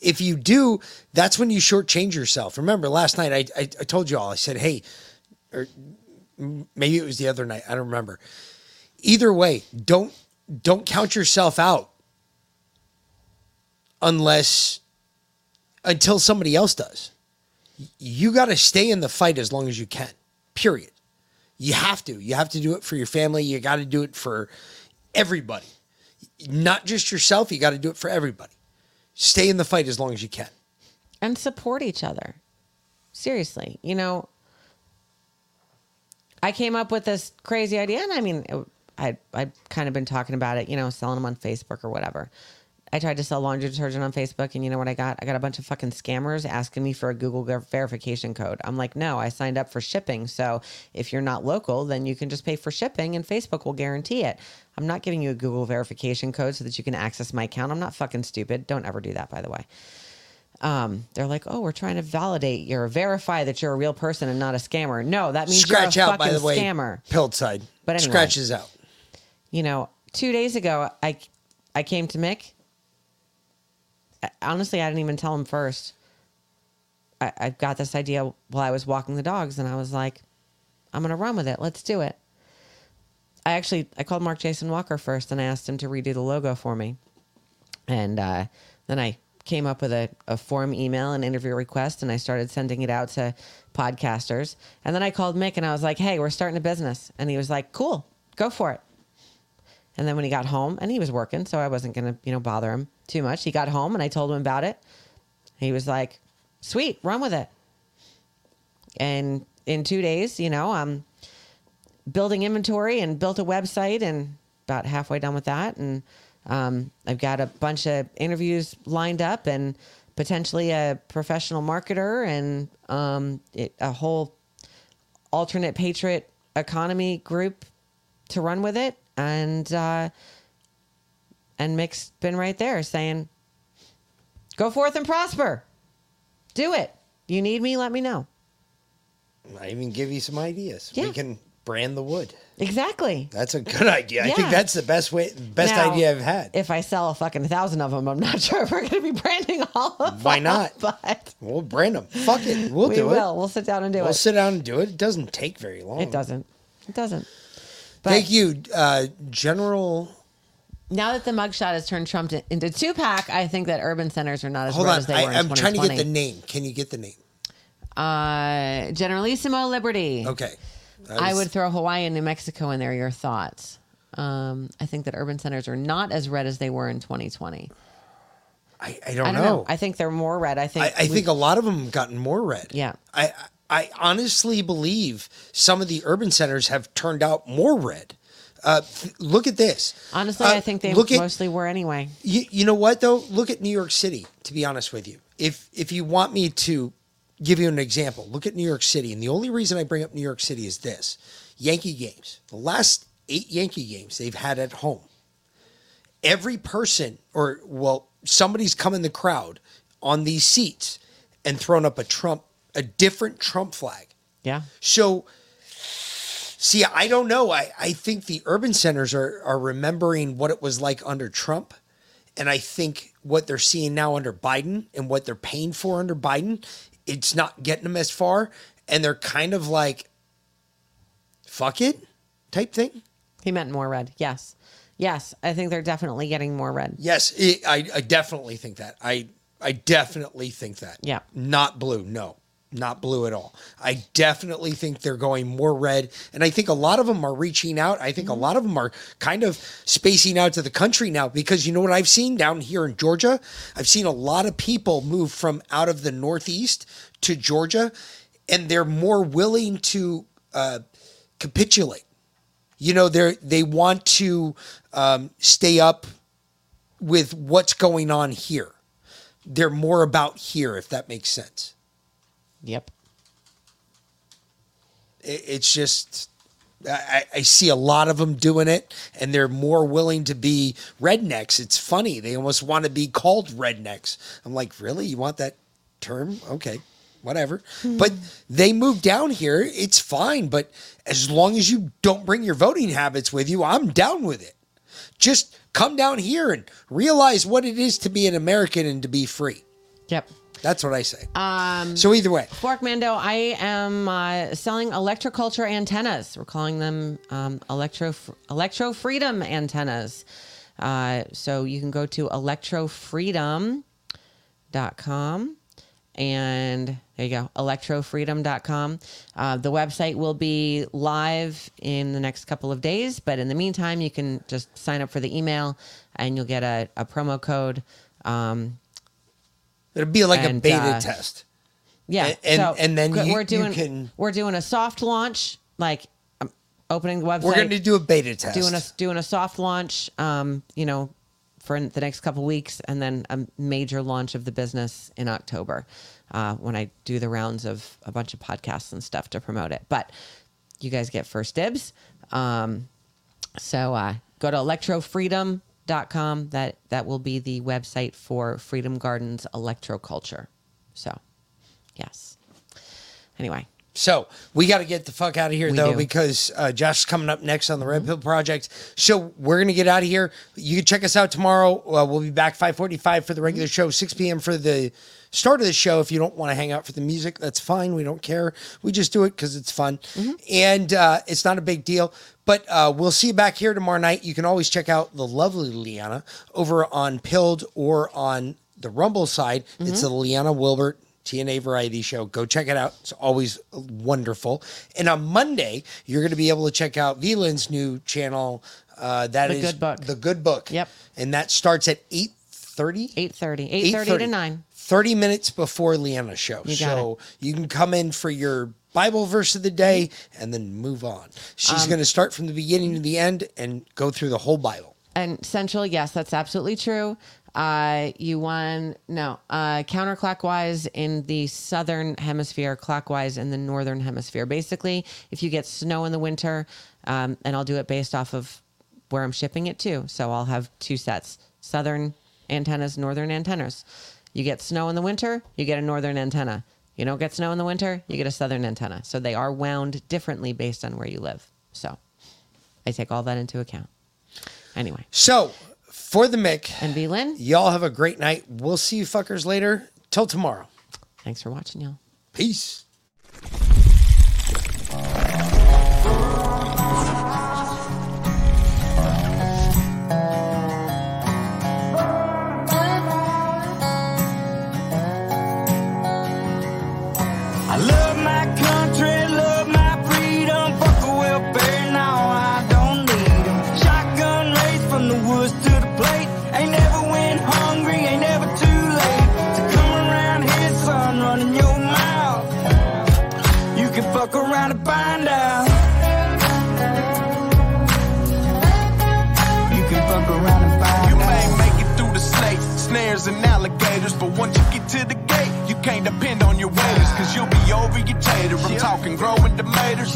if you do, that's when you shortchange yourself. Remember last night, I, I, I told you all, I said, hey, or maybe it was the other night. I don't remember. Either way, don't, don't count yourself out unless, until somebody else does. You got to stay in the fight as long as you can, period. You have to. You have to do it for your family. You got to do it for everybody, not just yourself. You got to do it for everybody. Stay in the fight as long as you can. and support each other. Seriously, you know, I came up with this crazy idea, and I mean, it, I I kind of been talking about it, you know, selling them on Facebook or whatever. I tried to sell laundry detergent on Facebook, and you know what I got? I got a bunch of fucking scammers asking me for a Google ver- verification code. I'm like, no, I signed up for shipping. So if you're not local, then you can just pay for shipping, and Facebook will guarantee it. I'm not giving you a Google verification code so that you can access my account. I'm not fucking stupid. Don't ever do that, by the way um, they're like, oh, we're trying to validate your verify that you're a real person and not a scammer. No, that means Scratch you're a out, by fucking the way, scammer. pilled side. But anyway. scratches out. You know, two days ago, I I came to Mick. Honestly, I didn't even tell him first. I, I got this idea while I was walking the dogs, and I was like, I'm gonna run with it. Let's do it. I actually I called Mark Jason Walker first, and I asked him to redo the logo for me, and uh, then I came up with a, a form email and interview request, and I started sending it out to podcasters. And then I called Mick, and I was like, "Hey, we're starting a business," and he was like, "Cool, go for it." And then when he got home, and he was working, so I wasn't gonna, you know, bother him too much. He got home, and I told him about it. He was like, "Sweet, run with it." And in two days, you know, I'm building inventory and built a website, and about halfway done with that. And um, I've got a bunch of interviews lined up, and potentially a professional marketer, and um, it, a whole alternate patriot economy group to run with it and uh and mick's been right there saying go forth and prosper do it you need me let me know I even give you some ideas. Yeah. We can brand the wood. exactly That's a good idea. I think that's the best way, best Now, idea I've had. if i sell a fucking thousand of them i'm not sure if we're going to be branding all of Why them, Why not? but We'll brand them. Fuck it. We'll we do will it. we'll sit down and do we'll it sit down and do it. It doesn't take very long. it doesn't it doesn't Thank you, uh, General. Now that the mugshot has turned Trump to, into Tupac, I think that urban centers are not as Hold red on. as they I, were. I'm trying to get the 2020. name. Can you get the name? Uh, Generalissimo Liberty. Okay. I was- would throw Hawaii and New Mexico in there. Your thoughts? Um, I think that urban centers are not as red as they were in 2020. I, I don't, know. I think they're more red. I think. I, I we- think a lot of them have gotten more red. Yeah. I I honestly believe some of the urban centers have turned out more red. Uh, look at this. Honestly, Uh, I think they look at- mostly were anyway. You, you know what though? Look at New York City. To be honest with you, if if you want me to give you an example, look at New York City. And the only reason I bring up New York City is this: Yankee games. The last eight Yankee games they've had at home. Every person, or well, somebody's come in the crowd on these seats and thrown up a Trump, a different Trump flag. Yeah. So, see, I don't know. I, I think the urban centers are, are remembering what it was like under Trump. And I think what they're seeing now under Biden and what they're paying for under Biden, it's not getting them as far. And they're kind of like, fuck it type thing. He meant more red. Yes. Yes. I think they're definitely getting more red. Yes, it, I, I definitely think that. I I definitely think that. Yeah. Not blue. No, not blue at all. I definitely think they're going more red. And I think a lot of them are reaching out. I think a lot of them are kind of spacing out to the country now because you know what I've seen down here in Georgia? I've seen a lot of people move from out of the Northeast to Georgia and they're more willing to uh, capitulate. You know, they're, they want to um, stay up with what's going on here. They're more about here, if that makes sense. Yep. It, it's just, I, I see a lot of them doing it, and they're more willing to be rednecks. It's funny. They almost want to be called rednecks. I'm like, really? You want that term? Okay, whatever. Hmm. But they move down here. It's fine. But as long as you don't bring your voting habits with you, I'm down with it. Just come down here and realize what it is to be an American and to be free. Yep. That's what I say. Um, So either way, Fork Mando, I am uh, selling electroculture antennas. We're calling them um, electro electro freedom antennas. Uh, so you can go to electrofreedom.com and there you go, electrofreedom.com. Uh, the website will be live in the next couple of days, but in the meantime, you can just sign up for the email and you'll get a, a promo code. Um, it'll be like a beta uh, test. yeah, And- and- so and then you- we're doing can- we're doing a soft launch, like um, opening the website. We're going to do a beta test. doing a doing a soft launch. Um, you know, for the next couple weeks, and then a major launch of the business in October, uh, when I do the rounds of a bunch of podcasts and stuff to promote it. But you guys get first dibs. Um, so uh, go to electrofreedom.com. That that will be the website for Freedom Gardens Electroculture. So, yes. Anyway, So we got to get the fuck out of here We though, do. Because uh, Josh is coming up next on the Red Pill Project. So we're gonna get out of here. You can check us out tomorrow. Uh, we'll be back five forty-five for the regular show, six p.m. for the start of the show. If you don't want to hang out for the music, that's fine. We don't care. We just do it because it's fun, Mm-hmm. and uh, it's not a big deal. But uh, we'll see you back here tomorrow night. You can always check out the lovely Liana over on Pilled or on the Rumble side. It's the Liana Wilbert TNA Variety Show. Go check it out. It's always wonderful. And on Monday, you're going to be able to check out Veland's new channel. Uh, that The is Good Book. The Good Book. Yep. And that starts at 8.30? 8.30. 8.30 to 9. 30 minutes before Leanna's show. You so you can come in for your Bible verse of the day and then move on. She's Um, going to start from the beginning to the end and go through the whole Bible. And Central, yes, that's absolutely true. Uh, you won, no, uh, counterclockwise in the southern hemisphere, clockwise in the northern hemisphere. Basically, if you get snow in the winter, um, and I'll do it based off of where I'm shipping it to. So I'll have two sets southern antennas, northern antennas. You get snow in the winter, you get a northern antenna. You don't get snow in the winter, you get a southern antenna. So they are wound differently based on where you live. So I take all that into account. Anyway. So for the Mick and B Lynn, y'all have a great night. We'll see you fuckers later. Till tomorrow. Thanks for watching, y'all. Peace. You'll be over your tater. I'm talking growing tomatoes,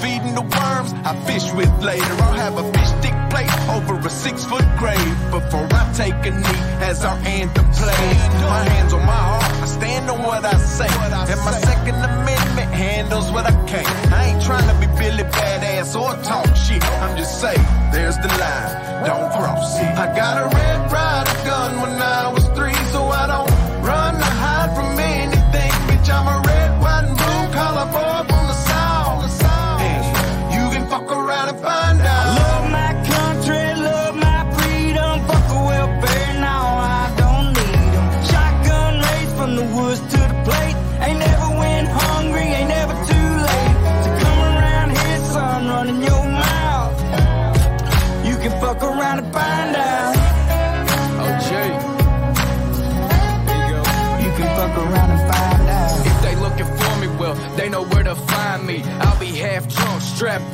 feeding the worms I fish with later. I'll have a fish stick plate over a six foot grave before I take a knee as our anthem plays. My hands on my heart, I stand on what I say. And my Second Amendment handles what I can't. I ain't trying to be Billy Badass or talk shit. I'm just saying, there's the line, don't cross it. I got a Red Ryder gun when I was three, so I don't run or hide from anything. Bitch, I'm a